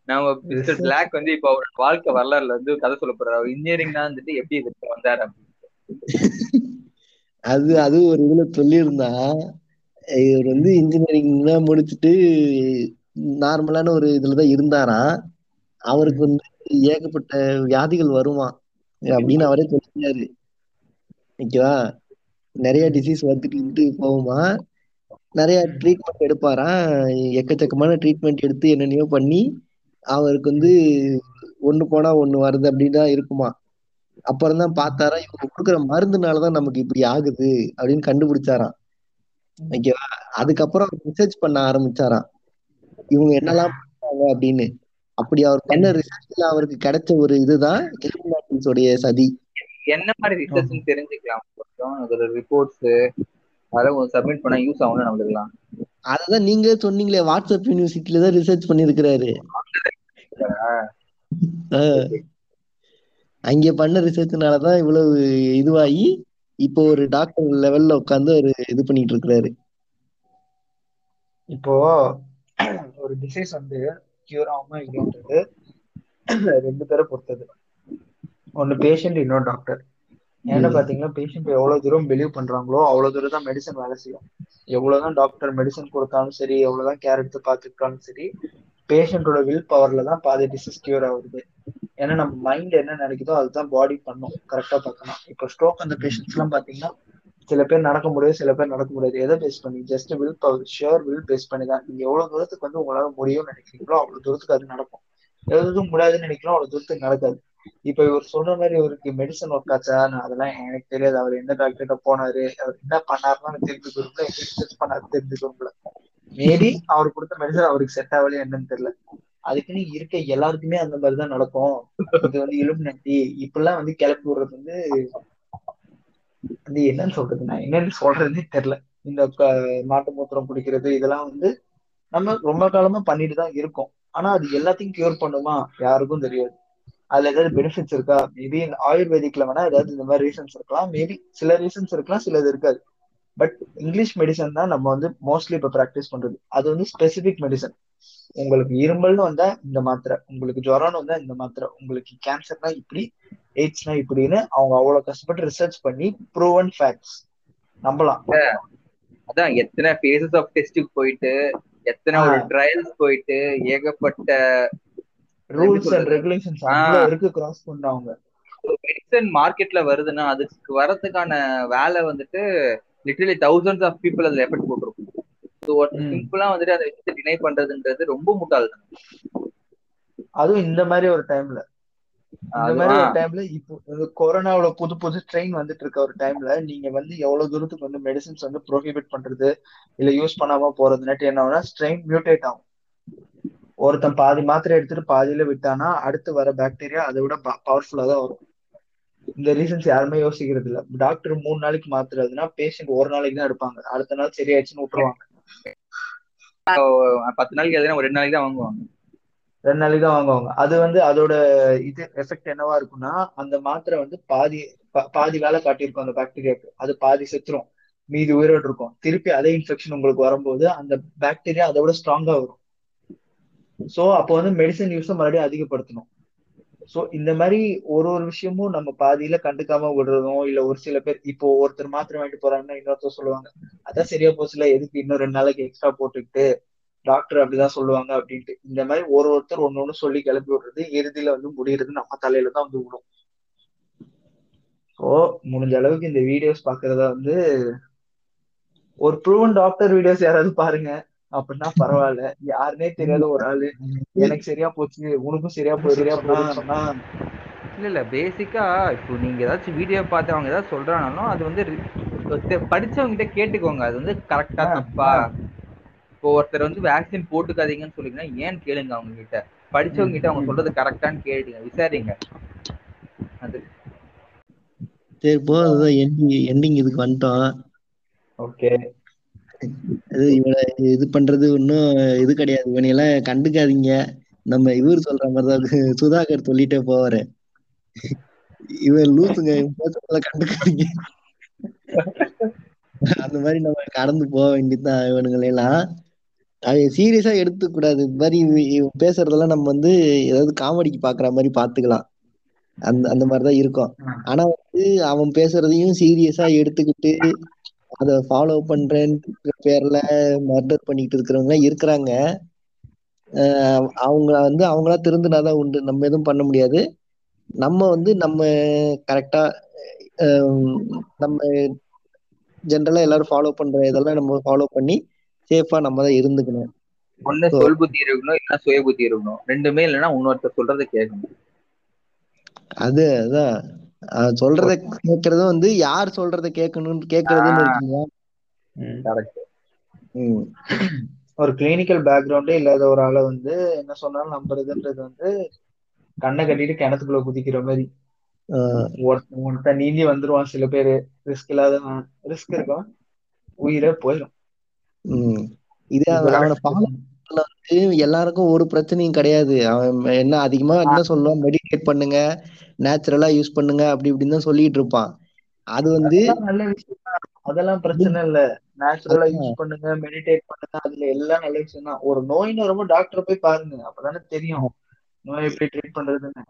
நாம மிஸ்டர் பிளாக் வந்து இப்ப அவரோட வாழ்க்கை வரலாறுல வந்து கதை சொல்ல போறாரு. அவர் இன்ஜினியரிங் தான் வந்துட்டு எப்படி இதுக்கு வந்தாரு அப்படின்னு. அது அது ஒரு இதுல சொல்லியிருந்தா இவர் வந்து இன்ஜினியரிங் தான் முடிச்சுட்டு நார்மலான ஒரு இதுலதான் இருந்தாராம் அவருக்கு வந்து ஏகப்பட்ட வியாதிகள் வருமா? அப்படின்னு அவரே சொல்லிருந்தாரு ஓகேவா? நிறைய டிசீஸ் வந்துட்டு போகுமா? நிறைய ட்ரீட்மெண்ட் எடுப்பாராம் எக்கச்சக்கமான ட்ரீட்மெண்ட் எடுத்து என்னென்னயோ பண்ணி அவருக்கு வந்து ஒண்ணு போனா ஒண்ணு வருது அப்படின்னு தான் இருக்குமா? அப்புறம் தான் பார்த்தாரா இவங்க கொடுக்குற மருந்துனாலதான் நமக்கு இப்படி ஆகுது அப்படின்னு கண்டுபிடிச்சாராம். ஓகேவா? அதுக்கப்புறம் ரிசர்ச் பண்ண ஆரம்பிச்சாராம். இவங்க என்னெல்லாம் பண்றாங்க அப்படின்னு. அப்படி அவர் பண்ண ரிசர்ச்ல அவருக்கு கிடைச்ச ஒரு இதுதான் உடைய சதி. என்ன மாதிரி ரிசர்ச்னு தெரிஞ்சுக்கலாம். கொஞ்சம் அதோட ரிப்போர்ட்ஸ் அதெல்லாம் சப்மிட் பண்ணா யூஸ் ஆகும்னு நம்மளுக்குலாம் அததான் நீங்க சொன்னீங்களே வாட்ஸ்அப் யூனிவர்சிட்டியில தான் ரிசர்ச் பண்ணிருக்கிறாரு. (laughs) அங்க பண்ண ரிசர்ச்னாலதான் இவ்வளவு இதுவாகி இப்போ ஒரு டாக்டர் லெவல்ல உட்காந்து ஒரு இது பண்ணிட்டு இருக்கிறாரு இப்போ ஒரு டிசீஸ் வந்து கியூர் ஆகுமா இல்லைன்றது ரெண்டு பேரை பொறுத்தது. ஒன்னு பேஷண்ட் இன்னொரு டாக்டர் ஏன்னா பாத்தீங்கன்னா பேஷண்ட் எவ்வளவு தூரம் பிலீவ் பண்றாங்களோ அவ்வளவு தூரம் தான் மெடிசன் வேலை செய்யும். எவ்வளவுதான் டாக்டர் மெடிசன் கொடுத்தாலும் சரி எவ்வளவுதான் கேர் எடுத்து பார்த்துக்கிட்டாலும் சரி பேஷண்டோட வில் பவர்ல தான் பாதி டிசீஸ் கியூர் ஆகுது. ஏன்னா நம்ம மைண்ட் என்ன நினைக்குதோ அதுதான் பாடி பண்ணும். கரெக்டா பார்க்கணும். இப்போ ஸ்ட்ரோக் அந்த பேஷண்ட்ஸ் எல்லாம் பாத்தீங்கன்னா சில பேர் நடக்க முடியாது சில பேர் நடக்க முடியாது. எதை பேஸ் பண்ணி? Just will power sheer will base பண்ணி தான். நீங்க எவ்வளவு தூரத்துக்கு வந்து உங்களால முடியும்னு நினைக்கிறீங்களோ அவ்வளவு தூரத்துக்கு அது நடக்கும். எவ்வளவு தூரம் முடியாதுன்னு நினைக்கிறோம் அவ்வளவு தூரத்துக்கு நடக்காது. இப்ப இவர் சொல்ற மாதிரி இவருக்கு மெடிசன் ஒர்க் ஆச்சா? நான் அதெல்லாம் எனக்கு தெரியாது. அவர் எந்த டாக்டர்கிட்ட போனாரு? அவர் என்ன பண்ணாருன்னு எனக்கு தெரிஞ்சு விரும்பல. எப்படி ரிசர்ச் பண்ணாரு தெரிஞ்சு விரும்பல. மேபி அவர் கொடுத்த மெடிசன் அவருக்கு செட் ஆகலையே என்னன்னு தெரியல. அதுக்குன்னு இருக்க எல்லாருக்குமே அந்த மாதிரிதான் நடக்கும். இது வந்து இலுமினட்டி இப்பெல்லாம் வந்து கிளப்பி விடுறது வந்து வந்து என்னன்னு சொல்றது? நான் என்னன்னு சொல்றதுன்னே தெரியல. இந்த மாட்டு மூத்திரம் குடிக்கிறது இதெல்லாம் வந்து நம்ம ரொம்ப காலமா பண்ணிட்டு தான் இருக்கோம். ஆனா அது எல்லாத்தையும் கியூர் பண்ணுமா? யாருக்கும் தெரியாது. அதுல ஏதாவது பெனிஃபிட்ஸ் இருக்கா? மேபி ஆயுர்வேதிக்ல வேணா ஏதாவது இந்த மாதிரி ரீசன்ஸ் இருக்கலாம். மேபி சில ரீசன்ஸ் இருக்கலாம் சிலது இருக்காது. பட் இங்கிலீஷ் மெடிசன் தான் நம்ம வந்து மோஸ்ட்லி இப்ப ப்ராக்டிஸ் பண்றது. அது வந்து ஸ்பெசிபிக் மெடிசன் உங்களுக்கு இருமல்னு வந்தா இந்த மாத்திரை உங்களுக்கு ஜுரம்னு வந்தா இந்த மாத்திரை உங்களுக்கு கேன்சர்னா இப்படி எய்ட்ஸ்னா இப்படின்னு அவங்க அவ்வளவு கஷ்டப்பட்டு ரிசர்ச் பண்ணி ப்ரூவன் ஃபேக்ட்ஸ் நம்பலாம். அதான் எத்தனை ஃபேசஸ் ஆஃப் டெஸ்ட்டுக்கு போயிட்டு எத்தனை ஒரு. ட்ரையல்ஸ் போயிட்டு ஏகப்பட்ட ரூல்ஸ்? அண்ட் ரெகுலேஷன்ஸ் இருக்கு கிராஸ் பண்ணவங்க மெடிசன் மார்க்கெட்ல வருதுன்னா அதுக்கு வரதுக்கான வேலை வந்துட்டு லிட்டரலி தௌசண்ட்ஸ் ஆஃப் பீப்புள் அதுல எஃபெக்ட் போட்டிருக்கும். சிம்பிளா வந்துட்டு அதை விஷயத்தை டினை பண்றதுன்றது ரொம்ப முட்டாள்தான் அதுவும் இந்த மாதிரி ஒரு டைம்ல இந்த அது- மாதிரி. ஒரு டைம்ல இப்போ கொரோனாவோட புது புது ட்ரெயின் வந்துட்டு இருக்க ஒரு டைம்ல நீங்க வந்து எவ்வளவு தூரத்துக்கு வந்து மெடிசின்ஸ் வந்து ப்ரோஹிபிட் பண்றது இல்ல யூஸ் பண்ணாம போறதுனாட்டி என்ன ஸ்ட்ரெயின் மியூட்டேட் ஆகும் ஒருத்தன் பாதி மாத்திரை எடுத்துட்டு பாதியில விட்டானா அடுத்து வர பாக்டீரியா அதை விட பவர்ஃபுல்லா தான் வரும். இந்த ரீசன்ஸ் யாருமே யோசிக்கிறது இல்ல. டாக்டர் மூணு நாளைக்கு மாத்துறதுன்னா பேஷண்ட் ஒரு நாளைக்கு தான் எடுப்பாங்க. அடுத்த நாள் சரியாயிடுச்சுன்னு விட்டுருவாங்க. பத்து நாளைக்கு எதுனா ஒரு ரெண்டு நாளைக்கு தான் வாங்குவாங்க. ரெண்டு நாளைக்கு தான் வாங்குவாங்க. அது வந்து அதோட இது எஃபெக்ட் என்னவா இருக்கும்னா அந்த மாத்திரை வந்து பாதி பாதி வேலை காட்டியிருக்கும் அந்த பாக்டீரியாக்கு அது பாதி செத்துரும். மீதி உயிரோடு இருக்கும். திருப்பி அதே இன்ஃபெக்ஷன் உங்களுக்கு வரும்போது அந்த பாக்டீரியா அதை விட ஸ்ட்ராங்கா வரும். சோ அப்போ வந்து மெடிசன் யூஸை மறுபடியும் அதிகப்படுத்தணும். சோ இந்த மாதிரி ஒரு ஒரு விஷயமும் நம்ம பாதியில கண்டுக்காம விடுறதும் இல்ல ஒரு சில பேர் இப்போ ஒருத்தர் மாத்திரை வாங்கிட்டு போறாங்கன்னா இன்னொருத்தர் சொல்லுவாங்க அதான் சரியா போச்சுல எதுக்கு இன்னும் ரெண்டு நாளைக்கு எக்ஸ்ட்ரா போட்டுக்கிட்டு டாக்டர் அப்படிதான் சொல்லுவாங்க அப்படின்ட்டு. இந்த மாதிரி ஒரு ஒருத்தர் ஒன்னு ஒண்ணு சொல்லி கிளப்பி விடுறது இறுதியில வந்து முடியறது நம்ம தலையில தான் வந்து விடும் ஸோ முடிஞ்ச அளவுக்கு இந்த வீடியோஸ் பாக்குறத வந்து ஒரு ப்ரூவன் டாக்டர் வீடியோஸ் யாராவது பாருங்க. அப்படின்னா பரவாயில்ல. யாருனே தெரியாத ஒரு ஆளு. எனக்கு சரியா போச்சு உனக்கும் சரியா போய் சரியா போகுதுன்னு சொன்னா. இல்ல இல்ல. பேசிக்கா இப்போ நீங்க ஏதாச்சும் வீடியோ பார்த்து அவங்க ஏதாவது சொல்றானாலும் அது வந்து படிச்சவங்க கிட்ட கேட்டுக்கோங்க. அது வந்து கரெக்டா தப்பா? இப்போ ஒருத்தர் வந்து வேக்சின் போட்டுக்காதீங்கன்னு சொல்லிங்கன்னா ஏன் கேளுங்க அவங்க கிட்ட படிச்சவங்க கிட்ட அவங்க சொல்றது கரெக்டான்னு கேளுங்க. விசாரிங்க. அது. சரி போதும் எண்டிங் எண்டிங் இதுக்கு வந்துட்டோம். ஓகே. அது இவனை இது பண்றது ஒன்றும் இது கிடையாது. இவனையெல்லாம் கண்டுக்காதீங்க. நம்ம இவர் சொல்ற மாதிரிதான் சுதாகர் சொல்லிட்டே போவாரு. இவர் லூசுங்க. கண்டுக்காதீங்க. அந்த மாதிரி நம்ம கடந்து போக வேண்டியதுதான் இவனுங்களெல்லாம் அதை சீரியஸா எடுத்துக்க கூடாது. இந்த மாதிரி இவ- பேசுறதெல்லாம் நம்ம வந்து ஏதாவது காமெடிக்கு பாக்குற மாதிரி பாத்துக்கலாம். அந்த அந்த மாதிரிதான் இருக்கும். ஆனா வந்து அவன் பேசுறதையும் சீரியஸா எடுத்துக்கிட்டு அத ஃபாலோ பண்றேன்ற பேர்ல மர்டர் பண்ணிட்டு இருக்கிறவங்க இருக்கிறாங்க. அஹ் அவங்க வந்து அவங்களா திருந்தினாதான் உண்டு. நம்ம எதுவும் பண்ண முடியாது. நம்ம வந்து நம்ம கரெக்டா நம்ம ஜென்ரலா எல்லாரும் ஃபாலோ பண்ற இதெல்லாம் நம்ம ஃபாலோ பண்ணி சேஃபா நம்ம தான் இருந்துக்கணும். ஒண்ணு சொல் புத்தி இருக்கணும் இல்லைன்னா சுய புத்தி இருக்கணும். ரெண்டுமே இல்லைன்னா இன்னொருத்தர் சொல்றதை கேட்கணும். அது அதான். சொல்றத கேட்கறதும் வந்து யார் சொல்றத கேட்கணும்னு ம் ஒரு கிளினிக்கல் பேக்ரவுண்டே இல்லாத ஒரு ஆளை வந்து என்ன சொன்னாலும் நம்புறதுன்றது வந்து கண்ணை கட்டிட்டு கிணத்துக்குள்ள குதிக்கிற மாதிரி. ஒருத்தன் நீந்தி வந்துருவான். சில பேரு ரிஸ்க் இல்லாதவன் ரிஸ்க் இருக்கும். உயிரே போயிடும் இது அவ- அவனை ஃபாலோ வந்து எல்லாருக்கும் ஒரு பிரச்சனையும் கிடையாது. அவன் என்ன அதிகமா என்ன சொல்லுவான்? மெடிடேட் பண்ணுங்க. நேச்சுரலா யூஸ் பண்ணுங்க. அப்படி இப்படின்னு தான் சொல்லிட்டு இருப்பான். அது வந்து நல்ல விஷயம் அதெல்லாம் பிரச்சனை இல்ல. நேச்சுரலா யூஸ் பண்ணுங்க மெடிடேட் பண்ணுங்க. அதுல எல்லாம் நல்ல விஷயம் தான் ஒரு நோயின்னு வரும்போது டாக்டர் போய் பாருங்க. அப்பதானே தெரியும். நோய் எப்படி ட்ரீட் பண்றதுன்னு.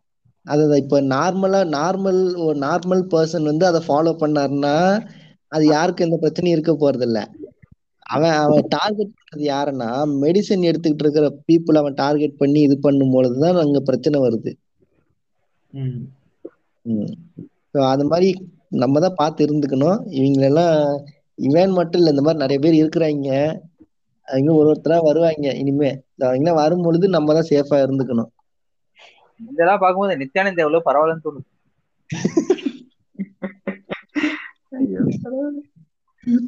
அதுதான். இப்ப நார்மலா நார்மல் ஒரு நார்மல் பர்சன் வந்து அதை ஃபாலோ பண்ணாருன்னா அது யாருக்கும் எந்த பிரச்சனையும் இருக்க போறது இல்ல அவன் அவன் டார்கெட் பண்றது யாருன்னா மெடிசன் எடுத்துக்கிட்டு இருக்கிற பீப்புள் அவன் டார்கெட் பண்ணி இது பண்ணும் பொழுதுதான் அங்க பிரச்சனை வருது. ம். ம். ஸோ அது மாதிரி நம்ம தான் பார்த்து இருந்துக்கணும். இவங்களெல்லாம் இவன் மட்டும் இல்லை இந்த மாதிரி நிறைய பேர் இருக்கிறாங்க. அவங்க ஒரு ஒருத்தரா வருவாங்க இனிமே. அவங்க வரும் பொழுது நம்ம தான் சேஃபா இருந்துக்கணும். இதெல்லாம் பார்க்கும்போது நித்யானந்த் எவ்வளவு பரவாயில்லன்னு தோணுது. (laughs)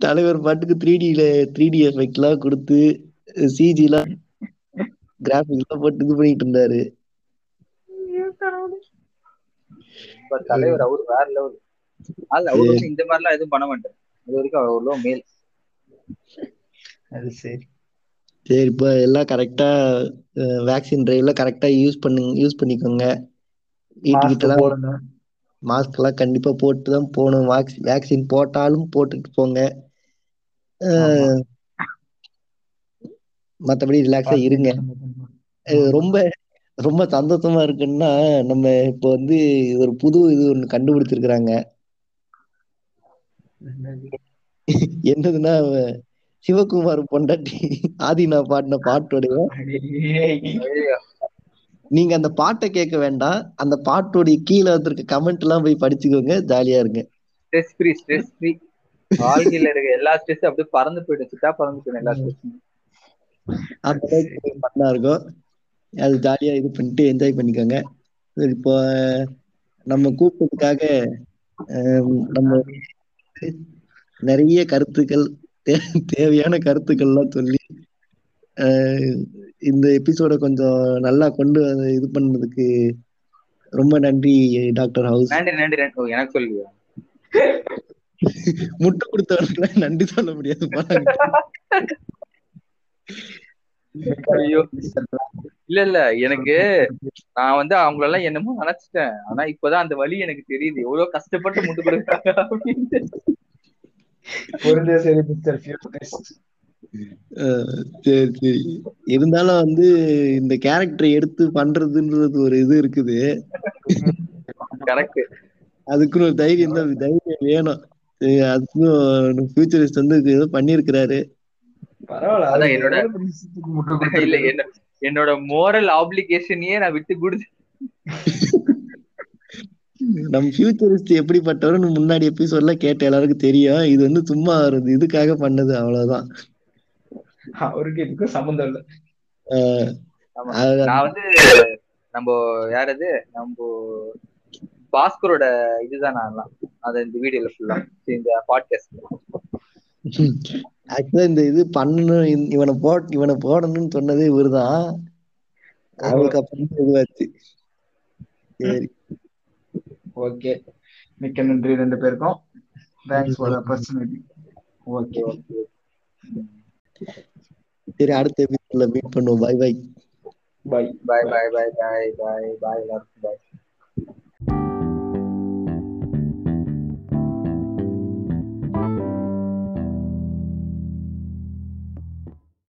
தலைவர் பாட்டுக்கு த்ரீ டில த்ரீ டி எஃபெக்ட் எல்லாம் கொடுத்து சிஜி எல்லாம் கிராபிக்ஸ் எல்லாம் போட்டு இது பண்ணிட்டு இருந்தாரு. தலைவர் அவரு வேற லெவல் அது அவரு இந்த மாதிரி எல்லாம் எதுவும் பண்ண மாட்டாரு. இது வரைக்கும் அவர் அவ்வளோ மேல் அது சரி. சரி இப்போ எல்லாம் கரெக்டா வேக்சின் டிரைவ்ல கரெக்டா யூஸ் பண்ணுங்க யூஸ் பண்ணிக்கோங்க. எல்லாம் போடுங்க மாஸ்க் எல்லாம் கண்டிப்பா போட்டு தான் போகணும் வேக்சின் போட்டாலும் போட்டுட்டு போங்க. மத்தபடி ரிலாக்ஸா இருங்க. ரொம்ப ரொம்ப சந்தோஷமா இருக்குன்னா நம்ம இப்போ வந்து ஒரு புது இது ஒண்ணு கண்டுபிடிச்சிருக்கிறாங்க. என்னதுன்னா சிவகுமார் பொண்டாட்டி ஆதினா பாடின பாட்டோடைய நீங்க அந்த பாட்டை கேட்க வேண்டாம். அந்த பாட்டோடைய கீழே வந்திருக்க கமெண்ட் எல்லாம் போய் படிச்சுக்கோங்க. ஜாலியா இருங்க. ஸ்ட்ரெஸ் ஃப்ரீ ஸ்ட்ரெஸ் ஃப்ரீ வாழ்க்கையில இருக்க எல்லா ஸ்ட்ரெஸ் அப்படியே பறந்து போயிடும். சிட்டா பறந்து போயிடும் எல்லா ஸ்ட்ரெஸ்ஸும் அந்த பண்ணா இருக்கும். அது ஜாலியா இது பண்ணிட்டு என்ஜாய் பண்ணிக்கோங்க. இப்போ நம்ம கூப்பிட்டதுக்காக நம்ம நிறைய கருத்துக்கள் தேவையான கருத்துக்கள்லாம் சொல்லி இந்த எபிசோட கொஞ்சம் நல்லா கொண்டு வந்து இது பண்ணதுக்கு ரொம்ப நன்றி டாக்டர் ஹவுஸ். நன்றி நன்றி எனக்கு சொல்லுங்க (laughs) முட்டை கொடுத்தவனுக்கு நன்றி சொல்ல முடியாது ஐயோ. இல்ல இல்ல. எனக்கு நான் வந்து அவங்களெல்லாம் என்னமோ நினைச்சிட்டேன். ஆனா இப்பதான் அந்த வலி எனக்கு தெரியுது. எவ்வளவு கஷ்டப்பட்டு முட்டு கொடுக்குறாங்க பொருந்தே சரி சரி சரி. இருந்தாலும் வந்து இந்த கேரக்டரை எடுத்து பண்றதுன்றது ஒரு இது இருக்குது. அதுக்குன்னு ஒரு தைரியம் தான் தைரியம் வேணும். அதுக்கும் ஃபியூச்சரிஸ்ட் வந்து இது ஏதோ பண்ணியிருக்கிறாரு பரவாயில்ல அதான் அது என்னோட- இல்ல என்னோட மோரல் ஆப்ளிகேஷனையே நான் விட்டு கொடுத்து நம்ம ஃபியூச்சரிஸ்ட் எப்படிப்பட்டவர்னு முன்னாடி எபிசோட்ல கேட்ட எல்லாருக்கும் தெரியும். இது வந்து சும்மா இதுக்காக பண்ணது அவ்வளவுதான். அவருக்கு இதுக்கும் சம்மந்தம் இல்ல. நான் வந்து நம்ம யாரது நம்ம பாஸ்கரோட இதுதான் நான். அது இந்த வீடியோல ஃபுல்லா இந்த பாட்காஸ்ட் ஆக்சுவலா இந்த இது பண்ணணும். இவனை போட் இவனை போடணும்னு சொன்னதே இவருதான். அவருக்கு அப்புறம் இதுவாச்சு. சரி. ஓகே. மிக்க நன்றி ரெண்டு பேருக்கும். Thanks for opportunity okay. Okay. சரி அடுத்த வீடியோல மீட் பண்ணுவோம். Bye bye. Bye bye bye bye bye bye bye எல்லாருக்கும் பை.